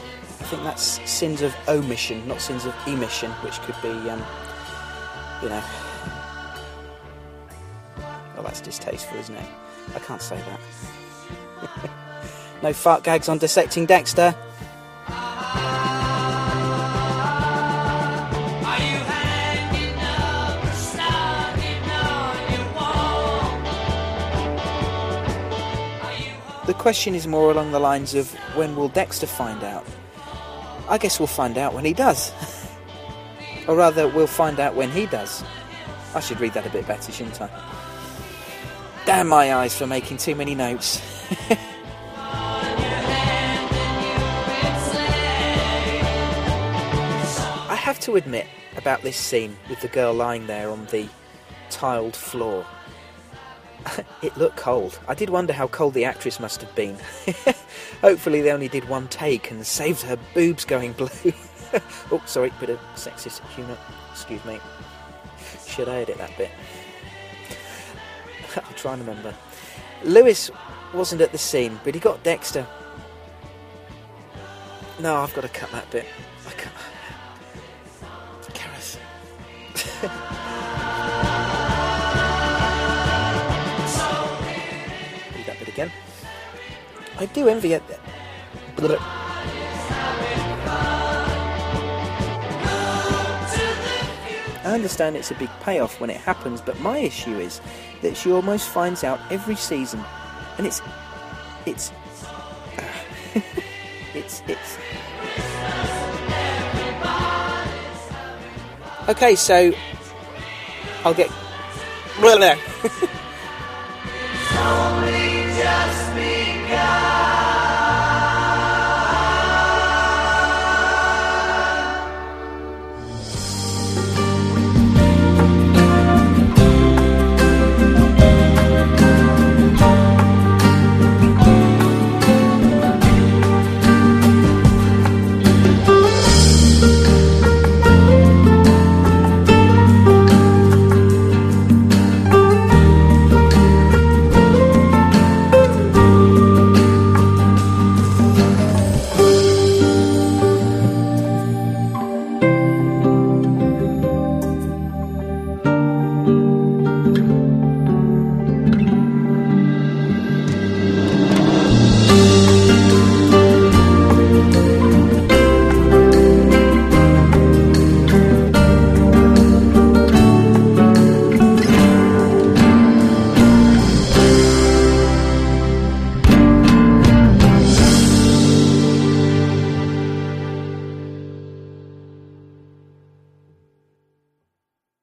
I think that's sins of omission, not sins of emission, which could be, um, you know. Well, that's distasteful, isn't it? I can't say that. (laughs) no fart gags on dissecting Dexter. The question is more along the lines of when will Dexter find out? I guess we'll find out when he does. (laughs) or rather, we'll find out when he does. I should read that a bit better, shouldn't I? Damn my eyes for making too many notes. (laughs) I have to admit about this scene with the girl lying there on the tiled floor. (laughs) it looked cold. I did wonder how cold the actress must have been. (laughs) Hopefully, they only did one take and saved her boobs going (laughs) blue. oh, sorry, bit of sexist humour. Excuse me. Should I edit that bit? I'll try and remember. Louis wasn't at the scene, but he got Dexter. No, I've got to cut that bit. I can't. Gareth. Again. I do envy it. I understand it's a big payoff when it happens, but my issue is that she almost finds out every season, and it's, it's, (laughs) it's, it's. Okay, so I'll get. (laughs) (laughs) just begun.